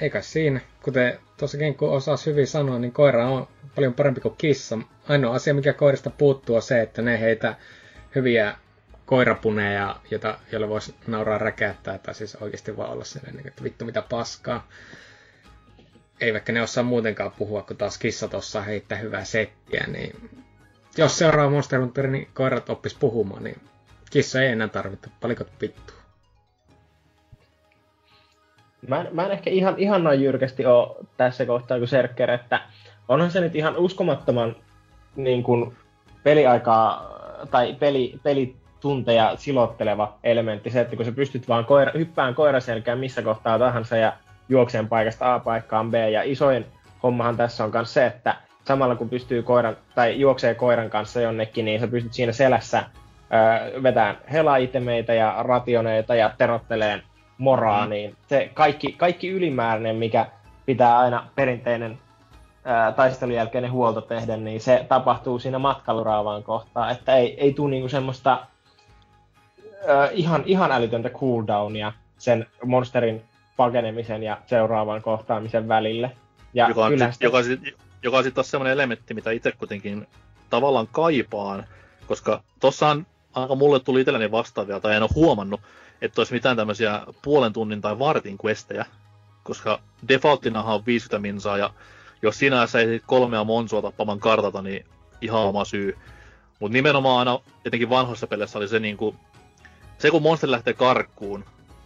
eikä siinä. Kuten tuossakin kun osaa hyvin sanoa, niin koira on paljon parempi kuin kissa. Ainoa asia, mikä koirista puuttuu, on se, että ne heitä hyviä koirapuneja, jota, jolle voisi nauraa räkäyttää, tai siis oikeasti vaan olla sellainen, niin että vittu mitä paskaa. Eivätkä ne osaa muutenkaan puhua, kun taas kissa tuossa heittää hyvää settiä, niin jos seuraava Monster Hunter, niin koirat oppis puhumaan, niin kissa ei enää tarvita. Palikot vittu. Mä, mä en ehkä ihan, ihan noin jyrkästi ole tässä kohtaa kuin Serker, että onhan se nyt ihan uskomattoman niin kuin peliaikaa tai peli, pelitunteja silotteleva elementti, se, että kun sä pystyt vaan koira, hyppään koiraselkään missä kohtaa tahansa ja juokseen paikasta A paikkaan B, ja isoin hommahan tässä on myös se, että samalla kun pystyy koiran, tai juoksee koiran kanssa jonnekin, niin sä pystyt siinä selässä öö, vetään helaitemeita ja rationeita ja terotteleen moraa, mm. niin se kaikki, kaikki ylimääräinen, mikä pitää aina perinteinen ää, taistelun jälkeinen huolto tehdä, niin se tapahtuu siinä matkaluraavaan kohtaa, että ei, ei tule niinku semmoista ää, ihan, ihan älytöntä cooldownia sen monsterin pakenemisen ja seuraavan kohtaamisen välille. Ja joka, on, sit, sitä... joka, sit, joka sitten taas semmoinen elementti, mitä itse kuitenkin tavallaan kaipaan, koska tossahan aika mulle tuli itselleni vastaavia, tai en ole huomannut, että olisi mitään tämmöisiä puolen tunnin tai vartin questejä, koska defaultinahan on 50 minsaa, ja jos sinä ei kolmea monsua tappaman kartata, niin ihan oma syy. Mutta nimenomaan aina, etenkin vanhoissa peleissä oli se niinku, se kun monster lähtee karkkuun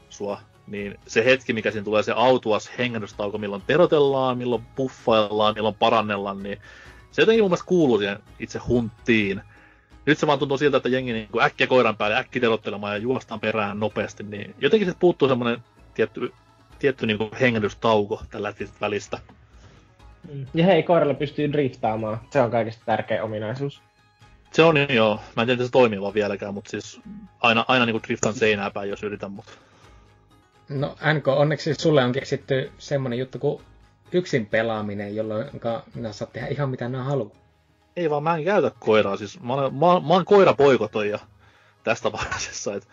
sua, niin se hetki, mikä siinä tulee se autuas hengähdystauko, milloin terotellaan, milloin puffaillaan, milloin parannellaan, niin se jotenkin mun mielestä kuuluu siihen itse hunttiin. Nyt se vaan tuntuu siltä, että jengi niin äkkiä koiran päälle, äkkiä terottelemaan ja juostaan perään nopeasti, niin jotenkin se puuttuu semmoinen tietty, tietty niin hengähdystauko tällä välistä. Mm. Ja hei, koiralle pystyy driftaamaan. Se on kaikista tärkeä ominaisuus. Se on joo. Mä en tiedä, se toimii vaan vieläkään, mutta siis aina, aina niin driftan seinää päin, jos yritän, mutta... No NK, onneksi sulle on keksitty semmonen juttu kuin yksin pelaaminen, jolloin minä saat tehdä ihan mitä nämä haluaa. Ei vaan, mä en käytä koiraa. Siis mä olen, mä, mä olen koirapoikotoija tästä vaiheessa. Että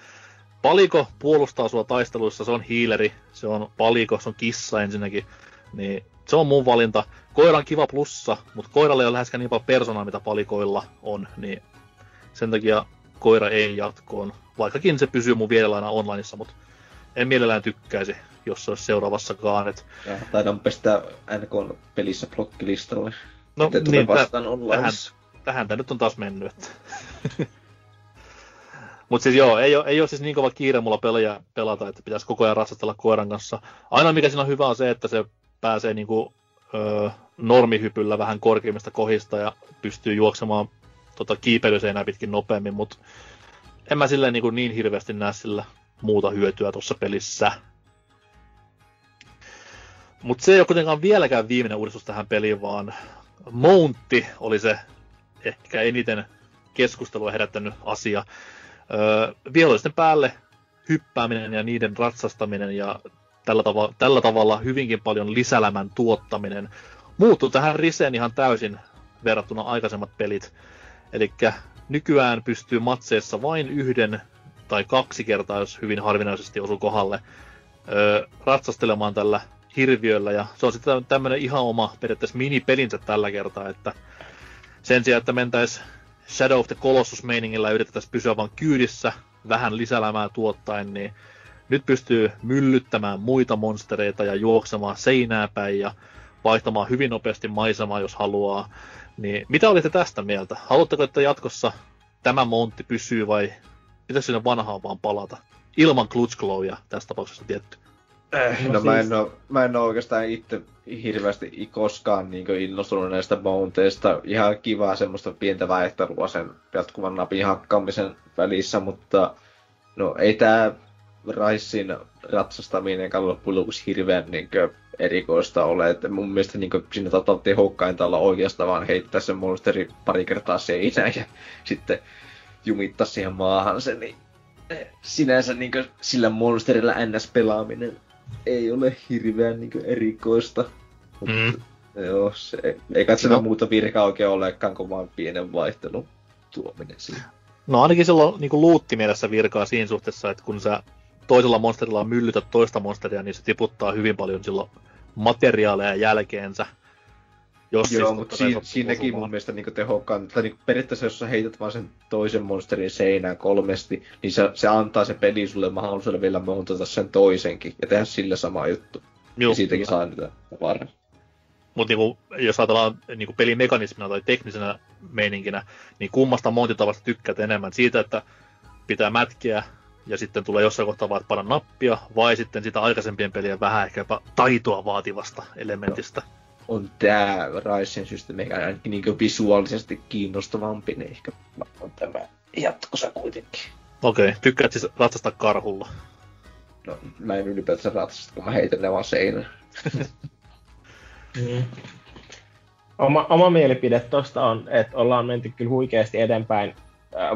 paliko puolustaa sua taisteluissa, se on hiileri, se on paliko, se on kissa ensinnäkin. Niin se on mun valinta. Koira on kiva plussa, mutta koiralle ei ole läheskään niin paljon persoonaa, mitä palikoilla on, niin sen takia koira ei jatkoon. Vaikkakin se pysyy mun vielä aina onlineissa, mutta en mielellään tykkäisi, jos se olisi seuraavassakaan. Et... Ja, taidan pestää NK pelissä blokkilistalle. No niin, vastaan tähän, tähän tämä nyt on taas mennyt. (laughs) Mutta siis joo, ei ole, ei ole siis niin kova kiire mulla pelejä pelata, että pitäisi koko ajan ratsastella koiran kanssa. Aina mikä siinä on hyvä on se, että se pääsee niinku, ö, normihypyllä vähän korkeimmista kohista ja pystyy juoksemaan tota, kiipeilyseinää pitkin nopeammin, mutta en mä silleen niin, niin hirveästi näe sillä muuta hyötyä tuossa pelissä. Mutta se ei ole kuitenkaan vieläkään viimeinen uudistus tähän peliin, vaan Mountti oli se ehkä eniten keskustelua herättänyt asia. Öö, vihollisten päälle hyppääminen ja niiden ratsastaminen ja tällä, tava- tällä tavalla hyvinkin paljon lisälämän tuottaminen muuttuu tähän Riseen ihan täysin verrattuna aikaisemmat pelit. Eli nykyään pystyy matseissa vain yhden tai kaksi kertaa, jos hyvin harvinaisesti osuu kohdalle, öö, ratsastelemaan tällä hirviöllä. Ja se on sitten tämmöinen ihan oma periaatteessa minipelinsä tällä kertaa, että sen sijaan, että mentäis Shadow of the Colossus-meiningillä yritettäisiin pysyä vain kyydissä, vähän lisälämää tuottaen, niin nyt pystyy myllyttämään muita monstereita ja juoksemaan seinää päin ja vaihtamaan hyvin nopeasti maisemaa, jos haluaa. Niin mitä olitte tästä mieltä? Haluatteko, että jatkossa tämä montti pysyy vai pitäisikö sinne vanhaan vaan palata? Ilman Glowia tässä tapauksessa tietty. Eh, no, no mä, en oo, mä en oo oikeastaan itse hirveästi koskaan niin innostunut näistä mounteista. Ihan kivaa semmoista pientä vaihtelua sen jatkuvan napin hakkaamisen välissä, mutta no ei tää Raissin ratsastaminen loppujen lopuksi hirveän niin kuin, erikoista ole. Että mun mielestä niin kuin, siinä taitaa tehokkainta olla oikeastaan vaan heittää se monsteri pari kertaa seinään ja (laughs) sitten jumittaa siihen maahan se, niin eh, sinänsä niin kuin, sillä monsterilla NS-pelaaminen ei ole hirveän niin kuin, erikoista. Mm. Joo, se, ei katsota no. muuta virkaa oikein olekaan kuin vaan pienen vaihtelun tuominen siihen. No ainakin silloin niin luuttimielessä virkaa siinä suhteessa, että kun sä toisella monsterilla myllytä toista monsteria, niin se tiputtaa hyvin paljon silloin materiaaleja jälkeensä. Jos Joo, siis, mutta si- siinäkin mun mielestä niin tehokkaan, tai niin periaatteessa jos sä heität vaan sen toisen monsterin seinään kolmesti, niin se, se antaa se peli sulle mahdollisuuden vielä montata sen toisenkin, ja tehdä sille sama juttu. Joo, ja siitäkin saa niitä varmaan. Mutta niinku, jos ajatellaan niinku pelimekanismina tai teknisenä meininkinä, niin kummasta montitavasta tykkäät enemmän? Siitä, että pitää mätkiä ja sitten tulee jossain kohtaa vaan panna nappia, vai sitten sitä aikaisempien pelien vähän ehkä jopa taitoa vaativasta elementistä. No, on tämä Ryzen systeemi ainakin niin visuaalisesti kiinnostavampi, niin ehkä on tämä jatkossa kuitenkin. Okei, okay. tykkäät siis ratsastaa karhulla? No, mä en ylipäätänsä ratsasta, kun mä heitän ne vaan seinään. mm. Oma, oma mielipide tosta on, että ollaan menty kyllä huikeasti eteenpäin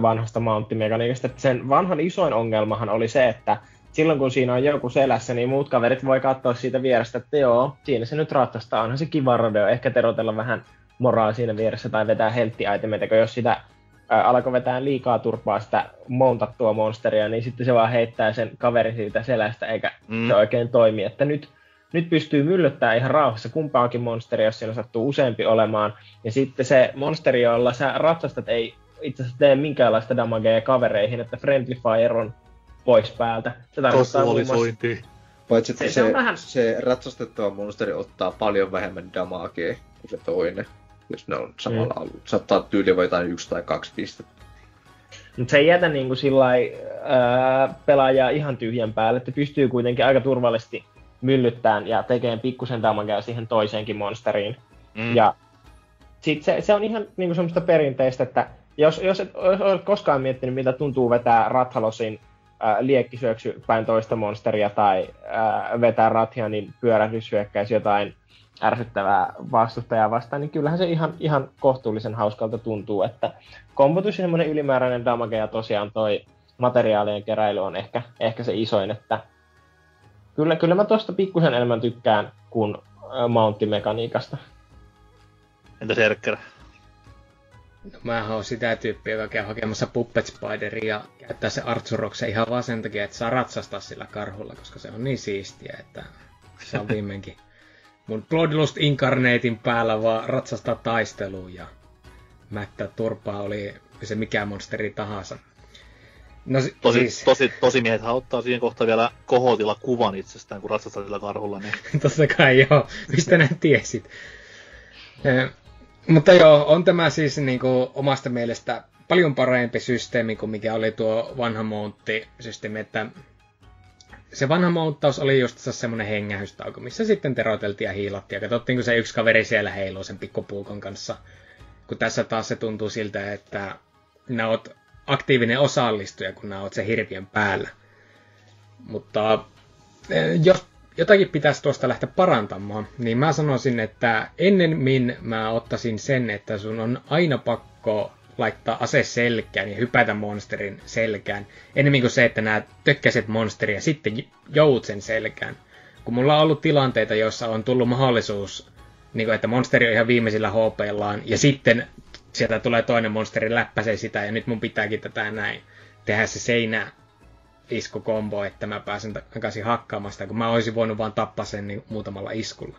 vanhasta mounttimekaniikasta. Sen vanhan isoin ongelmahan oli se, että silloin kun siinä on joku selässä, niin muut kaverit voi katsoa siitä vierestä, että joo, siinä se nyt ratsastaa, onhan se kiva rodeo, ehkä terotella vähän moraa siinä vieressä tai vetää helttiaitemeita, kun jos sitä ää, alkoi vetää liikaa turpaa sitä montattua monsteria, niin sitten se vaan heittää sen kaveri siitä selästä, eikä mm. se oikein toimi. Että nyt, nyt pystyy myllyttämään ihan rauhassa kumpaakin monsteria, jos siinä sattuu useampi olemaan. Ja sitten se monsteri, jolla sä ratsastat, ei itse asiassa tee minkäänlaista damagea kavereihin, että Friendly Fire on pois päältä. Se tarkoittaa muun muassa... Paitsi että se, se, se, vähän... se ratsastettava monsteri ottaa paljon vähemmän damagea kuin se toinen, jos ne on samalla mm. alueella. Saattaa tyyli jotain yksi tai kaksi pistettä. Mutta se ei jätä niinku sillai, ää, pelaajaa ihan tyhjän päälle, että pystyy kuitenkin aika turvallisesti myllyttämään ja tekemään pikkusen damagea siihen toiseenkin monsteriin. Mm. Ja sit se, se on ihan niinku semmoista perinteistä, että jos, jos et jos olet koskaan miettinyt, mitä tuntuu vetää Rathalosin äh, liekkisyöksy päin toista monsteria tai äh, vetää Rathianin pyörähdyshyökkäys jotain ärsyttävää vastustajaa vastaan, niin kyllähän se ihan, ihan kohtuullisen hauskalta tuntuu, että kombotus ja semmoinen ylimääräinen damage ja tosiaan toi materiaalien keräily on ehkä, ehkä se isoin, että kyllä, kyllä mä tosta pikkusen enemmän tykkään kuin mounttimekaniikasta. Entä Serkkerä? No, mä oon sitä tyyppiä, joka käy hakemassa Puppet Spideria ja käyttää se Artsuroksen ihan vaan sen takia, että saa ratsastaa sillä karhulla, koska se on niin siistiä, että se on viimeinkin mun Bloodlust Incarnatein päällä vaan ratsastaa taisteluun ja mättää turpaa oli se mikä monsteri tahansa. No, tosi, siis... tosi, tosi miehet ottaa siihen kohtaan vielä kohotilla kuvan itsestään, kun ratsastaa sillä karhulla. Niin... (laughs) Totta kai joo, mistä näin tiesit. Mutta joo, on tämä siis niin kuin, omasta mielestä paljon parempi systeemi kuin mikä oli tuo vanha Mountti-systeemi, että se vanha mounttaus oli just semmoinen hengähystauko, missä sitten teroteltiin ja hiilattiin ja katsottiin, kun se yksi kaveri siellä heiluu sen pikkupuukon kanssa. Kun tässä taas se tuntuu siltä, että nää oot aktiivinen osallistuja, kun nää oot se hirviön päällä. Mutta eh, jos jotakin pitäisi tuosta lähteä parantamaan, niin mä sanoisin, että ennemmin mä ottaisin sen, että sun on aina pakko laittaa ase selkään ja hypätä monsterin selkään, ennemmin kuin se, että nämä tökkäiset monsteria sitten jout sen selkään. Kun mulla on ollut tilanteita, joissa on tullut mahdollisuus, niin kuin, että monsteri on ihan viimeisillä hp ja sitten sieltä tulee toinen monsteri, läppäsee sitä, ja nyt mun pitääkin tätä näin tehdä se seinä iskukombo, että mä pääsen takaisin hakkaamaan sitä, kun mä olisin voinut vaan tappaa sen niin muutamalla iskulla.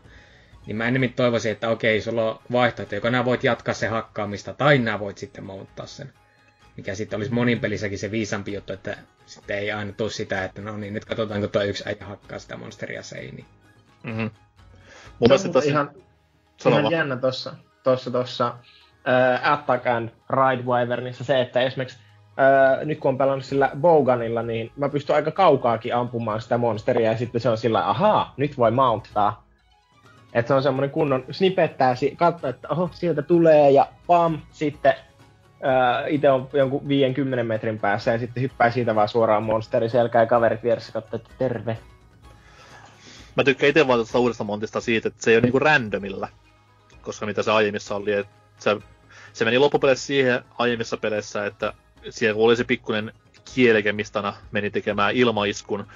Niin mä enemmän toivoisin, että okei, sulla on vaihtoehto, joko nää voit jatkaa se hakkaamista, tai nää voit sitten monttaa sen. Mikä sitten olisi monin pelissäkin se viisampi juttu, että sitten ei aina tule sitä, että no niin, nyt katsotaan, kun tuo yksi äijä hakkaa sitä monsteria seiniin. Mm-hmm. Mun Se on mielestä muuten tässä... ihan, Sano ihan vaan. jännä tossa, tossa, tossa uh, Attack and Ride Wyvernissa se, että esimerkiksi uh, nyt kun on pelannut sillä Boganilla, niin mä pystyn aika kaukaakin ampumaan sitä monsteria ja sitten se on sillä ahaa, nyt voi mounttaa. Että se on semmoinen kunnon snipettää, katsoo, että oho, sieltä tulee ja pam, sitten uh, itse on jonkun 50 metrin päässä ja sitten hyppää siitä vaan suoraan monsteri selkää ja kaverit vieressä katsoo, että terve. Mä tykkään itse vaan tästä uudesta montista siitä, että se ei ole niinku randomilla. Koska mitä se aiemmissa oli, että se, se meni loppupeleissä siihen aiemmissa peleissä, että siellä oli se pikkuinen kieleke, mistä meni tekemään ilmaiskun,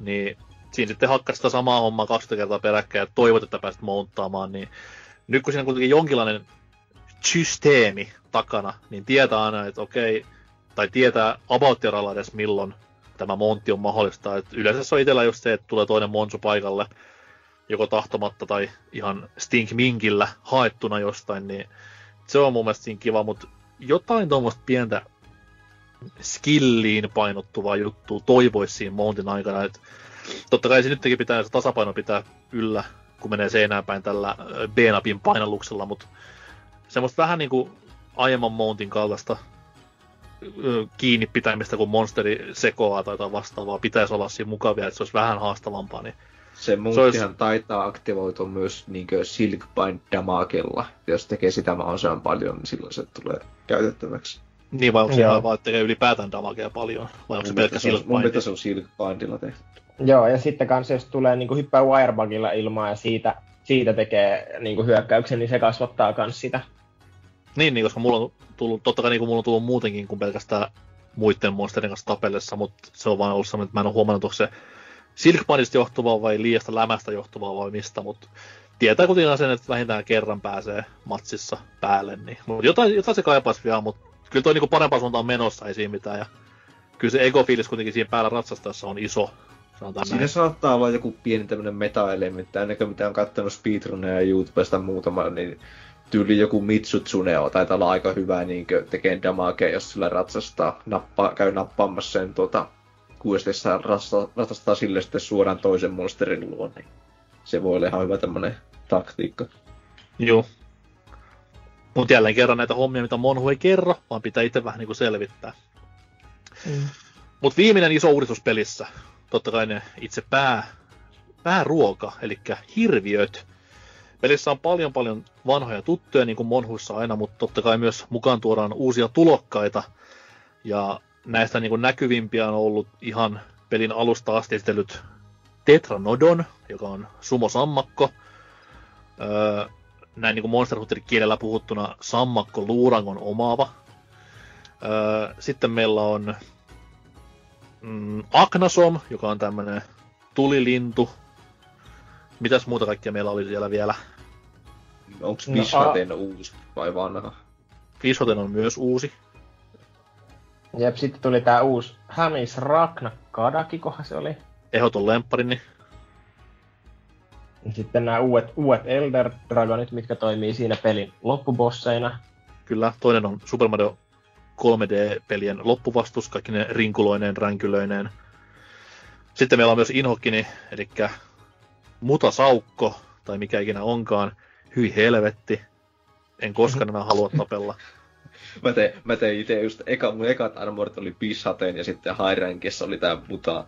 niin siinä sitten hakkasi sitä samaa hommaa 20 kertaa peräkkäin ja toivot, että pääsit monttaamaan, niin nyt kun siinä on kuitenkin jonkinlainen systeemi takana, niin tietää aina, että okei, tai tietää about edes milloin tämä montti on mahdollista. Et yleensä se on itsellä just se, että tulee toinen monsu paikalle, joko tahtomatta tai ihan stink minkillä haettuna jostain, niin se on mun mielestä siinä kiva, mutta jotain tuommoista pientä skilliin painottuvaa juttua toivoisi siinä montin aikana. Et totta kai se nytkin pitää se tasapaino pitää yllä, kun menee seinään päin tällä ö, B-napin painalluksella, mutta semmoista vähän niinku aiemman montin kaltaista kiinni pitämistä, kun monsteri sekoaa tai jotain vastaavaa, pitäisi olla siinä mukavia, että se olisi vähän haastavampaa. Niin Se muuttihan taitaa aktivoitua myös niinkö Silkbind damagella. Jos tekee sitä mahdollisimman paljon, niin silloin se tulee käytettäväksi. Niin vai onko se vaan, että tekee ylipäätään damagea paljon? Vai onko se pelkkä on- Mun mielestä se on Silkbindilla tehty. Joo, ja sitten kanssa jos tulee niin kuin hyppää wirebugilla ilmaa ja siitä, siitä tekee niin kuin hyökkäyksen, niin se kasvattaa myös sitä. Niin, niin, koska mulla on tullut, totta kai niin kuin mulla on tullut muutenkin kuin pelkästään muiden monsterien kanssa tapellessa, mutta se on vaan ollut sellainen, että mä en ole huomannut, onko se Silkbindista johtuvaa vai liiasta lämästä johtuvaa vai mistä, mutta tietää kuitenkin sen, että vähintään kerran pääsee matsissa päälle, niin mutta jotain, jotain se kaipaisi vielä, mutta kyllä toi niinku parempaan suuntaan menossa, ei siinä mitään, ja kyllä se ego-fiilis kuitenkin siinä päällä ratsastaessa on iso, Siinä näin. saattaa olla joku pieni tämmönen meta-elementti, ainakin mitä on kattonut speedruneja YouTubesta muutama, niin tyyli joku Mitsutsuneo taitaa olla aika hyvä niin tekee damagea, jos sillä ratsastaa, nappa, käy nappaamassa sen tuota, kuestessa ratsastaa, ratsastaa sille sitten suoraan toisen monsterin luo, niin se voi olla ihan hyvä tämmönen taktiikka. Joo. Mutta jälleen kerran näitä hommia, mitä Monhu ei kerro, vaan pitää itse vähän niinku selvittää. Mm. Mutta viimeinen iso uudistus pelissä, totta kai ne itse pää, pääruoka, eli hirviöt. Pelissä on paljon paljon vanhoja tuttuja, niin kuin Monhuissa aina, mutta totta kai myös mukaan tuodaan uusia tulokkaita. Ja näistä niin kuin näkyvimpiä on ollut ihan pelin alusta asti esitellyt Tetranodon, joka on sumosammakko. Öö, näin niin kuin Monster Hunterin kielellä puhuttuna sammakko luurangon omaava. Öö, sitten meillä on mm, Agnasom, joka on tämmönen tulilintu. Mitäs muuta kaikkea meillä oli siellä vielä? Onko No, Bishaten uusi vai vanha? Fishoten on myös uusi. Jep, sitten tuli tää uusi Hamis Ragna Kadaki, kohan se oli. Ehdoton lemppari, niin Ja Sitten nämä uudet, uudet Elder Dragonit, mitkä toimii siinä pelin loppubosseina. kyllä. Toinen on Super Mario 3D-pelien loppuvastus, kaikki ne rinkuloineen, ränkylöineen. Sitten meillä on myös Inhokkini, eli Mutasaukko, tai mikä ikinä onkaan. Hyi helvetti. En koskaan enää halua tapella. (laughs) Mä tein, mä tein itse just, eka, mun ekat armorit oli Bishaten ja sitten High Rankissa oli tää Muta,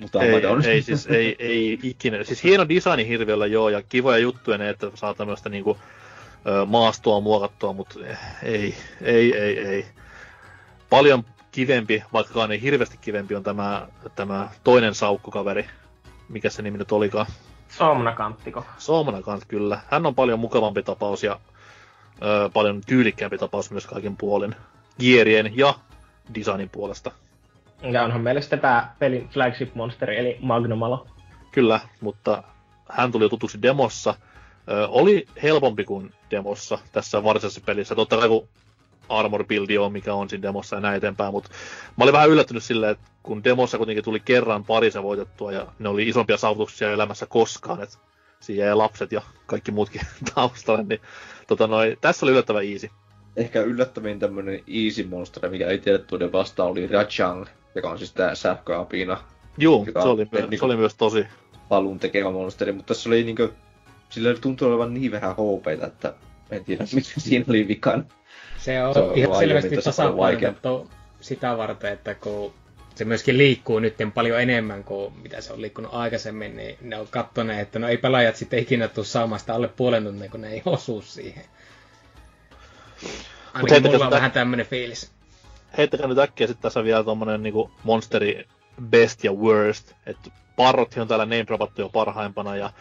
Muta Ei, Madon. ei, siis ei, ei ikinä. Siis hieno designi hirviöllä joo, ja kivoja juttuja ne, että saa tämmöistä niinku, maastoa muokattua, mutta ei, ei, ei, ei. Paljon kivempi, vaikkakaan ei hirveästi kivempi, on tämä, tämä toinen saukkukaveri. Mikä se nimi nyt olikaan? Somnakanttiko. Soomana kanssa kyllä. Hän on paljon mukavampi tapaus ja ö, paljon tyylikkäämpi tapaus myös kaiken puolin. Gierien ja designin puolesta. Ja onhan meillä sitten pelin flagship monsteri, eli Magnumalo. Kyllä, mutta hän tuli tutuksi demossa. Ö, oli helpompi kuin demossa tässä varsinaisessa pelissä. Totta kai kun armor buildi on, mikä on siinä demossa ja näin eteenpäin, mutta mä olin vähän yllättynyt silleen, että kun demossa kuitenkin tuli kerran parissa voitettua ja ne oli isompia saavutuksia elämässä koskaan, että siihen jäi lapset ja kaikki muutkin (laughs) taustalle, niin tota noi, tässä oli yllättävän easy. Ehkä yllättävin tämmönen easy monster, mikä ei tiedä tuoden vasta oli Rajang, joka on siis tää sähköapina. Juu, se oli, myö- niinku, se oli myös tosi. Palun tekevä monsteri, mutta tässä oli niinku, sillä tuntui olevan niin vähän hoopeita, että en tiedä, (laughs) mitä siinä oli vikan. Se on, se on ihan selvästi tasapainotettu sitä varten, että kun se myöskin liikkuu nyt paljon enemmän kuin mitä se on liikkunut aikaisemmin, niin ne on kattoneet, että no ei pelaajat sitten ikinä tule saamaan sitä alle puolen tunnin, kun ne ei osu siihen. Ainakin mulla on vähän tämmönen fiilis. Heittäkää nyt äkkiä sitten tässä vielä tommonen niinku monsteri best ja worst, että Parrotti on täällä name jo parhaimpana ja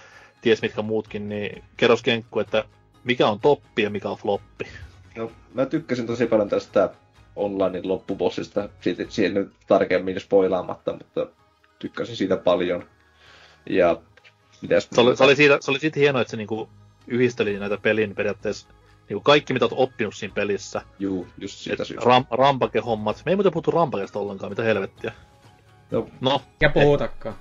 ties mitkä muutkin, niin kerros Kenkku, että mikä on toppi ja mikä on floppi? No, mä tykkäsin tosi paljon tästä online loppubossista, siitä, siihen nyt tarkemmin spoilaamatta, mutta tykkäsin siitä paljon. Ja mitäs se, oli, se, oli siitä, se oli siitä hienoa, että se niinku yhdisteli näitä pelin periaatteessa niinku kaikki, mitä oot oppinut siinä pelissä. Juu, just siitä syystä. Ram, rampakehommat. Me ei muuten puhuttu rampakesta ollenkaan, mitä helvettiä. No. no ja puhutakaan.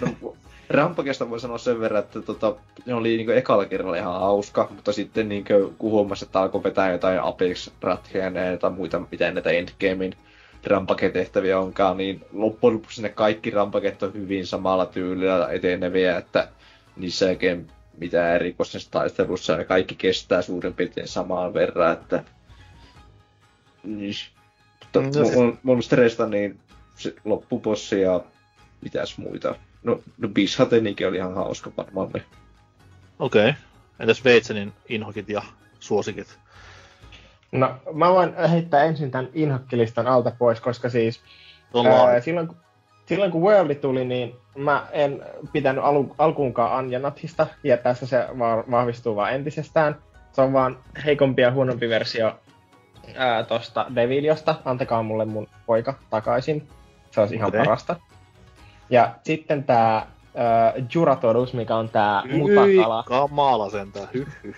no, Rampakesta voi sanoa sen verran, että tota, ne oli niinku ekalla kerralla ihan hauska, mutta sitten niinku, kun huomasi, että alkoi vetää jotain Apex ratkeja tai muita, mitä näitä Endgamein rampaketehtäviä onkaan, niin loppujen lopuksi ne kaikki rampaket on hyvin samalla tyylillä eteneviä, että niissä mitään erikoisessa taistelussa ja kaikki kestää suurin piirtein samaan verran, että niin. Mutta no, siis... monstereista niin se loppupossi ja mitäs muita No, no Bishatenikin oli ihan hauska varmaan ne. Okei. Okay. Entäs Veitsenin inhokit ja suosikit? No, mä voin heittää ensin tämän inhokkilistan alta pois, koska siis ää, silloin, silloin kun Worldi tuli, niin mä en pitänyt alu, alkuunkaan Anja Nathista, ja tässä se va- vahvistuu vaan entisestään. Se on vaan heikompi ja huonompi versio ää, tosta Deviliosta. Antakaa mulle mun poika takaisin. Se olisi ihan okay. parasta. Ja sitten tämä äh, Juratorus, mikä on tää mutakala. kamala sentään.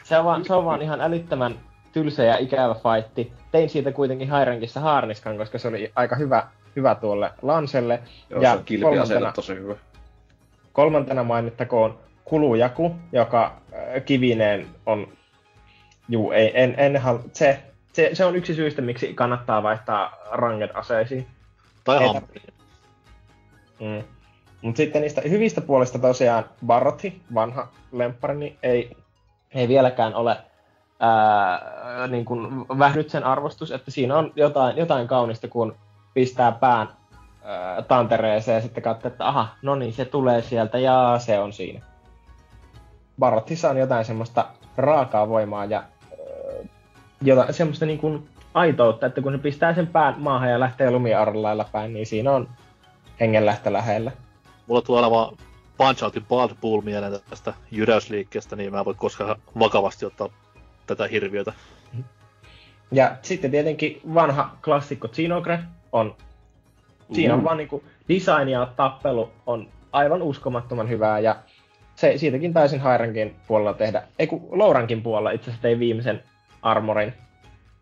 Se on, vaan, se on vaan ihan älyttömän tylsä ja ikävä fightti. Tein siitä kuitenkin Hairankissa haarniskan, koska se oli aika hyvä, hyvä tuolle Lanselle. Joo, ja se on kolmantena, tosi hyvä. Kolmantena mainittakoon Kulujaku, joka äh, kivineen on... Juu, ei, en, en hal... se, se, se, on yksi syystä, miksi kannattaa vaihtaa ranged aseisiin. Tai hampiin. Mm. Mutta sitten niistä hyvistä puolista tosiaan Barrotti, vanha lemppari, niin ei, ei vieläkään ole ää, niin kuin vähnyt sen arvostus, että siinä on jotain, jotain kaunista, kun pistää pään ää, tantereeseen ja sitten katsoo, että aha, no niin, se tulee sieltä ja se on siinä. Barrottissa on jotain semmoista raakaa voimaa ja ää, jotain semmoista niin kuin aitoutta, että kun ne pistää sen pään maahan ja lähtee lumiarlailla päin, niin siinä on hengenlähtö lähellä mulla tulee vaan Punch Outin Bald Bull mieleen tästä jyräysliikkeestä, niin mä en voi koskaan vakavasti ottaa tätä hirviötä. Ja sitten tietenkin vanha klassikko Zinogre on... Siinä on mm. vaan niinku design ja tappelu on aivan uskomattoman hyvää ja se, siitäkin taisin Hairankin puolella tehdä, ei kun Lourankin puolella itse asiassa tein viimeisen armorin.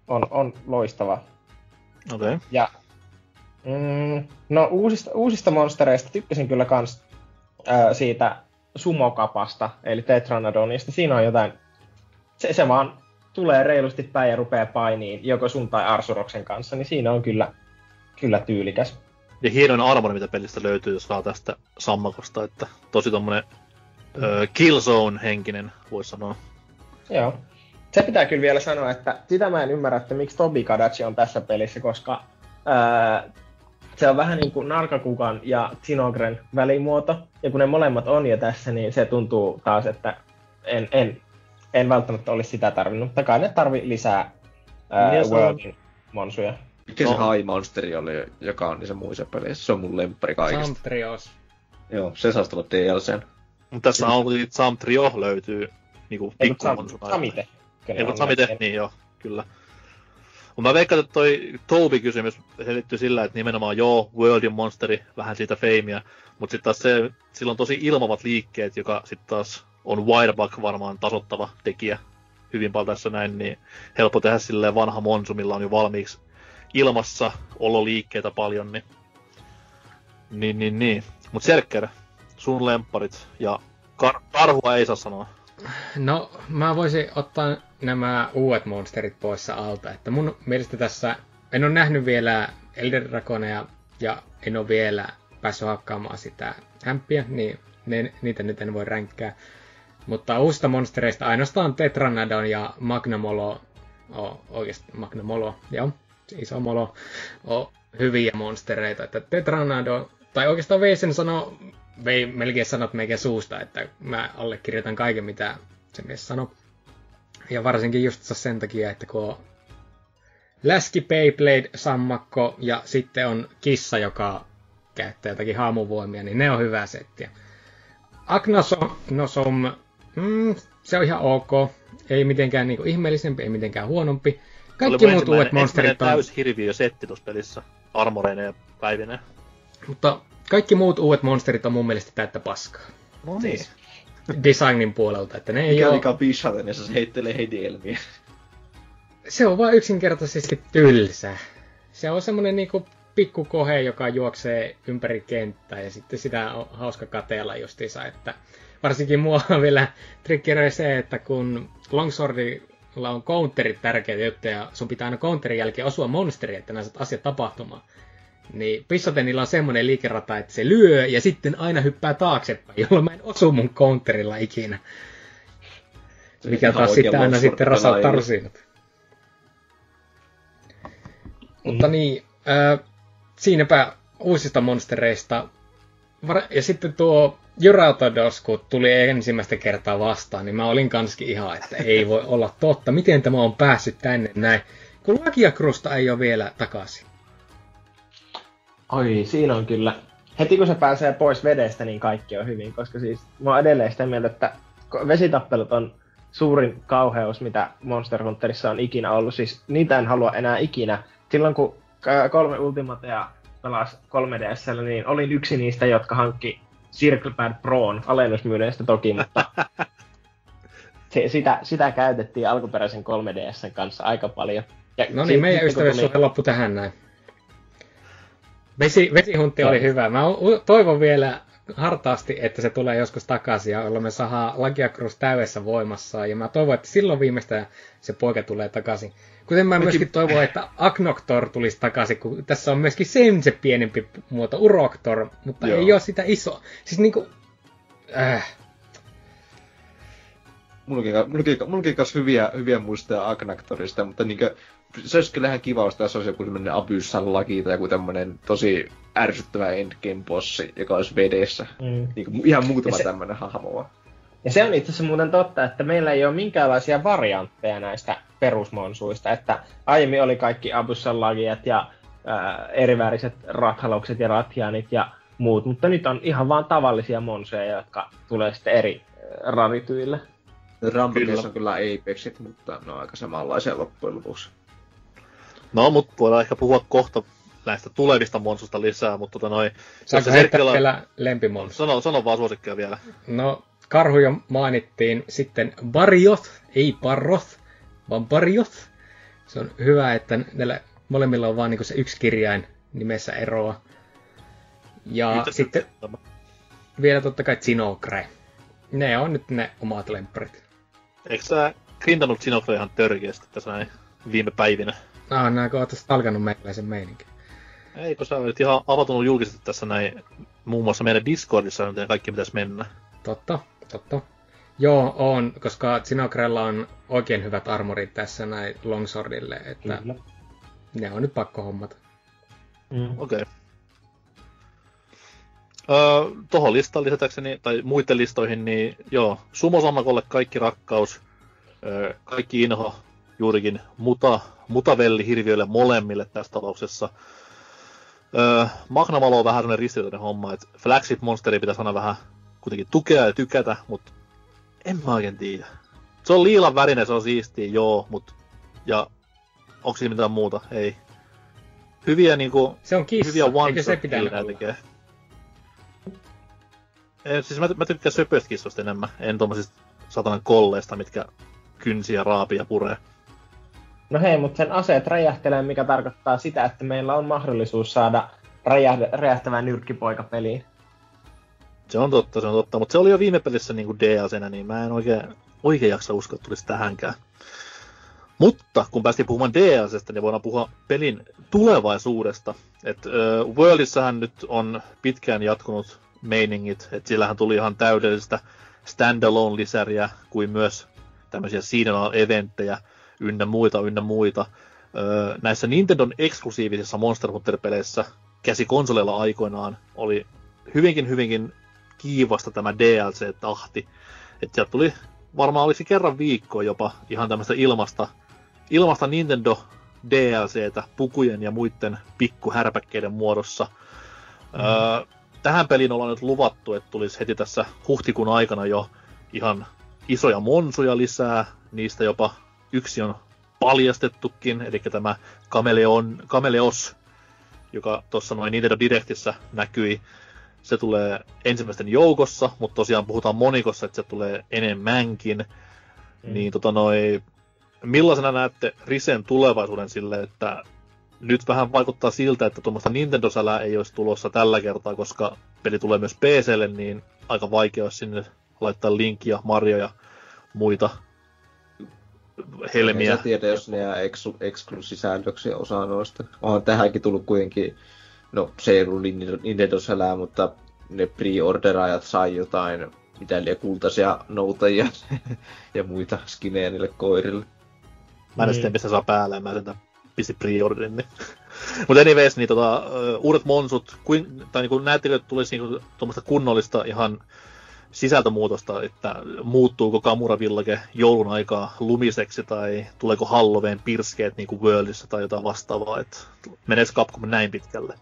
On, on loistava. Okei. Okay. Ja Mm, no uusista, uusista monstereista tykkäsin kyllä kans ää, siitä sumokapasta, eli Tetranodonista. Siinä on jotain, se, se vaan tulee reilusti päin ja rupeaa painiin joko sun tai Arsuroksen kanssa, niin siinä on kyllä, kyllä tyylikäs. Ja hienoin armori, mitä pelistä löytyy, jos saa tästä sammakosta, että tosi tommonen ö, Killzone-henkinen, voisi sanoa. Joo. Se pitää kyllä vielä sanoa, että sitä mä en ymmärrä, että miksi Tobi Kadachi on tässä pelissä, koska ää, se on vähän niin kuin Narkakukan ja Sinogren välimuoto. Ja kun ne molemmat on jo tässä, niin se tuntuu taas, että en, en, en välttämättä olisi sitä tarvinnut. Mutta kai ne tarvi lisää ää, Worldin monsuja. Mikä se High Monsteri oli, joka on niissä muissa peleissä? Se on mun lemppari kaikista. Samtrios. Joo, se saa tulla DLCn. Mutta tässä on Samtrio löytyy niinku pikkumonsuna. Samite. Ei, mutta Samite, niin joo, kyllä. Mutta mä veikkaan, että toi Toby-kysymys selittyy sillä, että nimenomaan joo, Worldin monsteri, vähän siitä feimiä, mutta sitten taas se, sillä on tosi ilmavat liikkeet, joka sitten taas on Wirebug varmaan tasottava tekijä hyvin paljon tässä näin, niin helppo tehdä silleen vanha Monsu, millä on jo valmiiksi ilmassa ololiikkeitä paljon, niin niin, niin, niin. Mutta Serker, sun lemparit ja Kar- karhua ei saa sanoa. No, mä voisin ottaa nämä uudet monsterit pois alta. Että mun mielestä tässä, en ole nähnyt vielä Elder Dragoneja ja en ole vielä päässyt hakkaamaan sitä hämppiä, niin ne, niitä nyt en voi ränkkää. Mutta uusista monstereista ainoastaan Tetranadon ja Magnamolo, oh, oikeasti Magnamolo, joo, iso molo, on hyviä monstereita. Että Tetranado, tai oikeastaan vei sen sano, vei melkein sanot meikä suusta, että mä allekirjoitan kaiken mitä se mies sanoi. Ja varsinkin just sen takia, että kun on läski Beyblade, sammakko ja sitten on kissa, joka käyttää jotakin haamuvoimia, niin ne on hyvä settiä. Agnosom, mm, se on ihan ok. Ei mitenkään niinku ihmeellisempi, ei mitenkään huonompi. Kaikki muut uudet monsterit on... täys hirviö setti tuossa pelissä, armoreineen ja päivineen. Mutta kaikki muut uudet monsterit on mun mielestä täyttä paskaa. No niin. Siis designin puolelta, että ne ei Mikä ole... Bishaten, niin se heittelee hedelmiä. Se on vain yksinkertaisesti tylsä. Se on semmonen niinku pikkukohe, joka juoksee ympäri kenttää ja sitten sitä on hauska kateella justiinsa, että varsinkin mua (laughs) on vielä triggeröi se, että kun Longswordilla on counterit tärkeitä juttuja ja sun pitää aina counterin jälkeen osua monsteria, että nämä asiat tapahtumaan. Niin Pissotenilla on semmoinen liikerata, että se lyö ja sitten aina hyppää taaksepäin, jolloin mä en osu mun counterilla ikinä. Mikä taas sitten aina sitten rasauttaa rusinat. Mutta niin, äh, siinäpä uusista monstereista. Ja sitten tuo Juratodos, kun tuli ensimmäistä kertaa vastaan, niin mä olin kanskin ihan, että ei voi olla totta. Miten tämä on päässyt tänne näin? Kun Lakiakrusta ei ole vielä takaisin. Oi, siinä on kyllä. Heti kun se pääsee pois vedestä, niin kaikki on hyvin, koska siis mä oon edelleen sitä mieltä, että vesitappelut on suurin kauheus, mitä Monster Hunterissa on ikinä ollut. Siis niitä en halua enää ikinä. Silloin kun kolme Ultimatea pelas 3DSllä, niin olin yksi niistä, jotka hankki Circlepad Proon alennusmyydestä toki, mutta (laughs) se, sitä, sitä käytettiin alkuperäisen 3DSn kanssa aika paljon. Ja no niin, meidän ystävyys tuli... loppu tähän näin. Vesi, vesihuntti oli hyvä. Mä toivon vielä hartaasti, että se tulee joskus takaisin ja me saadaan Lagiakrus täydessä voimassa. Ja mä toivon, että silloin viimeistä se poika tulee takaisin. Kuten mä myöskin toivon, että Agnoktor tulisi takaisin, kun tässä on myöskin sen se pienempi muoto, Uroktor, mutta Joo. ei ole sitä iso. Siis niinku... Äh. Mullakin, mullakin, mullakin kanssa hyviä, hyviä muistoja Agnaktorista, mutta niinkö, se olisi kyllä ihan kiva, jos tässä olisi joku semmoinen Abyssal laki tai joku tämmöinen tosi ärsyttävä endgame bossi, joka olisi vedessä. Mm. Niin kuin ihan muutama se, tämmöinen hahmo. Ja se on itse asiassa muuten totta, että meillä ei ole minkäänlaisia variantteja näistä perusmonsuista, että aiemmin oli kaikki Abyssal lagiat ja ää, eriväriset rathalokset ja ratjanit ja muut, mutta nyt on ihan vaan tavallisia monsuja, jotka tulee sitten eri rarityille. Rampikissa on kyllä Apexit, mutta ne on aika samanlaisia loppujen lopuksi. No, mutta voidaan ehkä puhua kohta näistä tulevista monsusta lisää, mutta tota noin... Saanko heittää vielä lempimonsu? Sano, sano vaan suosikkia vielä. No, karhu jo mainittiin. Sitten Barioth, ei Parroth, vaan Barioth. Se on hyvä, että näillä molemmilla on vaan niin se yksi kirjain nimessä eroa. Ja Mitä sitten vielä totta kai Zinogre. Ne on nyt ne omat lempparit. Eikö sä grindannut Zinogre ihan törkeästi tässä näin viime päivinä? Ah, näkö oot alkanut meikäläisen meininki. Ei, kun sä olet ihan avautunut julkisesti tässä näin, muun muassa meidän Discordissa, joten kaikki pitäisi mennä. Totta, totta. Joo, on, koska Sinogrella on oikein hyvät armorit tässä näin Longswordille, että Kyllä. ne on nyt pakko hommata. Mm. Okei. Okay. Öö, tuohon listaan lisätäkseni, tai muiden listoihin, niin joo, Sumosammakolle kaikki rakkaus, öö, kaikki inho, juurikin muta, mutavelli hirviöille molemmille tässä talouksessa. Öö, Magnamalo on vähän sellainen ristiriitainen homma, että Flagship Monsteri pitäisi aina vähän kuitenkin tukea ja tykätä, mutta en mä oikein tiedä. Se on liilan värinen, se on siistiä, joo, mutta ja onko siinä mitään muuta? Ei. Hyviä niinku... Se on kissa, hyviä eikö se pitää olla? Tekee. Ei, siis mä, mä tykkään söpöistä kissoista enemmän, en tuommoisista satanan kolleista, mitkä kynsiä raapia ja puree. No hei, mutta sen aseet räjähtelee, mikä tarkoittaa sitä, että meillä on mahdollisuus saada räjähtävä nyrkkipoika peliin. Se on totta, se on totta, mutta se oli jo viime pelissä niin DLCnä, niin mä en oikein, oikein jaksa uskoa, että tulisi tähänkään. Mutta kun päästiin puhumaan DLCstä, niin voidaan puhua pelin tulevaisuudesta. Et, uh, Worldissahan nyt on pitkään jatkunut meiningit, että sillähän tuli ihan täydellistä standalone-lisäriä, kuin myös tämmöisiä seasonal-eventtejä ynnä muita, ynnä muita. Öö, näissä Nintendon eksklusiivisissa Monster Hunter-peleissä käsikonsoleilla aikoinaan oli hyvinkin, hyvinkin kiivasta tämä DLC-tahti. Että sieltä tuli varmaan olisi kerran viikko jopa ihan tämmöistä ilmasta, ilmasta Nintendo DLCtä pukujen ja muiden pikkuhärpäkkeiden muodossa. Mm. Öö, tähän peliin ollaan nyt luvattu, että tulisi heti tässä huhtikuun aikana jo ihan isoja monsuja lisää. Niistä jopa yksi on paljastettukin, eli tämä Kameleon, Kameleos, joka tuossa noin Nintendo Directissä näkyi. Se tulee ensimmäisten joukossa, mutta tosiaan puhutaan monikossa, että se tulee enemmänkin. Mm. Niin tota noi, millaisena näette Risen tulevaisuuden sille, että nyt vähän vaikuttaa siltä, että tuommoista Nintendo-sälää ei olisi tulossa tällä kertaa, koska peli tulee myös PClle, niin aika vaikea olisi sinne laittaa Link ja Mario ja muita helmiä. En tiedä, jos ne jää eksklu- eksklusisääntöksiä osa noista. On tähänkin tullut kuitenkin, no se ei ollut Nintendo-sälää, mutta ne pre-orderaajat sai jotain, mitä liian kultaisia noutajia (laughs) ja muita skinejä niille koirille. Mä en niin. sitten mistä saa päälle, mä sen pisti pre-orderin. Niin. (laughs) Mutta anyways, niin tota, uudet monsut, kuin, tai niin näettekö, että tulisi niin tuommoista kunnollista ihan sisältömuutosta, että muuttuuko Kamuravillake joulun aikaa lumiseksi tai tuleeko Halloween pirskeet niin kuin Worldissa tai jotain vastaavaa, että meneekö Capcom näin pitkälle?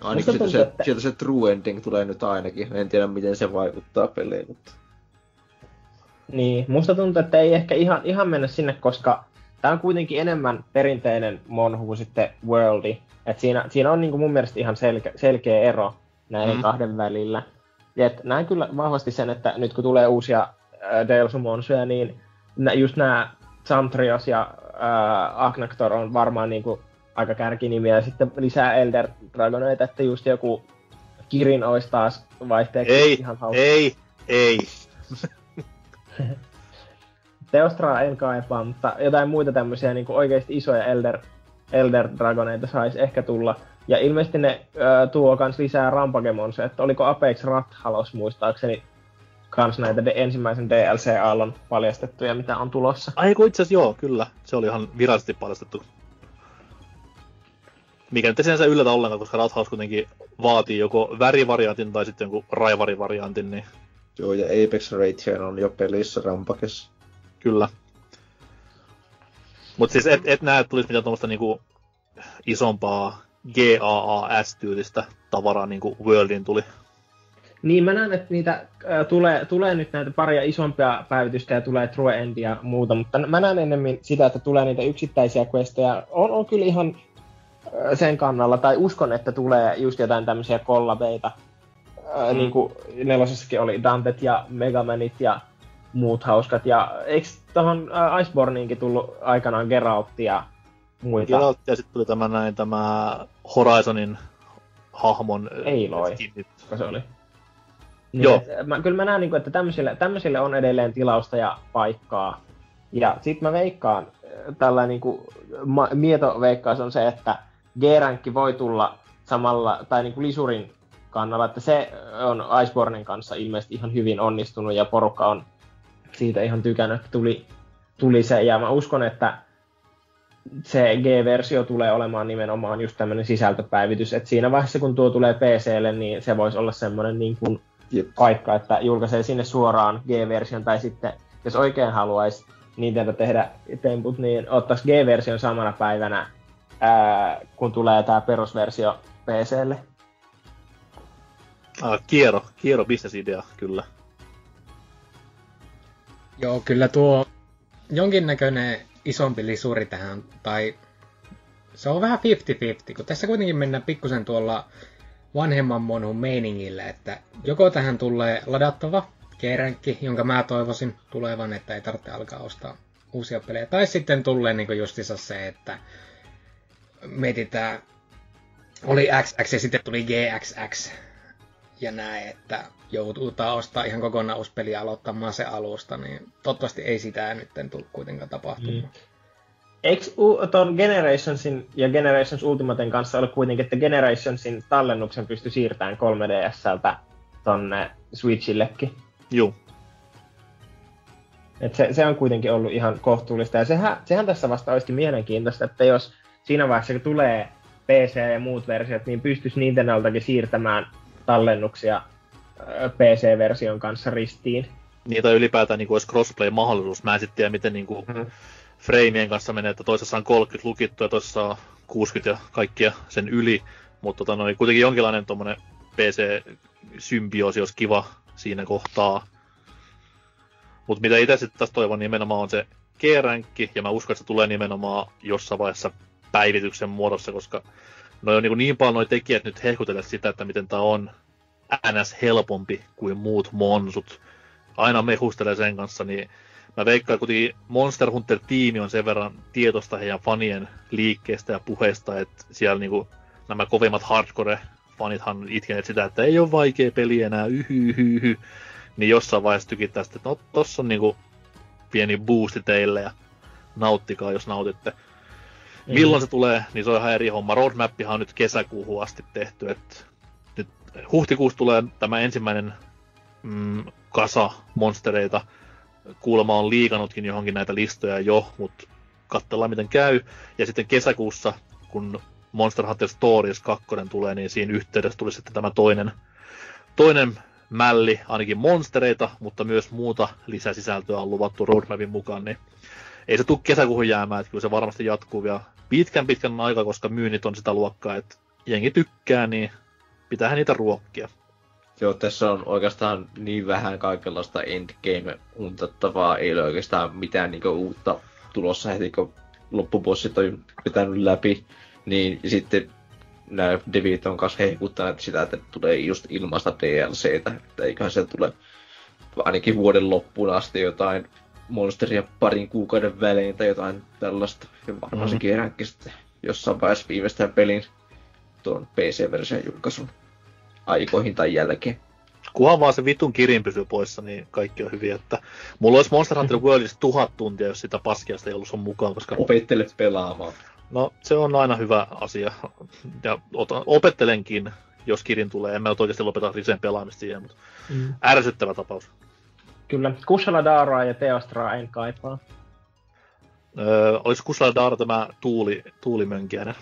Ainakin sieltä se, että... sieltä se True Ending tulee nyt ainakin. En tiedä, miten se vaikuttaa peleihin, mutta... Niin, musta tuntuu, että ei ehkä ihan, ihan mennä sinne, koska tämä on kuitenkin enemmän perinteinen Monhu kuin sitten Worldi. Et siinä, siinä on niin mun mielestä ihan selkeä, selkeä ero näiden mm. kahden välillä. Ja et näen kyllä vahvasti sen, että nyt kun tulee uusia äh, Deilsumonsuja, niin just nämä Samtrios ja äh, Agnactor on varmaan niin kuin aika kärkinimiä. Ja sitten lisää Elder Dragonoita, että just joku Kirin olisi taas vaihteeksi ei, ihan hauska. Ei, ei. (laughs) Teostraa en kaipaa, mutta jotain muita tämmöisiä niin oikeasti isoja Elder, Elder Dragoneita saisi ehkä tulla. Ja ilmeisesti ne ö, tuo kans lisää Rampagemonsia, että oliko Apex Rathalos muistaakseni kans näitä de- ensimmäisen DLC-aallon paljastettuja, mitä on tulossa. Ai kun itse joo, kyllä. Se oli ihan virallisesti paljastettu. Mikä nyt ei sinänsä yllätä ollenkaan, koska Rathaus kuitenkin vaatii joko värivariantin tai sitten jonkun raivarivariantin, niin... Joo, ja Apex Rage on jo pelissä Rampakessa. Kyllä. Mutta siis et, et näe, että tulisi mitään tuommoista niinku isompaa GAAS-tyylistä tavaraa, niin kuin Worldin tuli. Niin, mä näen, että niitä äh, tulee, tulee nyt näitä paria isompia päivitystä ja tulee True End ja muuta, mutta mä näen enemmän sitä, että tulee niitä yksittäisiä questeja. On, on kyllä ihan sen kannalla, tai uskon, että tulee just jotain tämmöisiä kollabeita. Mm. Niin kuin nelosessakin oli Dantet ja Megamanit ja muut hauskat. Ja eikö tuohon Iceborniinkin tullut aikanaan Geralt ja muita? Geralt ja sitten tuli tämä näin, tämä Horizonin hahmon Eiloi, se oli. Niin, Joo. Et, mä, kyllä mä näen, niin kuin, että tämmöisille, tämmöisille on edelleen tilausta ja paikkaa. Ja sit mä veikkaan, tällä niin kuin, ma, mietoveikkaus on se, että g voi tulla samalla, tai niin kuin lisurin kannalla, että se on Icebornin kanssa ilmeisesti ihan hyvin onnistunut ja porukka on siitä ihan tykännyt, että tuli, tuli se. Ja mä uskon, että se G-versio tulee olemaan nimenomaan just tämmöinen sisältöpäivitys. että siinä vaiheessa, kun tuo tulee PClle, niin se voisi olla semmoinen niin kuin yep. paikka, että julkaisee sinne suoraan G-version, tai sitten, jos oikein haluaisi Nintendo tehdä temput, niin ottaisi G-version samana päivänä, ää, kun tulee tämä perusversio PClle. Ah, kiero, kiero bisnesidea, kyllä. Joo, kyllä tuo jonkinnäköinen isompi lisuri tähän, tai se on vähän 50-50, kun tässä kuitenkin mennään pikkusen tuolla vanhemman monun meiningillä, että joko tähän tulee ladattava keränkki, jonka mä toivoisin tulevan, että ei tarvitse alkaa ostaa uusia pelejä, tai sitten tulee niin justissa se, että mietitään, oli XX ja sitten tuli GXX, ja näe, että joutuutaan ostaa ihan kokonaan uusi peli ja aloittamaan se alusta, niin toivottavasti ei sitä nyt tule kuitenkaan tapahtumaan. Mm. Eikö tuon Generationsin ja Generations Ultimaten kanssa ole kuitenkin, että Generationsin tallennuksen pysty siirtämään 3DSltä tonne Switchillekin? Joo. Et se, se, on kuitenkin ollut ihan kohtuullista. Ja sehän, sehän tässä vasta olisikin mielenkiintoista, että jos siinä vaiheessa, kun tulee PC ja muut versiot, niin pystyisi Nintendoltakin siirtämään tallennuksia PC-version kanssa ristiin. Niin, tai ylipäätään niin olisi crossplay-mahdollisuus. Mä en sitten tiedä, miten niin kuin, mm-hmm. freimien kanssa menee, että toisessa on 30 lukittu ja toisessa on 60 ja kaikkia sen yli. Mutta tota, no, kuitenkin jonkinlainen tuommoinen PC-symbioosi olisi kiva siinä kohtaa. Mutta mitä itse sitten taas toivon nimenomaan on se G-ränkki, ja mä uskon, että se tulee nimenomaan jossain vaiheessa päivityksen muodossa, koska no on niin, niin paljon noi tekijät nyt hehkutella sitä, että miten tämä on ns. helpompi kuin muut monsut. Aina mehustelee sen kanssa, niin mä veikkaan, että kuitenkin Monster Hunter-tiimi on sen verran tietoista heidän fanien liikkeestä ja puheesta, että siellä niinku nämä kovimmat hardcore-fanithan itkeneet sitä, että ei ole vaikea peli enää, yhy, yhy, yhy. Niin jossain vaiheessa tykittää sitten, että no tossa on niinku pieni boosti teille ja nauttikaa, jos nautitte. Mm. Milloin se tulee, niin se on ihan eri homma. Roadmappihan on nyt kesäkuuhun asti tehty, että nyt huhtikuussa tulee tämä ensimmäinen mm, kasa monstereita. Kuulemma on liikanutkin johonkin näitä listoja jo, mutta katsellaan miten käy. Ja sitten kesäkuussa, kun Monster Hunter Stories 2 tulee, niin siinä yhteydessä tuli sitten tämä toinen, toinen mälli, ainakin monstereita, mutta myös muuta lisäsisältöä on luvattu roadmapin mukaan, niin ei se tule kesäkuuhun jäämään, että kyllä se varmasti jatkuu vielä pitkän pitkän aikaa, koska myynnit on sitä luokkaa, että jengi tykkää, niin pitäähän niitä ruokkia. Joo, tässä on oikeastaan niin vähän kaikenlaista endgame-untattavaa, ei ole oikeastaan mitään niin uutta tulossa heti, kun loppupossit on pitänyt läpi, niin sitten nämä devit on kanssa heikuttaneet sitä, että tulee just ilmasta DLCtä, että eiköhän se tule ainakin vuoden loppuun asti jotain monsteria parin kuukauden välein tai jotain tällaista. Ja varmaan mm-hmm. se kerääkin sitten jossain vaiheessa viimeistään pelin tuon PC-version julkaisun aikoihin tai jälkeen. Kunhan vaan se vitun kirin pysyy poissa, niin kaikki on hyviä. Että mulla olisi Monster Hunter Worldissa tuhat tuntia, jos sitä paskiasta ei ollut sun mukaan. Koska... Opettele pelaamaan. No, se on aina hyvä asia. Ja otan, opettelenkin, jos kirin tulee. En mä oikeasti lopeta Risen pelaamista siihen, mutta mm. ärsyttävä tapaus. Kyllä, Kushala Daraa ja Teostraa en kaipaa. Öö, oliko Kushala Daara tämä tuuli, tuulimönkiäinen?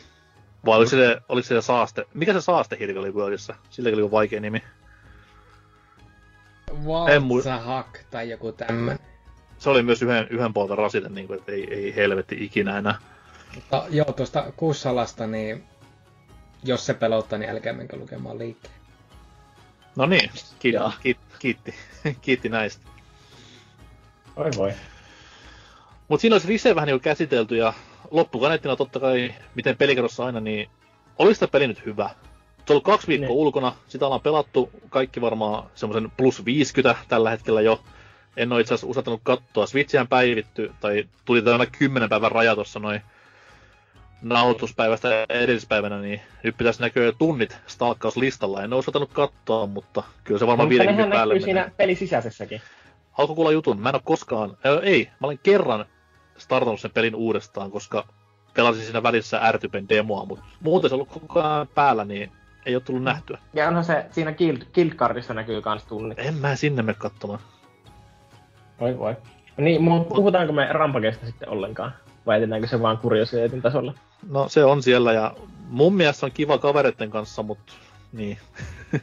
Vai oliko se, oliko se saaste? Mikä se saastehirvi oli Worldissa? Silläkin oli vaikea nimi. Valtsahak tai joku tämmönen. Se oli myös yhden, yhden polta rasite, niin kuin, että ei, ei helvetti ikinä enää. Mutta joo, tuosta Kussalasta, niin jos se pelottaa, niin älkää menkö lukemaan liikkeen. No niin, kiitti, kiitti, (laughs) kiitti, kiitti näistä. Oi voi. Mutta siinä olisi Rise vähän niin käsitelty ja loppukaneettina totta kai, miten pelikerrossa aina, niin olisi tämä peli nyt hyvä. Se on ollut kaksi viikkoa ne. ulkona, sitä ollaan pelattu kaikki varmaan semmoisen plus 50 tällä hetkellä jo. En ole itse asiassa usattanut katsoa. Switchihän päivitty, tai tuli tämä 10 päivän raja tuossa noin nautuspäivästä edellispäivänä, niin nyt pitäisi näkyä tunnit stalkkauslistalla. En ole usattanut katsoa, mutta kyllä se varmaan no, 50 päälle näkyy siinä pelisisäisessäkin. Haluatko kuulla jutun? Mä en ole koskaan, äh, ei, mä olen kerran startannut sen pelin uudestaan, koska pelasin siinä välissä R-typen demoa, mutta muuten se on ollut koko ajan päällä, niin ei ole tullut nähtyä. Ja onhan se siinä guild, guild cardissa näkyy kans tunnit. En mä sinne mene katsomaan. Voi voi. Niin, mutta puhutaanko me Rampageista sitten ollenkaan? Vai jätetäänkö se vaan kuriositeetin tasolla? No se on siellä ja mun mielestä on kiva kavereiden kanssa, mutta niin. (laughs)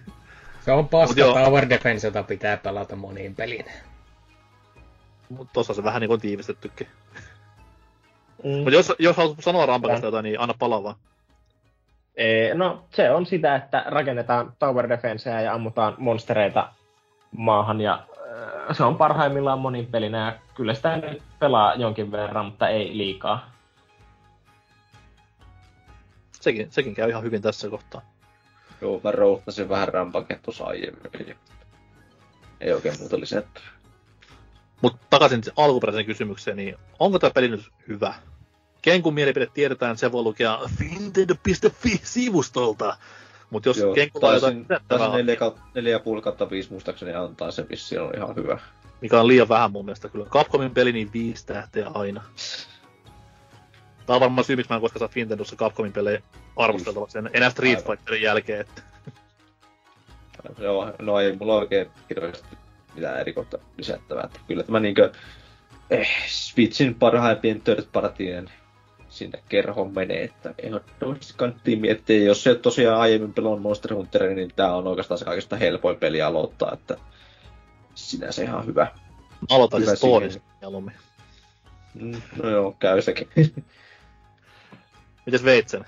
se on paska Tower Defense, jota pitää pelata moniin peliin. Mutta tossa se vähän niin kuin tiivistettykin. Mm. Mutta jos, jos haluat sanoa Rampagesta jotain, niin anna palaa vaan. Ee, no, se on sitä, että rakennetaan tower defenseä ja ammutaan monstereita maahan ja äh, se on parhaimmillaan monin pelinä ja kyllä sitä nyt pelaa jonkin verran, mutta ei liikaa. Sekin, sekin käy ihan hyvin tässä kohtaa. Joo, mä rouhtasin vähän rampaket tuossa aiemmin. Ei oikein muuta lisätty. Mutta takaisin alkuperäiseen kysymykseen, niin onko tämä peli nyt hyvä? Kenkun mielipide tiedetään, se voi lukea Nintendo.fi-sivustolta. Mutta jos Joo, Kenkulla on jotain taisin lisättävää, 4, kautta, 4,5 kautta 5 muistaakseni antaa se vissi on ihan hyvä. mikä on liian vähän mun mielestä kyllä. Capcomin peli niin viisi tähteä aina. Tää on varmaan syy, miksi mä en koskaan saa Nintendossa Capcomin pelejä arvosteltavaksi en- enää Street. Fighterin jälkeen. Että. Joo, no ei mulla oikein hirveästi mitään erikoista lisättävää. Että kyllä tämä niinkö eh, Switchin parhaimpien third partien sinne kerhon menee, että ehdottomasti kannattiin miettiä. Jos se ei ole tosiaan aiemmin pelannut Monster Hunteria, niin tää on oikeastaan se kaikista helpoin peli aloittaa, että sinänsä ihan hyvä. Aloitan Hyvä siis mieluummin. Mm, No joo, käy sekin. (laughs) Mites Veitsen?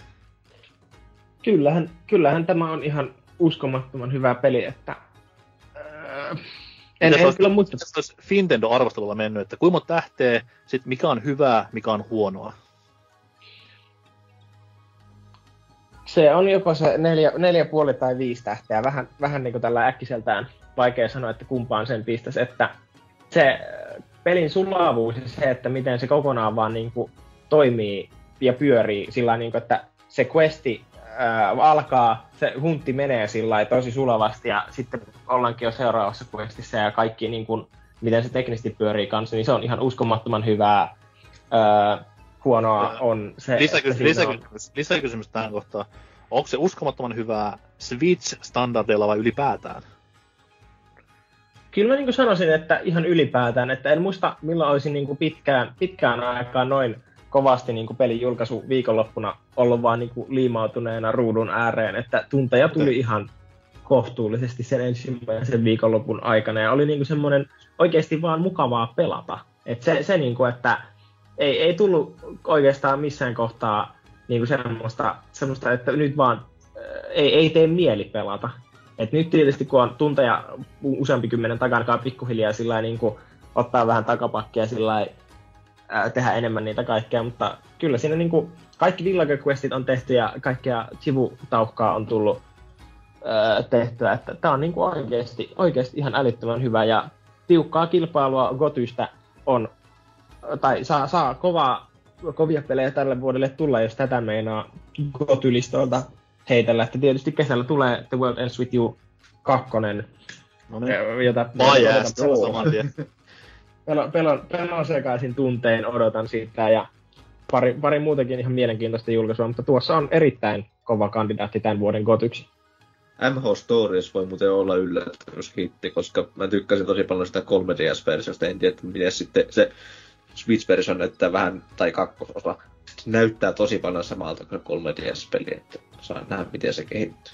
Kyllähän, kyllähän tämä on ihan uskomattoman hyvä peli, että... Öö, en, en olisi- kyllä muista. Mitäs olisi Fintendo arvostelulla mennyt, että kuinka monta tähteä, sit mikä on hyvää, mikä on huonoa. Se on joko se neljä, neljä puoli tai viisi tähteä. Vähän, vähän niin kuin tällä äkkiseltään vaikea sanoa, että kumpaan sen pistäisi. Että se äh, pelin sulavuus ja se, että miten se kokonaan vaan niin kuin toimii ja pyörii sillä niin kuin, että se questi ää, alkaa, se huntti menee sillä tosi sulavasti ja sitten ollaankin jo seuraavassa questissä ja kaikki niin kuin, miten se teknisesti pyörii kanssa, niin se on ihan uskomattoman hyvää. Ää, huonoa Ja on se, Lisäkysymys, siinä on- lisäkysymys, lisäkysymys tähän kohtaan. Onko se uskomattoman hyvää Switch-standardeilla vai ylipäätään? Kyllä mä niin sanoisin, että ihan ylipäätään, että en muista milloin olisin niin pitkään, pitkään aikaan noin kovasti niin pelin julkaisu viikonloppuna ollut vaan niin liimautuneena ruudun ääreen, että tunteja tuli ihan kohtuullisesti sen ensimmäisen viikonlopun aikana ja oli niin semmoinen oikeasti vaan mukavaa pelata. Et se, se niin kuin, että ei, ei tullut oikeastaan missään kohtaa niin semmoista, semmoista, että nyt vaan äh, ei, ei tee mieli pelata. Et nyt tietysti kun on tunteja useampi kymmenen takana pikkuhiljaa sillä niin kuin ottaa vähän takapakkia sillä ää, tehdä enemmän niitä kaikkea, mutta kyllä siinä niin kuin kaikki Villager on tehty ja kaikkea sivutauhkaa on tullut tehtyä, että tämä on niin kuin oikeasti, oikeasti ihan älyttömän hyvä ja tiukkaa kilpailua Gotystä on, tai saa, saa kovaa, kovia pelejä tälle vuodelle tulla, jos tätä meinaa Goty-listoilta heitellä, että tietysti kesällä tulee The World Ends With You 2, No niin. jota pelon- pelon, pelon, sekaisin tuntein odotan sitä ja pari, pari muutakin ihan mielenkiintoista julkaisua, mutta tuossa on erittäin kova kandidaatti tämän vuoden gotyksi. MH Stories voi muuten olla yllätyshitti, koska mä tykkäsin tosi paljon sitä 3DS-versiosta. En tiedä, miten sitten se Switch-versio näyttää vähän, tai kakkososa, näyttää tosi paljon samalta kuin 3DS-peli, että saa nähdä, miten se kehittyy.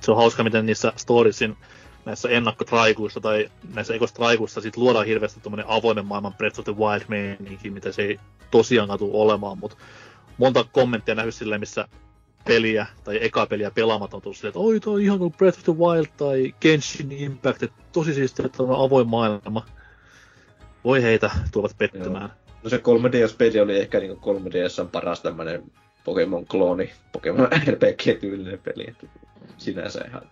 Se on hauska, miten niissä storiesin näissä ennakkotraikuissa tai näissä ekostraikuissa sit luodaan hirveästi tuommoinen avoimen maailman Breath of the Wild meininki, mitä se ei tosiaan tule olemaan, mutta monta kommenttia nähnyt silleen, missä peliä tai eka peliä pelaamat on tullut silleen, että oi toi on ihan kuin Breath of the Wild tai Genshin Impact, että tosi siistiä, että on avoin maailma. Voi heitä tulevat pettymään. No se 3DS-peli oli ehkä niin 3DS paras tämmönen Pokemon-klooni, Pokemon (laughs) RPG-tyylinen peli, että sinänsä ihan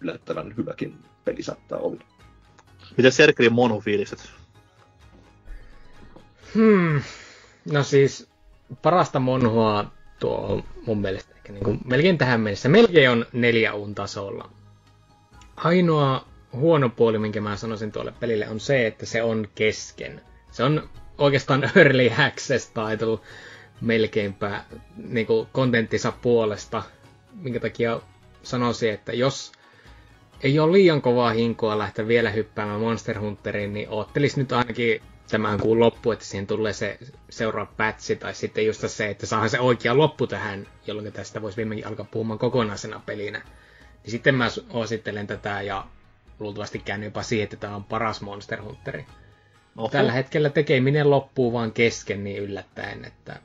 yllättävän hyväkin peli saattaa olla. Miten Serkerin Monhu-fiilikset? Hmm. No siis parasta monhua tuo mun mielestä ehkä niin kuin melkein tähän mennessä. Melkein on neljä un tasolla. Ainoa huono puoli, minkä mä sanoisin tuolle pelille, on se, että se on kesken. Se on oikeastaan (laughs) early access title melkeinpä niin kuin kontenttinsa puolesta, minkä takia sanoisin, että jos ei ole liian kovaa hinkoa lähteä vielä hyppäämään Monster Hunteriin, niin oottelis nyt ainakin tämän kuun loppu, että siihen tulee se seuraava patchi, tai sitten just se, että saadaan se oikea loppu tähän, jolloin tästä voisi viimeinkin alkaa puhumaan kokonaisena pelinä. Niin sitten mä suosittelen tätä ja luultavasti käyn jopa siihen, että tämä on paras Monster Hunteri. Oho. Tällä hetkellä tekeminen loppuu vaan kesken niin yllättäen, että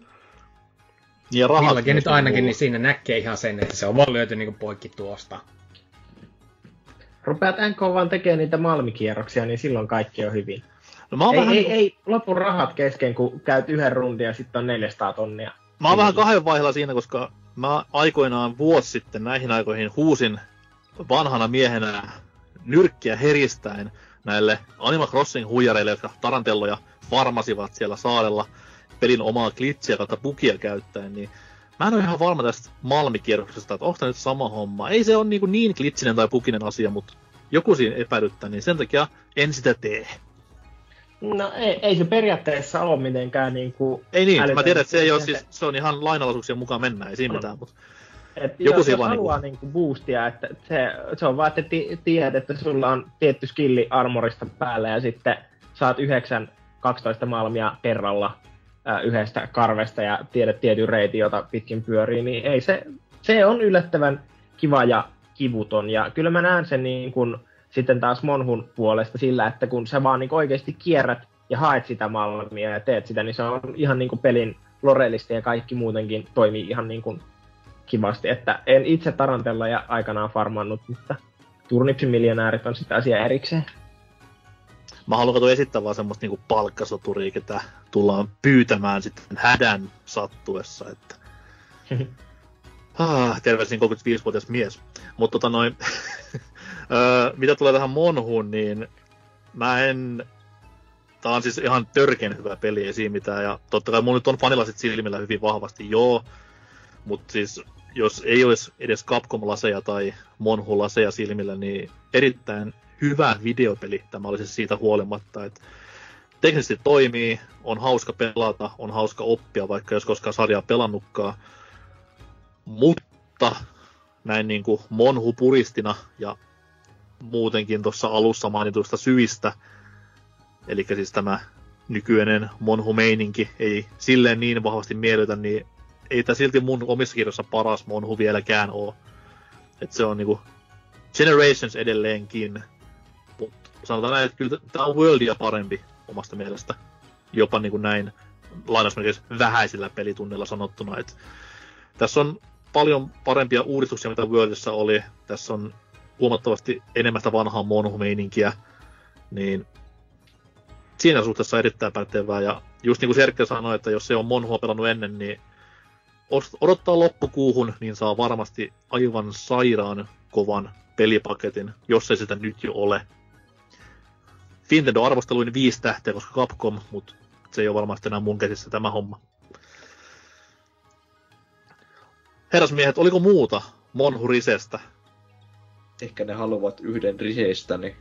Ja rahat nyt ainakin, niin siinä näkee ihan sen, että se on vaan lyöty niin poikki tuosta. Rupeat NK vaan tekemään niitä malmikierroksia, niin silloin kaikki on hyvin. No, mä oon Ei, vähän, ei, ei lopu rahat kesken, kun käyt yhden rundin ja sitten on 400 tonnia. Mä oon vähän kahden vaiheella siinä, koska mä aikoinaan vuosi sitten näihin aikoihin huusin vanhana miehenä nyrkkiä heristäen näille Animal Crossing huijareille, jotka tarantelloja farmasivat siellä saarella pelin omaa klitsiä kautta bukia käyttäen, niin mä en ole ihan varma tästä Malmikierroksesta, että onko tämä nyt sama homma. Ei se ole niin, niin klitsinen tai pukinen asia, mutta joku siinä epäilyttää, niin sen takia en sitä tee. No ei, ei se periaatteessa ole mitenkään niin kuin Ei niin, mä tiedän, että se, ei ole, siis, se on ihan lainalaisuuksien mukaan mennään, ei siinä mitään, mutta Et Joku jos, jos haluaa niinku- niinku boostia, että se, se on vaan, että ti- tiedät, että sulla on tietty skilli armorista päällä ja sitten saat 9 12 malmia kerralla ää, yhdestä karvesta ja tiedät tietyn reitin, jota pitkin pyörii, niin ei se, se on yllättävän kiva ja kivuton. Ja kyllä mä näen sen niin kuin sitten taas Monhun puolesta sillä, että kun sä vaan niin oikeasti kierrät ja haet sitä malmia ja teet sitä, niin se on ihan niin kuin pelin lorellista ja kaikki muutenkin toimii ihan niin kuin kivasti. Että en itse Tarantella ja aikanaan farmannut, mutta Turnipsin miljonäärit on sitä asiaa erikseen. mä haluan kato esittää vaan semmoista niinku palkkasoturia, ketä tullaan pyytämään sitten hädän sattuessa, että (laughs) Ah, terveisin 35-vuotias mies. Mutta tota noin, (laughs) öö, mitä tulee tähän Monhuun, niin mä en... Tää on siis ihan törkeän hyvä peli, ei siinä mitään. Ja totta kai mun nyt on fanilasit silmillä hyvin vahvasti, joo. Mutta siis jos ei olisi edes Capcom-laseja tai Monhu-laseja silmillä, niin erittäin hyvä videopeli tämä olisi siitä huolimatta, että teknisesti toimii, on hauska pelata, on hauska oppia, vaikka jos koskaan sarjaa pelannutkaan. Mutta näin niin kuin Monhu-puristina ja muutenkin tuossa alussa mainituista syistä, eli siis tämä nykyinen Monhu-meininki ei silleen niin vahvasti miellytä, niin ei tämä silti mun omissa kirjoissa paras Monhu vieläkään ole. Et se on niinku Generations edelleenkin, mutta sanotaan näin, että kyllä tämä on Worldia parempi omasta mielestä. Jopa niin kuin näin lainausmerkeissä vähäisillä pelitunnilla sanottuna. Et tässä on paljon parempia uudistuksia, mitä Worldissa oli. Tässä on huomattavasti enemmän sitä vanhaa monhu-meininkiä. Niin siinä suhteessa erittäin pätevää. Ja just niin kuin Serkki sanoi, että jos se on monhua pelannut ennen, niin odottaa loppukuuhun, niin saa varmasti aivan sairaan kovan pelipaketin, jos ei sitä nyt jo ole. Nintendo arvosteluin viisi tähteä, koska Capcom, mutta se ei ole varmasti enää mun käsissä tämä homma. Herrasmiehet, oliko muuta Monhu Risestä? Ehkä ne haluavat yhden riseistä, niin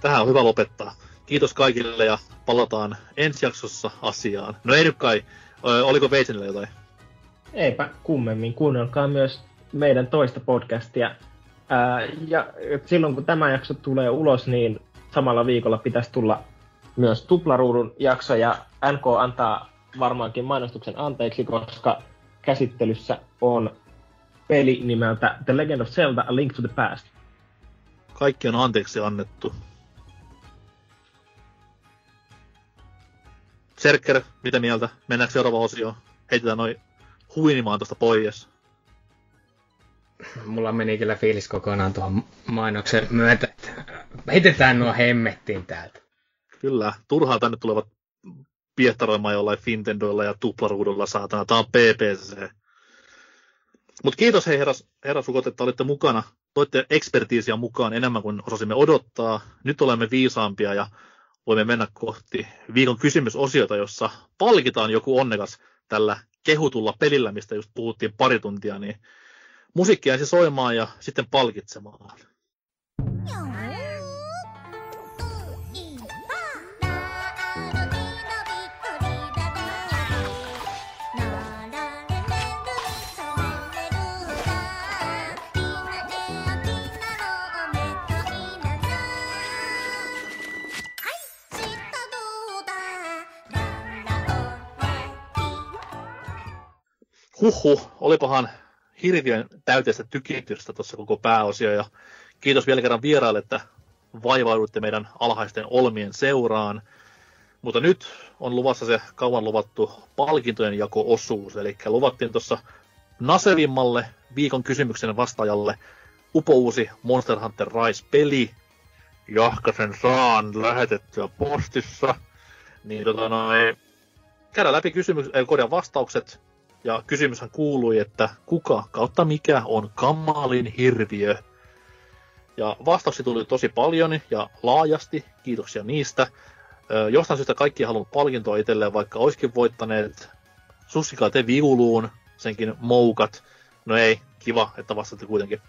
Tähän on hyvä lopettaa. Kiitos kaikille ja palataan ensi jaksossa asiaan. No ei nyt kai. Oliko Veisinillä jotain? Eipä kummemmin. Kuunnelkaa myös meidän toista podcastia. Ää, ja silloin kun tämä jakso tulee ulos, niin samalla viikolla pitäisi tulla myös tuplaruudun jakso, ja NK antaa varmaankin mainostuksen anteeksi, koska käsittelyssä on peli nimeltä The Legend of Zelda A Link to the Past. Kaikki on anteeksi annettu. Serker, mitä mieltä? Mennäänkö seuraavaan osioon? Heitetään noin huinimaan tuosta pois. Mulla meni kyllä fiilis kokonaan tuohon mainoksen myötä, että heitetään nuo hemmettiin täältä. Kyllä, turhaan tänne tulevat piehtaroimaan jollain Fintendoilla ja tuplaruudulla saatana. Tää on PPC. Mutta kiitos hei herras, herrasukot, että olitte mukana. Toitte ekspertiisiä mukaan enemmän kuin osasimme odottaa. Nyt olemme viisaampia ja voimme mennä kohti viikon kysymysosiota, jossa palkitaan joku onnekas tällä kehutulla pelillä, mistä just puhuttiin pari tuntia, niin musiikkia ensin soimaan ja sitten palkitsemaan. Huhhuh, olipahan hirviön täyteistä tykitystä tuossa koko pääosio ja kiitos vielä kerran vieraille, että vaivaudutte meidän alhaisten olmien seuraan. Mutta nyt on luvassa se kauan luvattu palkintojen jako-osuus, eli luvattiin tuossa nasevimmalle viikon kysymyksen vastaajalle upouusi Monster Hunter Rise-peli, jahka sen saan lähetettyä postissa. Niin tota noin, käydään läpi kysymys, äh, vastaukset, ja kysymyshän kuului, että kuka kautta mikä on kammalin hirviö? Ja vastauksia tuli tosi paljon ja laajasti, kiitoksia niistä. Jostain syystä kaikki halunnut palkintoa itselleen, vaikka olisikin voittaneet Sussikaa te viuluun, senkin moukat. No ei, kiva, että vastatte kuitenkin.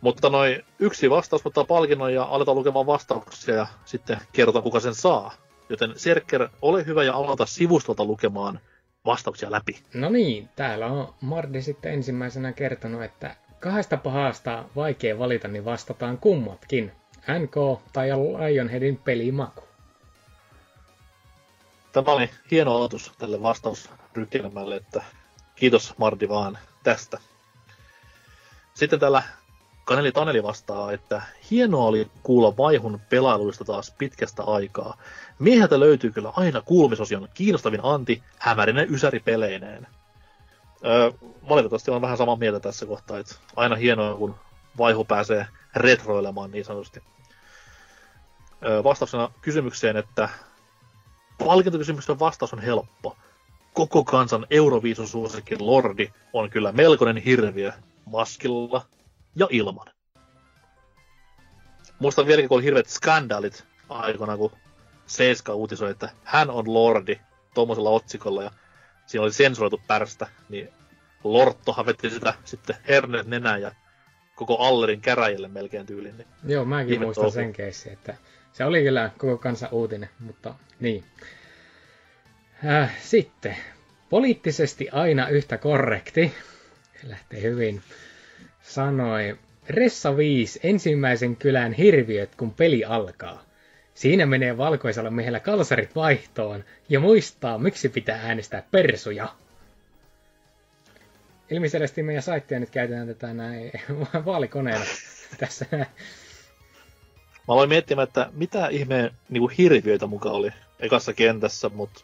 Mutta noin yksi vastaus ottaa palkinnon ja aletaan lukemaan vastauksia ja sitten kerrotaan kuka sen saa. Joten Serker, ole hyvä ja aloita sivustolta lukemaan vastauksia läpi. No niin, täällä on Mardi sitten ensimmäisenä kertonut, että kahdesta pahasta vaikea valita, niin vastataan kummatkin. NK tai Lionheadin pelimaku. Tämä oli hieno aloitus tälle vastausrykelmälle, että kiitos Mardi vaan tästä. Sitten täällä Kaneli Taneli vastaa, että hienoa oli kuulla vaihun pelailuista taas pitkästä aikaa. Mieheltä löytyy kyllä aina kuulumisosion kiinnostavin anti hämärinen ysäri peleineen. Öö, valitettavasti on vähän samaa mieltä tässä kohtaa, että aina hienoa, kun vaihu pääsee retroilemaan niin sanotusti. Öö, vastauksena kysymykseen, että palkintokysymyksen vastaus on helppo. Koko kansan Euroviisusuosikin Lordi on kyllä melkoinen hirviö maskilla ja ilman. Muistan vieläkin, kun oli hirveät skandaalit aikana, kun Seiska uutisoi, että hän on Lordi tuommoisella otsikolla ja siinä oli sensuroitu pärstä, niin Lorttohan veti sitä sitten hernet nenään ja koko Allerin käräjille melkein tyyliin. Niin Joo, mäkin muistan touhu. sen keissin, että se oli kyllä koko kansa uutinen, mutta niin. Äh, sitten, poliittisesti aina yhtä korrekti, lähtee hyvin, sanoi Ressa 5, ensimmäisen kylän hirviöt, kun peli alkaa. Siinä menee valkoisella miehellä kalsarit vaihtoon ja muistaa, miksi pitää äänestää persuja. Ilmiselvästi meidän saittia nyt käytetään tätä näin (laughs) vaalikoneella tässä. Mä aloin miettimään, että mitä ihmeen niin hirviöitä mukaan oli ekassa kentässä, mutta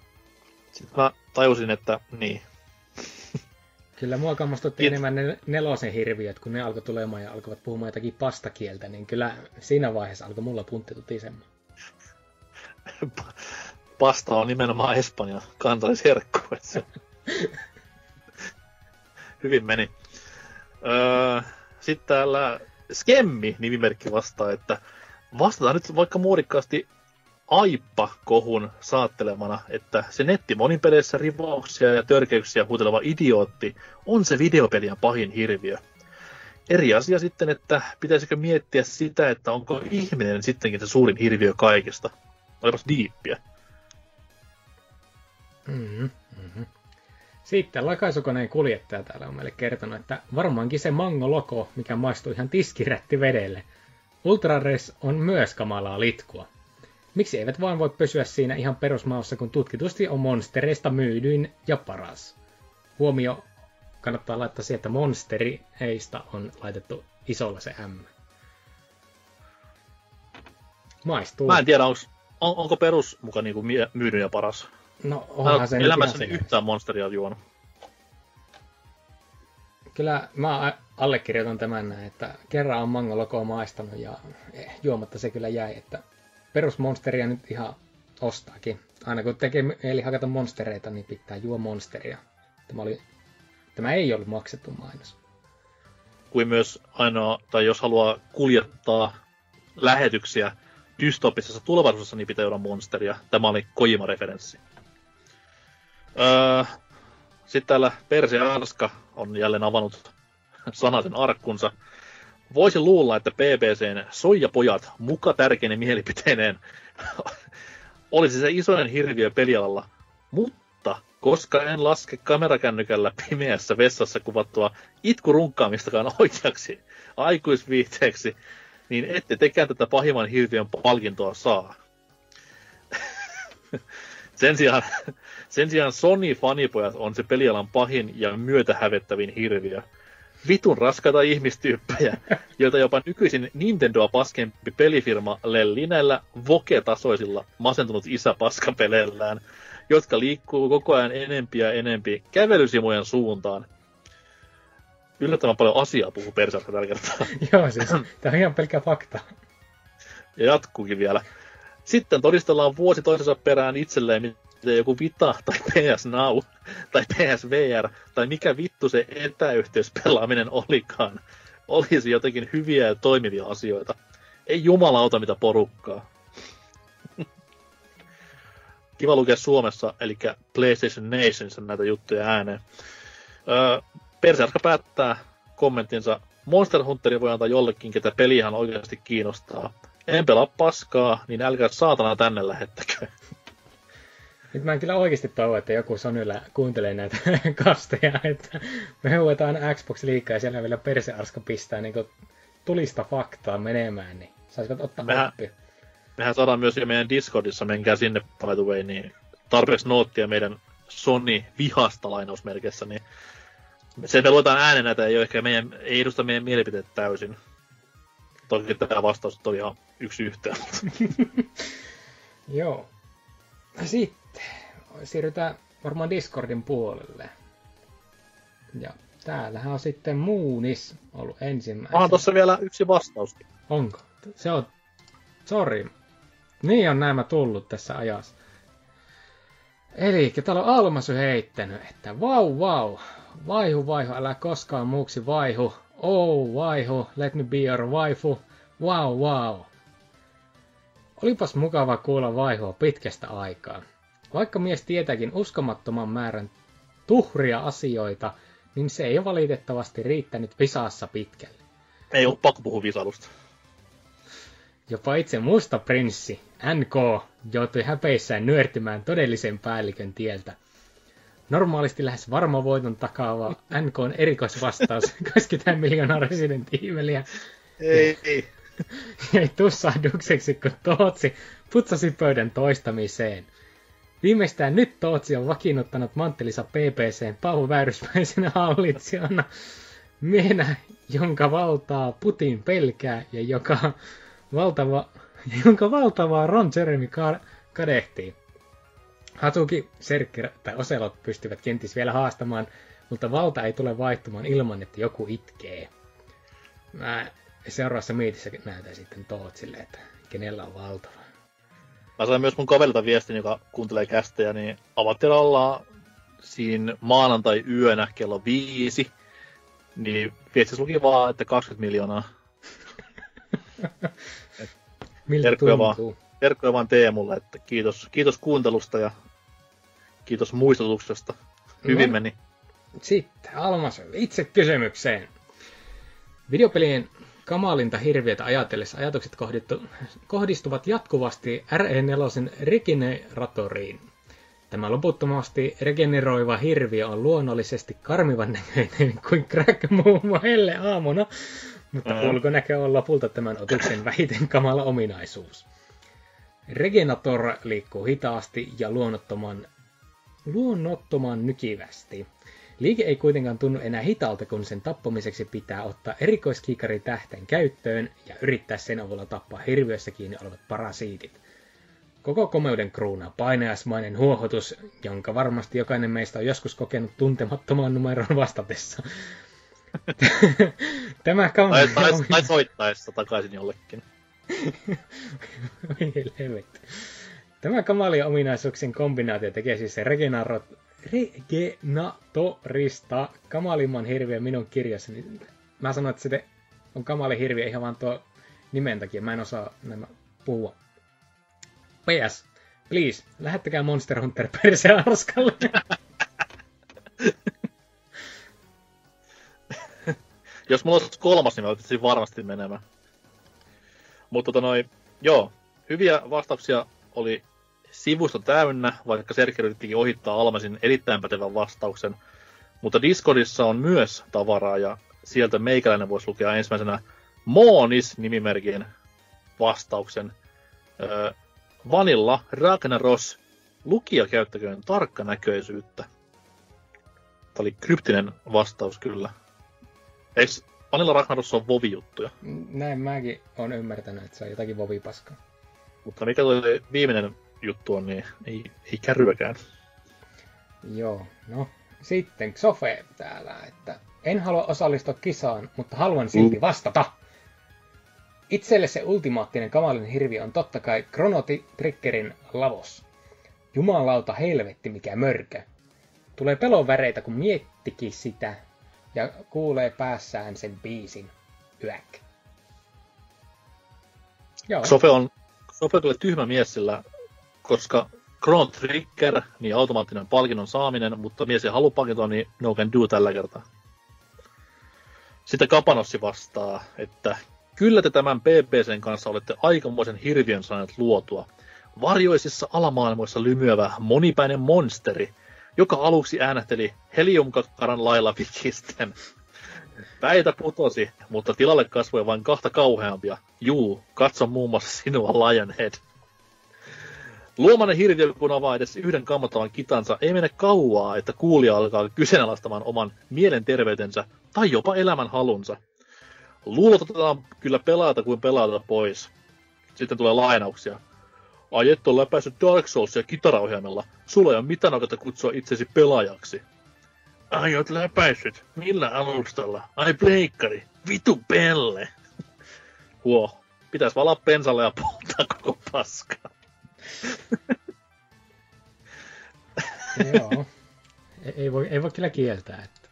sitten mä tajusin, että niin. Kyllä mua kammostutti It... enemmän ne nelosen hirviöt, kun ne alkoi tulemaan ja alkoivat puhumaan jotakin pastakieltä, niin kyllä siinä vaiheessa alkoi mulla puntti tutisemaan. (laughs) Pasta on nimenomaan Espanjan kansallisherkku. (laughs) Hyvin meni. Öö, Sitten täällä Skemmi nimimerkki vastaa, että vastataan nyt vaikka muodikkaasti Aippa-kohun saattelemana, että se netti monin peleissä rivauksia ja törkeyksiä huuteleva idiootti on se videopelien pahin hirviö. Eri asia sitten, että pitäisikö miettiä sitä, että onko ihminen sittenkin se suurin hirviö kaikista. Olipas diippiä. Mm-hmm. mm-hmm. Sitten lakaisukoneen kuljettaja täällä on meille kertonut, että varmaankin se mango-loko, mikä maistuu ihan tiskirätti vedelle. Ultrares on myös kamalaa litkua. Miksi eivät vaan voi pysyä siinä ihan perusmaassa, kun tutkitusti on monstereista myydyin ja paras? Huomio, kannattaa laittaa siihen, että monsterieista on laitettu isolla se M. Maistuu. Mä en tiedä, onko, on, onko perus muka niinku myydyin ja paras. No onhan se Elämässäni yhtään monsteria juonut. Kyllä mä allekirjoitan tämän näin, että kerran on Mango Loco maistanut ja juomatta se kyllä jäi, että perusmonsteria nyt ihan ostaakin. Aina kun tekee eli hakata monstereita, niin pitää juo monsteria. Tämä, oli, tämä ei ollut maksettu mainos. Kuin myös ainoa, tai jos haluaa kuljettaa lähetyksiä dystopisessa tulevaisuudessa, niin pitää juoda monsteria. Tämä oli Kojima-referenssi. Öö, Sitten täällä Persi Arska on jälleen avannut (laughs) sanaten arkkunsa Voisi luulla, että BBCn Soijapojat muka tärkeinen mielipiteineen (laughs) olisi se isoinen hirviö pelialalla, mutta koska en laske kamerakännykällä pimeässä vessassa kuvattua itkurunkkaamistakaan (laughs) oikeaksi aikuisviihteeksi, niin ette tekään tätä pahimman hirviön palkintoa saa. (laughs) sen, sijaan, sen sijaan Sony Fanipojat on se pelialan pahin ja myötähävettävin hirviö vitun raskaita ihmistyyppejä, (laughs) joita jopa nykyisin Nintendoa paskempi pelifirma Lellinellä voke-tasoisilla masentunut isä paskapeleillään, jotka liikkuu koko ajan enempi ja enempi kävelysimujen suuntaan. Yllättävän paljon asiaa puhuu Persarka tällä kertaa. (laughs) Joo, siis tämä on ihan pelkkä fakta. Ja jatkuukin vielä. Sitten todistellaan vuosi toisensa perään itselleen, joku Vita tai PS Now tai PSVR tai mikä vittu se etäyhteyspelaaminen olikaan, olisi jotenkin hyviä ja toimivia asioita. Ei jumalauta mitä porukkaa. kiva lukea Suomessa, eli PlayStation Nations näitä juttuja ääneen. Öö, Persearka päättää kommenttinsa. Monster Hunteri voi antaa jollekin, ketä pelihan oikeasti kiinnostaa. En pelaa paskaa, niin älkää saatana tänne lähettäkö. Nyt mä en kyllä oikeasti toivo, että joku Sonylla kuuntelee näitä (laughs) kasteja, että me huuetaan Xbox liikaa ja siellä vielä persearska pistää niin tulista faktaa menemään, niin saisivat ottaa Mehän- oppia. Mehän saadaan myös jo meidän Discordissa, menkää sinne by the way, niin tarpeeksi noottia meidän Sony vihasta lainausmerkeissä, niin se me luetaan äänen näitä, ei, ole ehkä meidän, ei edusta meidän mielipiteet täysin. Toki tämä vastaus on ihan yksi yhteen. (laughs) Joo. Sitten siirrytään varmaan Discordin puolelle. Ja täällähän on sitten Muunis ollut ensimmäisenä. Onhan tuossa vielä yksi vastaus. Onko? Se on... Sorry. Niin on nämä tullut tässä ajassa. Eli täällä on Almasu heittänyt, että vau vau, vaihu vaihu, älä koskaan muuksi vaihu. Oh vaihu, let me be your waifu. Wow wow. Olipas mukava kuulla vaihua pitkästä aikaa. Vaikka mies tietääkin uskomattoman määrän tuhria asioita, niin se ei ole valitettavasti riittänyt visaassa pitkälle. Ei ole pakko puhua visailusta. Jopa itse musta prinssi, NK, joutui häpeissään nyörtymään todellisen päällikön tieltä. Normaalisti lähes varma voiton takaava NKn erikoisvastaus (laughs) koski tämän miljoonaa Resident Evilia Ei, ei. jäi tussahdukseksi, kun Tootsi putsasi pöydän toistamiseen. Viimeistään nyt Tootsi on vakiinnuttanut manttelinsa PPCn Paavo Väyryspäisenä hallitsijana. Miehenä, jonka valtaa Putin pelkää ja joka valtava, jonka valtavaa Ron Jeremy ka- kadehtii. Hatuki, Serkki tai Oselot pystyvät kenties vielä haastamaan, mutta valta ei tule vaihtumaan ilman, että joku itkee. Mä seuraavassa miitissä näytän sitten Tootsille, että kenellä on valtava. Mä sain myös mun kaverilta viestin, joka kuuntelee kästejä, niin avatteella ollaan siinä maanantai-yönä kello viisi. Niin viestissä luki vaan, että 20 miljoonaa. (laughs) Miltä Terkkuja vaan. Terkkoja vaan Teemulle, että kiitos, kiitos kuuntelusta ja kiitos muistutuksesta. Hyvin No. meni. Sitten Almas itse kysymykseen. Videopelien kamalinta hirviötä ajatellessa ajatukset kohdistuvat jatkuvasti RE4 regeneratoriin. Tämä loputtomasti regeneroiva hirviö on luonnollisesti karmivan näköinen kuin crack muuma helle aamuna, mutta Mm. ulkonäkö on lopulta tämän otuksen vähiten kamala ominaisuus. Regenator liikkuu hitaasti ja luonnottoman, luonnottoman nykivästi. Liike ei kuitenkaan tunnu enää hitaalta, kun sen tappamiseksi pitää ottaa erikoiskiikari tähten käyttöön ja yrittää sen avulla tappaa hirviössä kiinni olevat parasiitit. Koko komeuden kruunaa painajaismainen huohotus, jonka varmasti jokainen meistä on joskus kokenut tuntemattoman numeron vastatessa. (laughs) Tämä kamera... Tai, tai, tai soittaessa takaisin jollekin. (laughs) Tämä kamalien ominaisuuksien kombinaatio tekee siis regenaro... regenatorista kamalimman hirviön minun kirjassani. Mä sanoin, että se on kamali hirviö ihan vaan tuo nimen takia. Mä en osaa nämä puhua. PS, please, lähettäkää Monster Hunter persearskalle. (laughs) Jos mulla olisi kolmas, niin mä varmasti menemään. Mutta tota noin, joo, hyviä vastauksia oli sivusto täynnä, vaikka Serkki yrittikin ohittaa Almasin erittäin pätevän vastauksen. Mutta Discordissa on myös tavaraa ja sieltä meikäläinen voisi lukea ensimmäisenä Moonis-nimimerkin vastauksen. Öö, Vanilla Ragnaros, lukija käyttäköön tarkkanäköisyyttä. Tämä oli kryptinen vastaus kyllä. Eiks Vanilla Ragnaros on vovi-juttuja? Näin mäkin on ymmärtänyt, että se on jotakin vovipaskaa. Mutta mikä toi viimeinen juttu on, niin ei, ei kärryäkään. Joo, no sitten Xofe täällä, että en halua osallistua kisaan, mutta haluan silti vastata. Itselle se ultimaattinen kamalin hirvi on totta kai Chronoti Triggerin lavos. Jumalauta helvetti mikä mörkö. Tulee pelon väreitä kun miettikin sitä ja kuulee päässään sen biisin. Yäk. Joo, Sofe on, Sofe on kyllä tyhmä mies sillä, koska Chrono Trigger, niin automaattinen palkinnon saaminen, mutta mies ei halua palkintoa, niin no can do tällä kertaa. Sitten Kapanossi vastaa, että kyllä te tämän PPCn kanssa olette aikamoisen hirviön saaneet luotua. Varjoisissa alamaailmoissa lymyävä monipäinen monsteri, joka aluksi äänähteli heliumkakkaran lailla vikisten. Päitä putosi, mutta tilalle kasvoi vain kahta kauheampia. Juu, katso muun muassa sinua Lionhead. Luomainen hirviö, kun avaa edes yhden kammottavan kitansa, ei mene kauaa, että kuulija alkaa kyseenalaistamaan oman mielenterveytensä tai jopa elämän halunsa. Luulotetaan kyllä pelaata kuin pelaata pois. Sitten tulee lainauksia. Ai et ole läpäissyt Dark Soulsia kitaraohjelmalla. Sulla ei ole mitään oikeutta kutsua itsesi pelaajaksi. Ai oot läpäissyt. Millä alustalla? Ai pleikkari. Vitu pelle. (laughs) Huo. Pitäis valaa pensalle ja polttaa koko paskaa. Joo. Ei, ei, voi, ei voi kyllä kieltää, että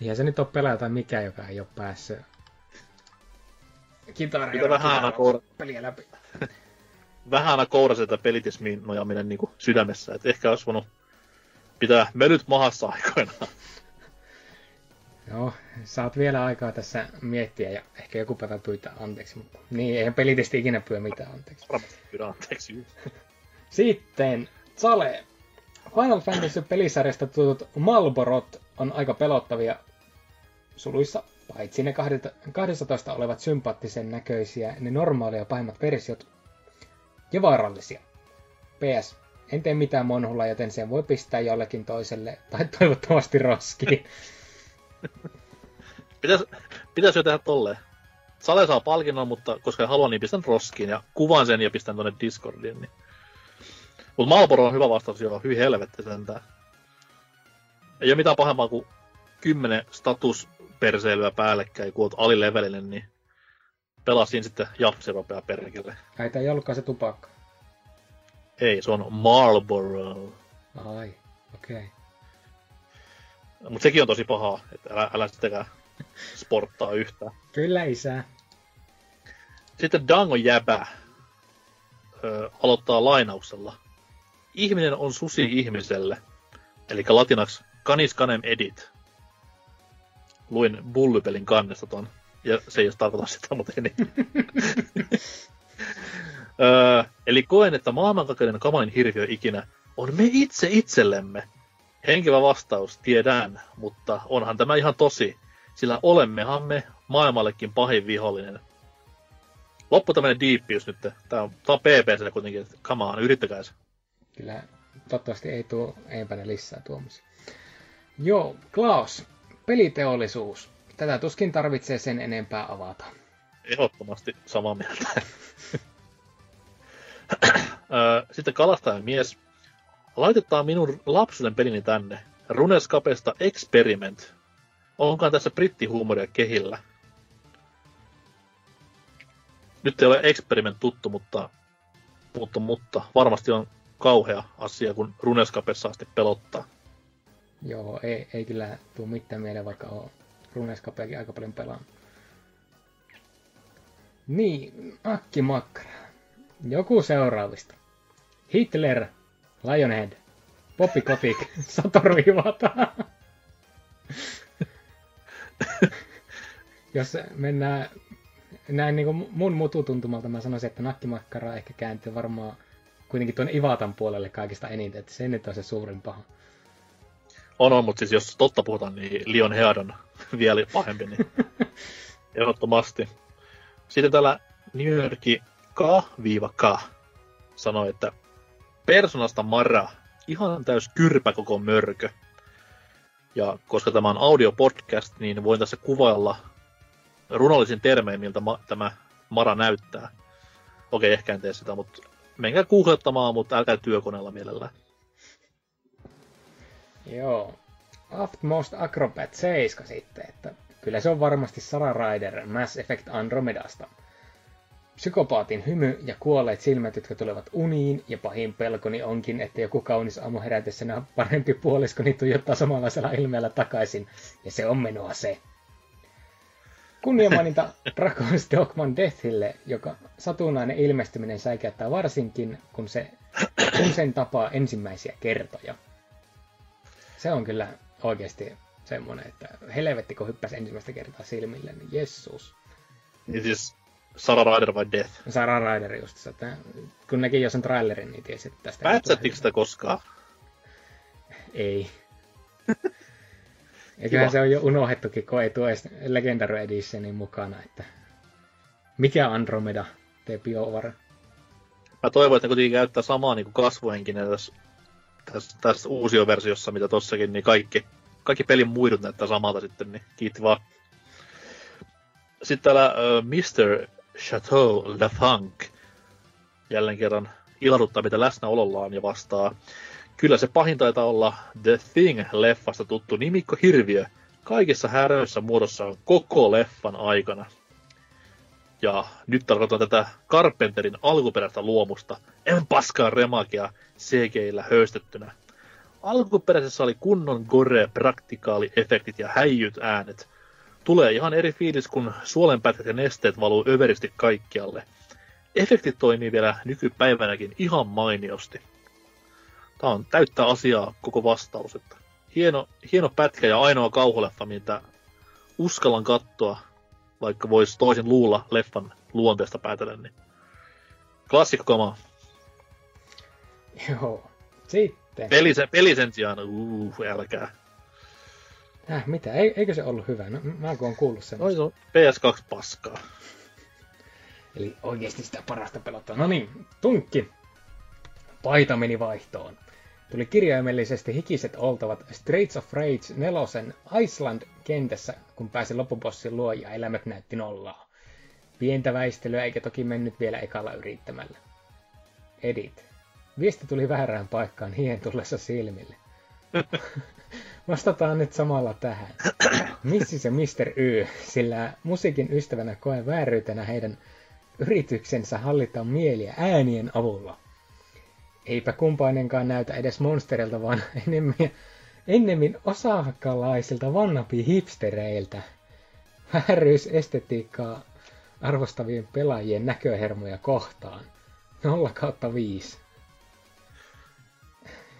eihän se nyt ole pelaaja tai mikä, joka ei ole päässyt kitaria Mitä vähän peliä läpi. vähän aina kourasi tätä pelitismiin nojaaminen niin sydämessä. Et ehkä olisi voinut pitää mölyt mahassa aikoinaan. Joo, saat vielä aikaa tässä miettiä ja ehkä joku päivä pyytää anteeksi, mutta niin, eihän pelitesti ikinä pyydä mitään anteeksi. Varmasti pyydän anteeksi. (laughs) Sitten Sale. Final Fantasy pelisarjasta tutut Malborot on aika pelottavia suluissa, paitsi ne 12 olevat sympaattisen näköisiä, ne normaalia pahimmat versiot ja vaarallisia. PS. En tee mitään monhulla, joten sen voi pistää jollekin toiselle, tai toivottavasti roskiin. (laughs) (laughs) Pitäis, pitäis jo tehdä tolleen. Sale saa palkinnon, mutta koska en halua, niin pistän roskiin ja kuvaan sen ja pistän tonne Discordiin. Niin. Mutta Malboro on hyvä vastaus, joo, hyvin helvetti sentään. Ei ole mitään pahempaa kuin kymmenen statusperseilyä päällekkäin, kun oot alilevelinen, niin pelasin sitten japsi ropea perkele. Ai, tää ei ollutkaan se tupakka. Ei, se on Marlboro. Ai, okei. Okay. Mutta sekin on tosi pahaa, että älä, älä sittenkään sporttaa yhtään. Kyllä isä. Sitten Dango Jäbä ö, aloittaa lainauksella. Ihminen on susi ihmiselle. Eli latinaksi canis canem edit. Luin bullypelin kannesta ton. Ja se ei edes tarkoita sitä, mutta ei niin. (laughs) öö, eli koen, että maailmankaikkeuden kamalin hirviö ikinä on me itse itsellemme. Henkivä vastaus, tiedän, mutta onhan tämä ihan tosi, sillä olemmehan me maailmallekin pahin vihollinen. Loppu tämmönen diippiys nyt. Tää on, tää on PPC kuitenkin, että come on, yrittäkää se. Kyllä, toivottavasti ei tuo empänä lisää tuomisia. Joo, Klaus, peliteollisuus. Tätä tuskin tarvitsee sen enempää avata. Ehdottomasti samaa mieltä. (laughs) Sitten kalastajan mies. Laitetaan minun lapsuuden pelini tänne. Runeskapesta Experiment. Onkaan tässä brittihuumoria kehillä? Nyt ei ole Experiment tuttu, mutta, mutta, mutta varmasti on kauhea asia, kun Runeskapessa asti pelottaa. Joo, ei, ei kyllä tuu mitään mieleen, vaikka on Runescapeakin aika paljon pelannut. Niin, Akki Makkara. Joku seuraavista. Hitler, Lionhead, Poppy Kotick, (laughs) Satoru Iwata. (laughs) Jos mennään näin niin kuin mun mututuntumalta, mä sanoisin, että nakkimakkara ehkä kääntyy varmaan kuitenkin tuon Ivatan puolelle kaikista eniten, että se nyt on se suurin paha. On, on, mutta siis jos totta puhutaan, niin Leon Head on (laughs) vielä pahempi, niin ehdottomasti. Sitten täällä New Yorki K-K sanoi, että Personasta Mara, ihan täys kyrpä koko mörkö. Ja koska tämä on audiopodcast, niin voin tässä kuvailla runollisin termein, miltä ma- tämä Mara näyttää. Okei, ehkä en tee sitä, mutta menkää googlettamaan, mutta älkää työkoneella mielellään. Joo. Utmost Acrobat 7 sitten, että kyllä se on varmasti Sara Rider Mass Effect Andromedasta. Psykopaatin hymy ja kuolleet silmät, jotka tulevat uniin, ja pahin pelkoni onkin, että joku kaunis aamu herätessä parempi puoliskoni tuijottaa samanlaisella ilmeellä takaisin, ja se on menoa se. Kunniamaininta (laughs) Dragon's Dogman Deathille, joka satunnainen ilmestyminen säikäyttää varsinkin, kun se sen tapaa ensimmäisiä kertoja. Se on kyllä oikeasti semmoinen, että helvetti kun hyppäsi ensimmäistä kertaa silmille, niin jessus. Niin siis Sarah Ryder vai Death? Sarah Ryder just, että kun näki jo sen trailerin, niin tiesi, että tästä... Pätsättikö sitä koskaan? Ei. (laughs) Ja kyllä se on jo unohdettukin, kun ei tuo edes Legendary Editionin mukana, että mikä Andromeda tee BioWare? Mä toivon, että kuitenkin käyttää samaa niin kuin tässä, tässä, tässä uusioversiossa, mitä tossakin, niin kaikki, kaikki pelin muidut näyttää samalta sitten, niin kiitti vaan. Sitten täällä uh, Mr. Chateau Lafunk jälleen kerran ilahduttaa mitä läsnäolollaan ja vastaa. Kyllä se pahin taitaa olla The Thing-leffasta tuttu nimikko Hirviö kaikissa häröissä muodossaan koko leffan aikana. Ja nyt tarkoitan tätä Carpenterin alkuperäistä luomusta, en paskaa remakia CGillä höystettynä. Alkuperäisessä oli kunnon gore, praktikaali efektit ja häijyt äänet. Tulee ihan eri fiilis, kun suolenpätkät ja nesteet valuu överisti kaikkialle. Efektit toimii vielä nykypäivänäkin ihan mainiosti. Tämä on täyttä asiaa koko vastaus. Että hieno, hieno pätkä ja ainoa kauhuleffa, mitä uskallan katsoa, vaikka voisi toisin luulla leffan luonteesta päätellen. Niin klassikko kama. Joo. Sitten. Peli, sen, peli sen sijaan, uh, älkää. Äh, mitä? Eikö se ollut hyvä? No, mä kun on kuullut sen. Oi, se on PS2 paskaa. Eli oikeasti sitä parasta pelottaa. No niin, tunkki. Paita meni vaihtoon. Tuli kirjaimellisesti hikiset oltavat Straits of Rage 4 Iceland-kentässä, kun pääsi loppubossin luo ja elämät näytti nollaa. Pientä väistelyä eikä toki mennyt vielä ekalla yrittämällä. Edit. Viesti tuli väärään paikkaan hien tullessa silmille. (laughs) Vastataan nyt samalla tähän. Missi se Mr. Y, sillä musiikin ystävänä koen vääryytenä heidän yrityksensä hallita mieliä äänien avulla. Eipä kumpainenkaan näytä edes monsterilta, vaan enemmän, ennemmin osakalaisilta vannapi hipstereiltä. Vääryysestetiikkaa arvostavien pelaajien näköhermoja kohtaan. 0 kautta 5.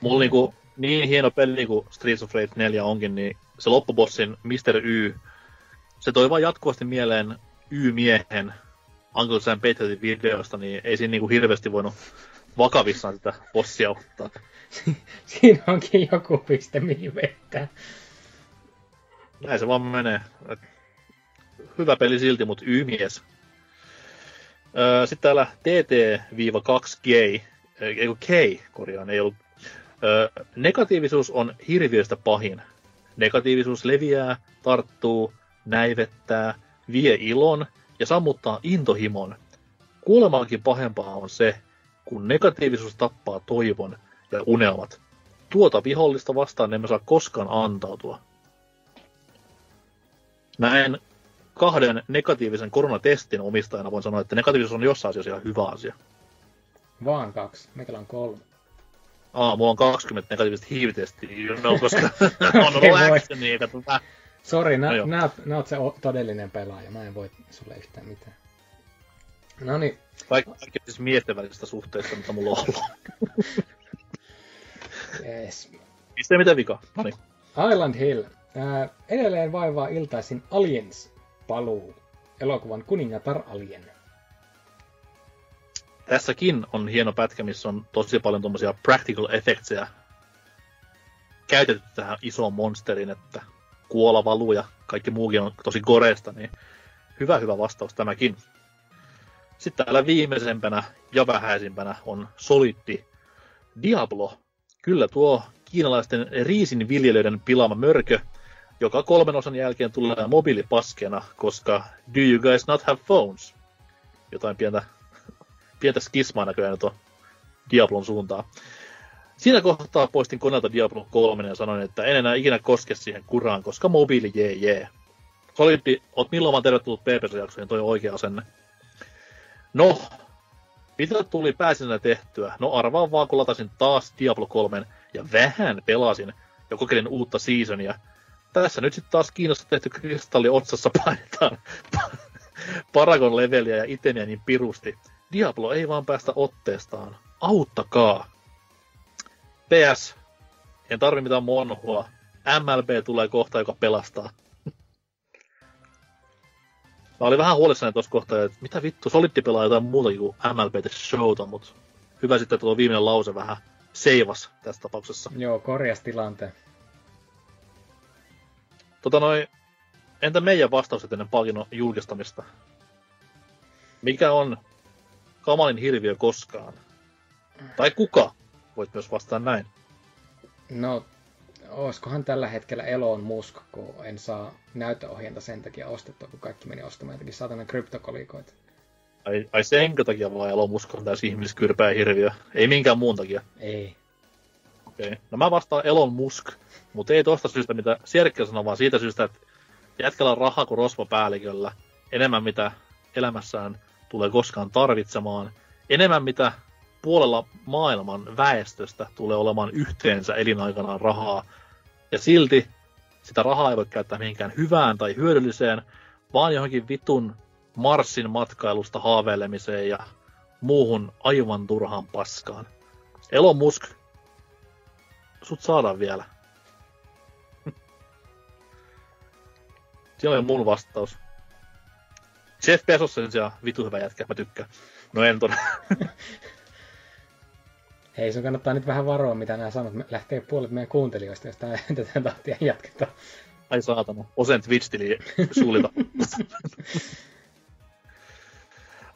Mulla niinku niin hieno peli kuin Streets of Rage 4 onkin, niin se loppubossin Mr. Y, se toi vaan jatkuvasti mieleen Y-miehen Uncle Sam Patriotin videosta, niin ei siinä niinku hirveästi voinut vakavissaan sitä bossia ottaa. (laughs) Siinä onkin joku piste, mihin vettä. Näin se vaan menee. Hyvä peli silti, mutta Y-mies. Sitten täällä TT-2G, ei K, korjaan, ei ollut. Negatiivisuus on hirviöstä pahin. Negatiivisuus leviää, tarttuu, näivettää, vie ilon ja sammuttaa intohimon. Kuolemaankin pahempaa on se, kun negatiivisuus tappaa toivon ja unelmat. Tuota vihollista vastaan emme saa koskaan antautua. Näin kahden negatiivisen koronatestin omistajana voin sanoa, että negatiivisuus on jossain asiassa ihan hyvä asia. Vaan kaksi. Meillä on kolme. Aa, mulla on 20 negatiivista hiivitestiä, no, koska (laughs) on ollut actionia, eikä tota... Sori, nä, no nä, nä oot se todellinen pelaaja, mä en voi sulle yhtään mitään. No niin. Kaikki siis miesten välisestä suhteesta, mitä mulla on ollut. (laughs) yes. Mistä mitä vika? No niin. Island Hill. Ää, edelleen vaivaa iltaisin Aliens paluu. Elokuvan kuningatar Alien. Tässäkin on hieno pätkä, missä on tosi paljon tuommoisia practical effectseja käytetty tähän isoon monsterin, että kuola valuu ja kaikki muukin on tosi koreesta, niin hyvä hyvä vastaus tämäkin. Sitten täällä viimeisempänä ja vähäisimpänä on Soliddi Diablo. Kyllä tuo kiinalaisten riisin viljelijöiden pilaama mörkö, joka kolmen osan jälkeen tulee mobiilipaskeena, koska do you guys not have phones? Jotain pientä, pientä skismaa näköjään tuo Diablon suuntaan. Siinä kohtaa poistin koneelta Diablo 3 ja sanoin, että en enää ikinä koske siihen kuraan, koska mobiili jee jee. Solidi, oot milloin vaan tervetullut PPC-jaksoihin, toi oikea asenne. No, mitä tuli pääsinä tehtyä? No arvaan vaan, kun latasin taas Diablo 3 ja vähän pelasin ja kokeilin uutta seasonia. Tässä nyt sitten taas Kiinassa tehty kristalli otsassa painetaan (laughs) Paragon leveliä ja itemiä niin pirusti. Diablo ei vaan päästä otteestaan. Auttakaa! PS, en tarvi mitään monhua. MLB tulee kohta, joka pelastaa. (laughs) Mä olin vähän huolissani tuossa kohtaa, että mitä vittu, Solitti pelaa jotain muutakin kuin MLB The Showta, mutta hyvä sitten, että tuo viimeinen lause vähän seivas tässä tapauksessa. Joo, korjas tilanteen. Tota noin, entä meidän vastaukset ennen palkinnon julkistamista? Mikä on kamalin hirviö koskaan? Tai kuka? Voit myös vastata näin. No, olisikohan tällä hetkellä Elon Musk, kun en saa näyttöohjenta sen takia ostettua, kun kaikki meni ostamaan jotakin satana kryptokolikoita. Ai, ai senkö takia vaan Elon Musk on täysin ihmiskyrpää hirviö? Ei minkään muun takia. Ei. Okei. Okay. No mä vastaan Elon Musk, mutta ei tosta syystä, mitä Sierkkä sanoi, vaan siitä syystä, että jätkällä on rahaa kuin rosvopäälliköllä. Enemmän mitä elämässään tulee koskaan tarvitsemaan. Enemmän mitä puolella maailman väestöstä tulee olemaan yhteensä elinaikanaan rahaa. Ja silti sitä rahaa ei voi käyttää mihinkään hyvään tai hyödylliseen, vaan johonkin vitun Marsin matkailusta haaveilemiseen ja muuhun aivan turhaan paskaan. Elon Musk, sut saadaan vielä. (laughs) Siinä oli mun vastaus. Jeff Bezos sen sijaan vitu hyvä jätkä, mä tykkään. No en todella. (laughs) Hei, sun kannattaa nyt vähän varoa, mitä nämä sanot. Me lähtee puolet meidän kuuntelijoista, jos tää, tätä tahtia jatketaan. Ai saatana, osen Twitch-tili sulita. (laughs) (laughs)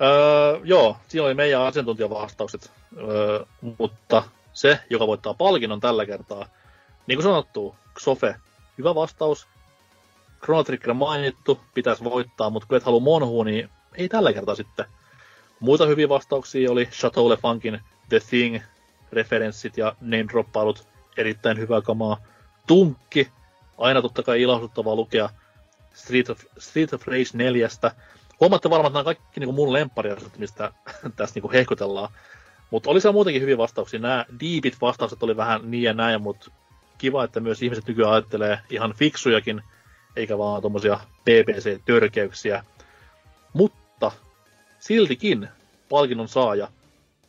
öö, joo, siinä oli meidän asiantuntijavastaukset. Öö, mutta se, joka voittaa palkinnon tällä kertaa, niin kuin sanottu, Xofe, hyvä vastaus. Chrono Trigger mainittu, pitäisi voittaa, mutta kun et halua monhua, niin ei tällä kertaa sitten. Muita hyviä vastauksia oli Chateau Le Funkin The Thing, referenssit ja name droppailut, erittäin hyvää kamaa. Tunkki, aina totta kai ilahduttavaa lukea Street of, Street of Rage 4. Huomaatte varmaan, että nämä kaikki niin mun lemppariasiat, mistä (laughs) tässä niin hehkutellaan. Mutta oli se muutenkin hyviä vastauksia. Nämä deepit vastaukset oli vähän niin ja näin, mutta kiva, että myös ihmiset nykyään ajattelee ihan fiksujakin, eikä vaan tuommoisia PPC-törkeyksiä. Mutta siltikin palkinnon saaja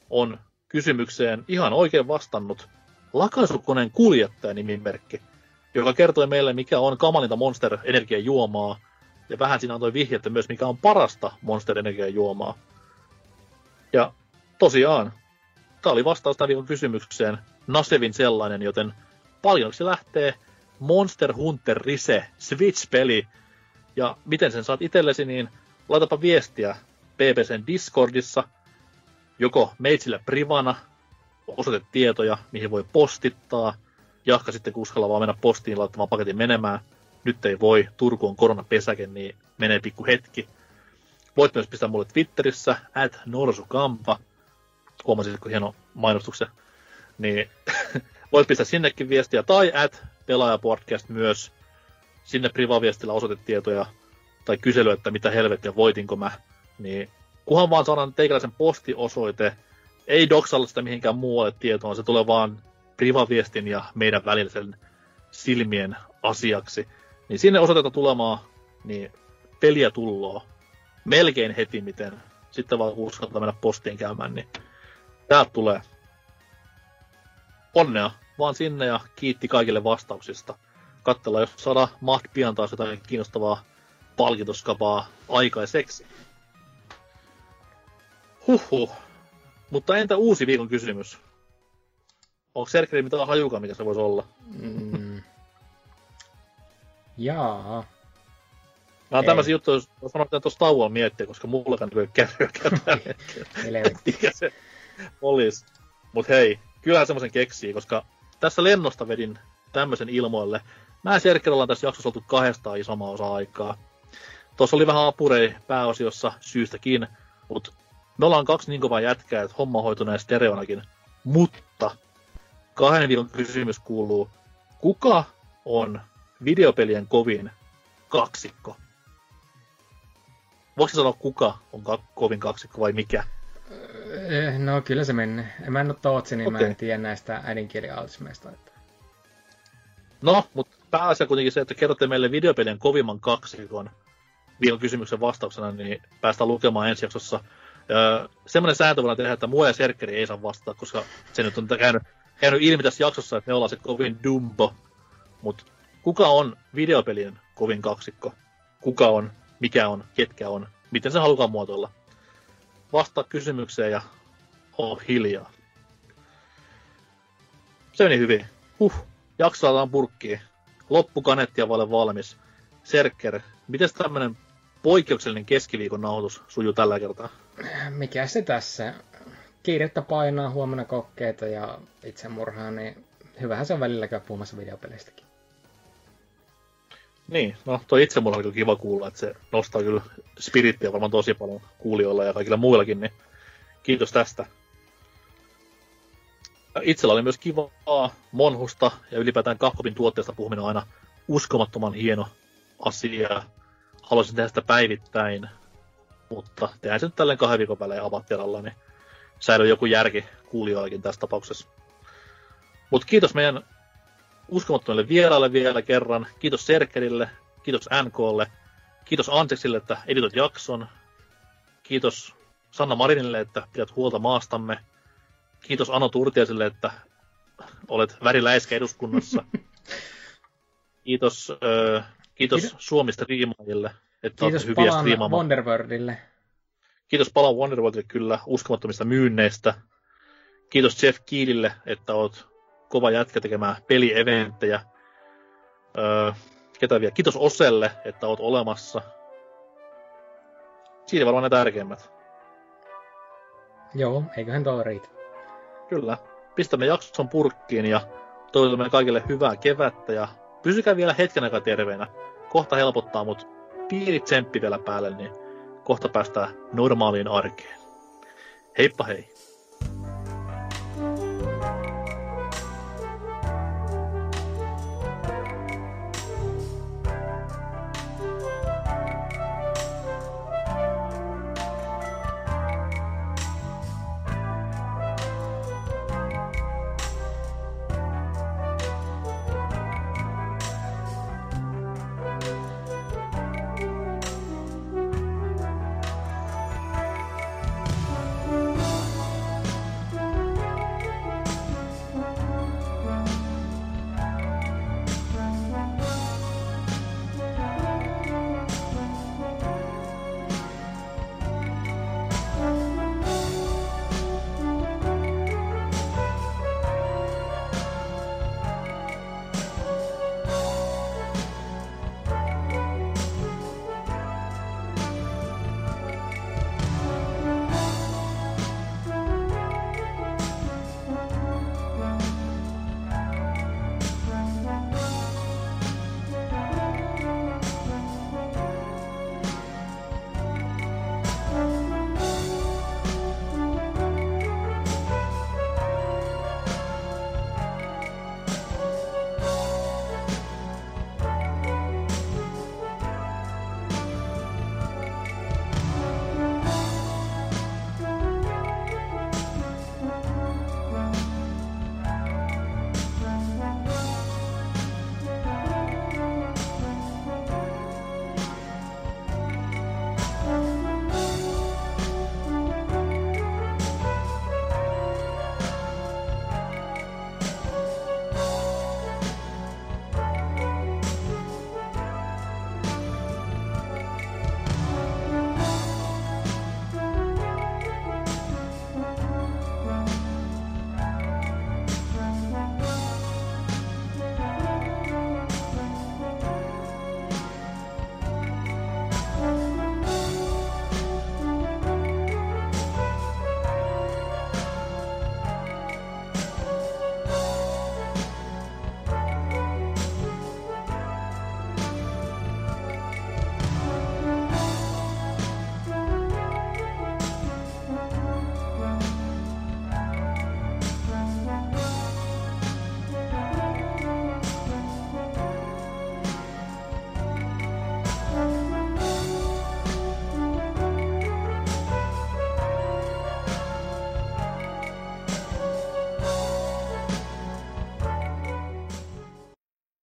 on kysymykseen ihan oikein vastannut lakaisukoneen kuljettaja nimimerkki, joka kertoi meille, mikä on kamalinta Monster juomaa ja vähän siinä antoi vihjettä myös, mikä on parasta Monster juomaa. Ja tosiaan, tämä oli vastaus tämän viikon kysymykseen, Nasevin sellainen, joten paljonko lähtee Monster Hunter Rise Switch-peli. Ja miten sen saat itsellesi, niin laitapa viestiä BBCn Discordissa – joko meitsillä privana osoitetietoja, mihin voi postittaa, jahka sitten kuskalla vaan mennä postiin laittamaan paketin menemään. Nyt ei voi, Turku on koronapesäke, niin menee pikku hetki. Voit myös pistää mulle Twitterissä, at norsukampa. Huomasitko hieno mainostuksen? Niin (laughs) voit pistää sinnekin viestiä, tai at pelaajapodcast myös. Sinne privaviestillä osoitetietoja tai kyselyä, että mitä helvettiä voitinko mä, niin kunhan vaan saadaan teikäläisen postiosoite, ei doksalla sitä mihinkään muualle tietoon, se tulee vaan privaviestin ja meidän välisen silmien asiaksi. Niin sinne osoitetta tulemaan, niin peliä tulloo melkein heti miten. Sitten vaan uskaltaa mennä postiin käymään, niin täältä tulee. Onnea vaan sinne ja kiitti kaikille vastauksista. Katsellaan, jos saadaan maht pian taas jotain kiinnostavaa palkitoskapaa aikaiseksi. Huhhuh. Mutta entä uusi viikon kysymys? Onko Serkeli mitään hajuka, mikä se voisi olla? Mm. (laughs) Jaa. Mä oon tämmöisiä juttuja, jos sanon, että tuossa tauolla miettiä, koska mullakaan ei käy tällä hetkellä. se olisi. Mut hei, kyllähän semmoisen keksii, koska tässä lennosta vedin tämmöisen ilmoille. Mä ja Serkeli ollaan tässä jaksossa oltu kahdesta isomman osa aikaa. Tuossa oli vähän apurei pääosiossa syystäkin, mutta me ollaan kaksi niin kovaa jätkää, että homma hoituu stereonakin. Mutta kahden viikon kysymys kuuluu, kuka on videopelien kovin kaksikko? Voiko sanoa, kuka on ka- kovin kaksikko vai mikä? Eh, no kyllä se menee. Mä en ole tootsi, niin okay. mä en tiedä näistä äidinkielialtismeista. Että... No, mutta pääasia kuitenkin se, että kerrotte meille videopelien kovimman kaksikon viikon kysymyksen vastauksena, niin päästään lukemaan ensi jaksossa semmoinen sääntö voidaan tehdä, että mua ja Serkkeri ei saa vastata, koska se nyt on käynyt käynyt ilmi tässä jaksossa, että me ollaan se kovin dumbo, mutta kuka on videopelien kovin kaksikko? Kuka on, mikä on, ketkä on, miten se halutaan muotoilla? Vastaa kysymykseen ja oo hiljaa. Se meni hyvin. Huh, jakso purkkiin. Loppukanettia vaille valmis. Serker, miten tämmönen poikkeuksellinen keskiviikon nauhoitus sujuu tällä kertaa? Mikä se tässä? Kiirettä painaa, huomenna kokkeita ja itsemurhaa, niin hyvähän se on välillä käy puhumassa videopeleistäkin. Niin, no toi itsemurha oli kyllä kiva kuulla, että se nostaa kyllä spirittiä varmaan tosi paljon kuulijoilla ja kaikilla muillakin, niin kiitos tästä. Itsellä oli myös kivaa Monhusta ja ylipäätään Kahkopin tuotteesta puhuminen on aina uskomattoman hieno asia. Haluaisin tehdä sitä päivittäin, mutta tehdään se nyt tälleen kahden viikon välein avattelalla, niin säilyy joku järki kuulijoillakin tässä tapauksessa. Mutta kiitos meidän uskomattomille vieraille vielä kerran. Kiitos Serkerille, kiitos NKlle, kiitos Anseksille, että editoit jakson. Kiitos Sanna Marinille, että pidät huolta maastamme. Kiitos Ano Turtiaiselle, että olet väriläiskä eduskunnassa. (laughs) kiitos, äh, kiitos, kiitos Suomista riimaajille, että kiitos hyviä striimaamaan. Wonderworldille. Kiitos Palan Wonderworldille kyllä uskomattomista myynneistä. Kiitos Jeff Kiilille, että oot kova jätkä tekemään pelieventtejä. Öö, ketä vielä? Kiitos Oselle, että oot olemassa. Siinä varmaan ne tärkeimmät. Joo, eiköhän tuo riitä. Kyllä. Pistämme jakson purkkiin ja toivotamme kaikille hyvää kevättä ja pysykää vielä hetken aikaa terveenä. Kohta helpottaa, mutta pieni tsemppi vielä päälle, niin kohta päästään normaaliin arkeen. Heippa hei!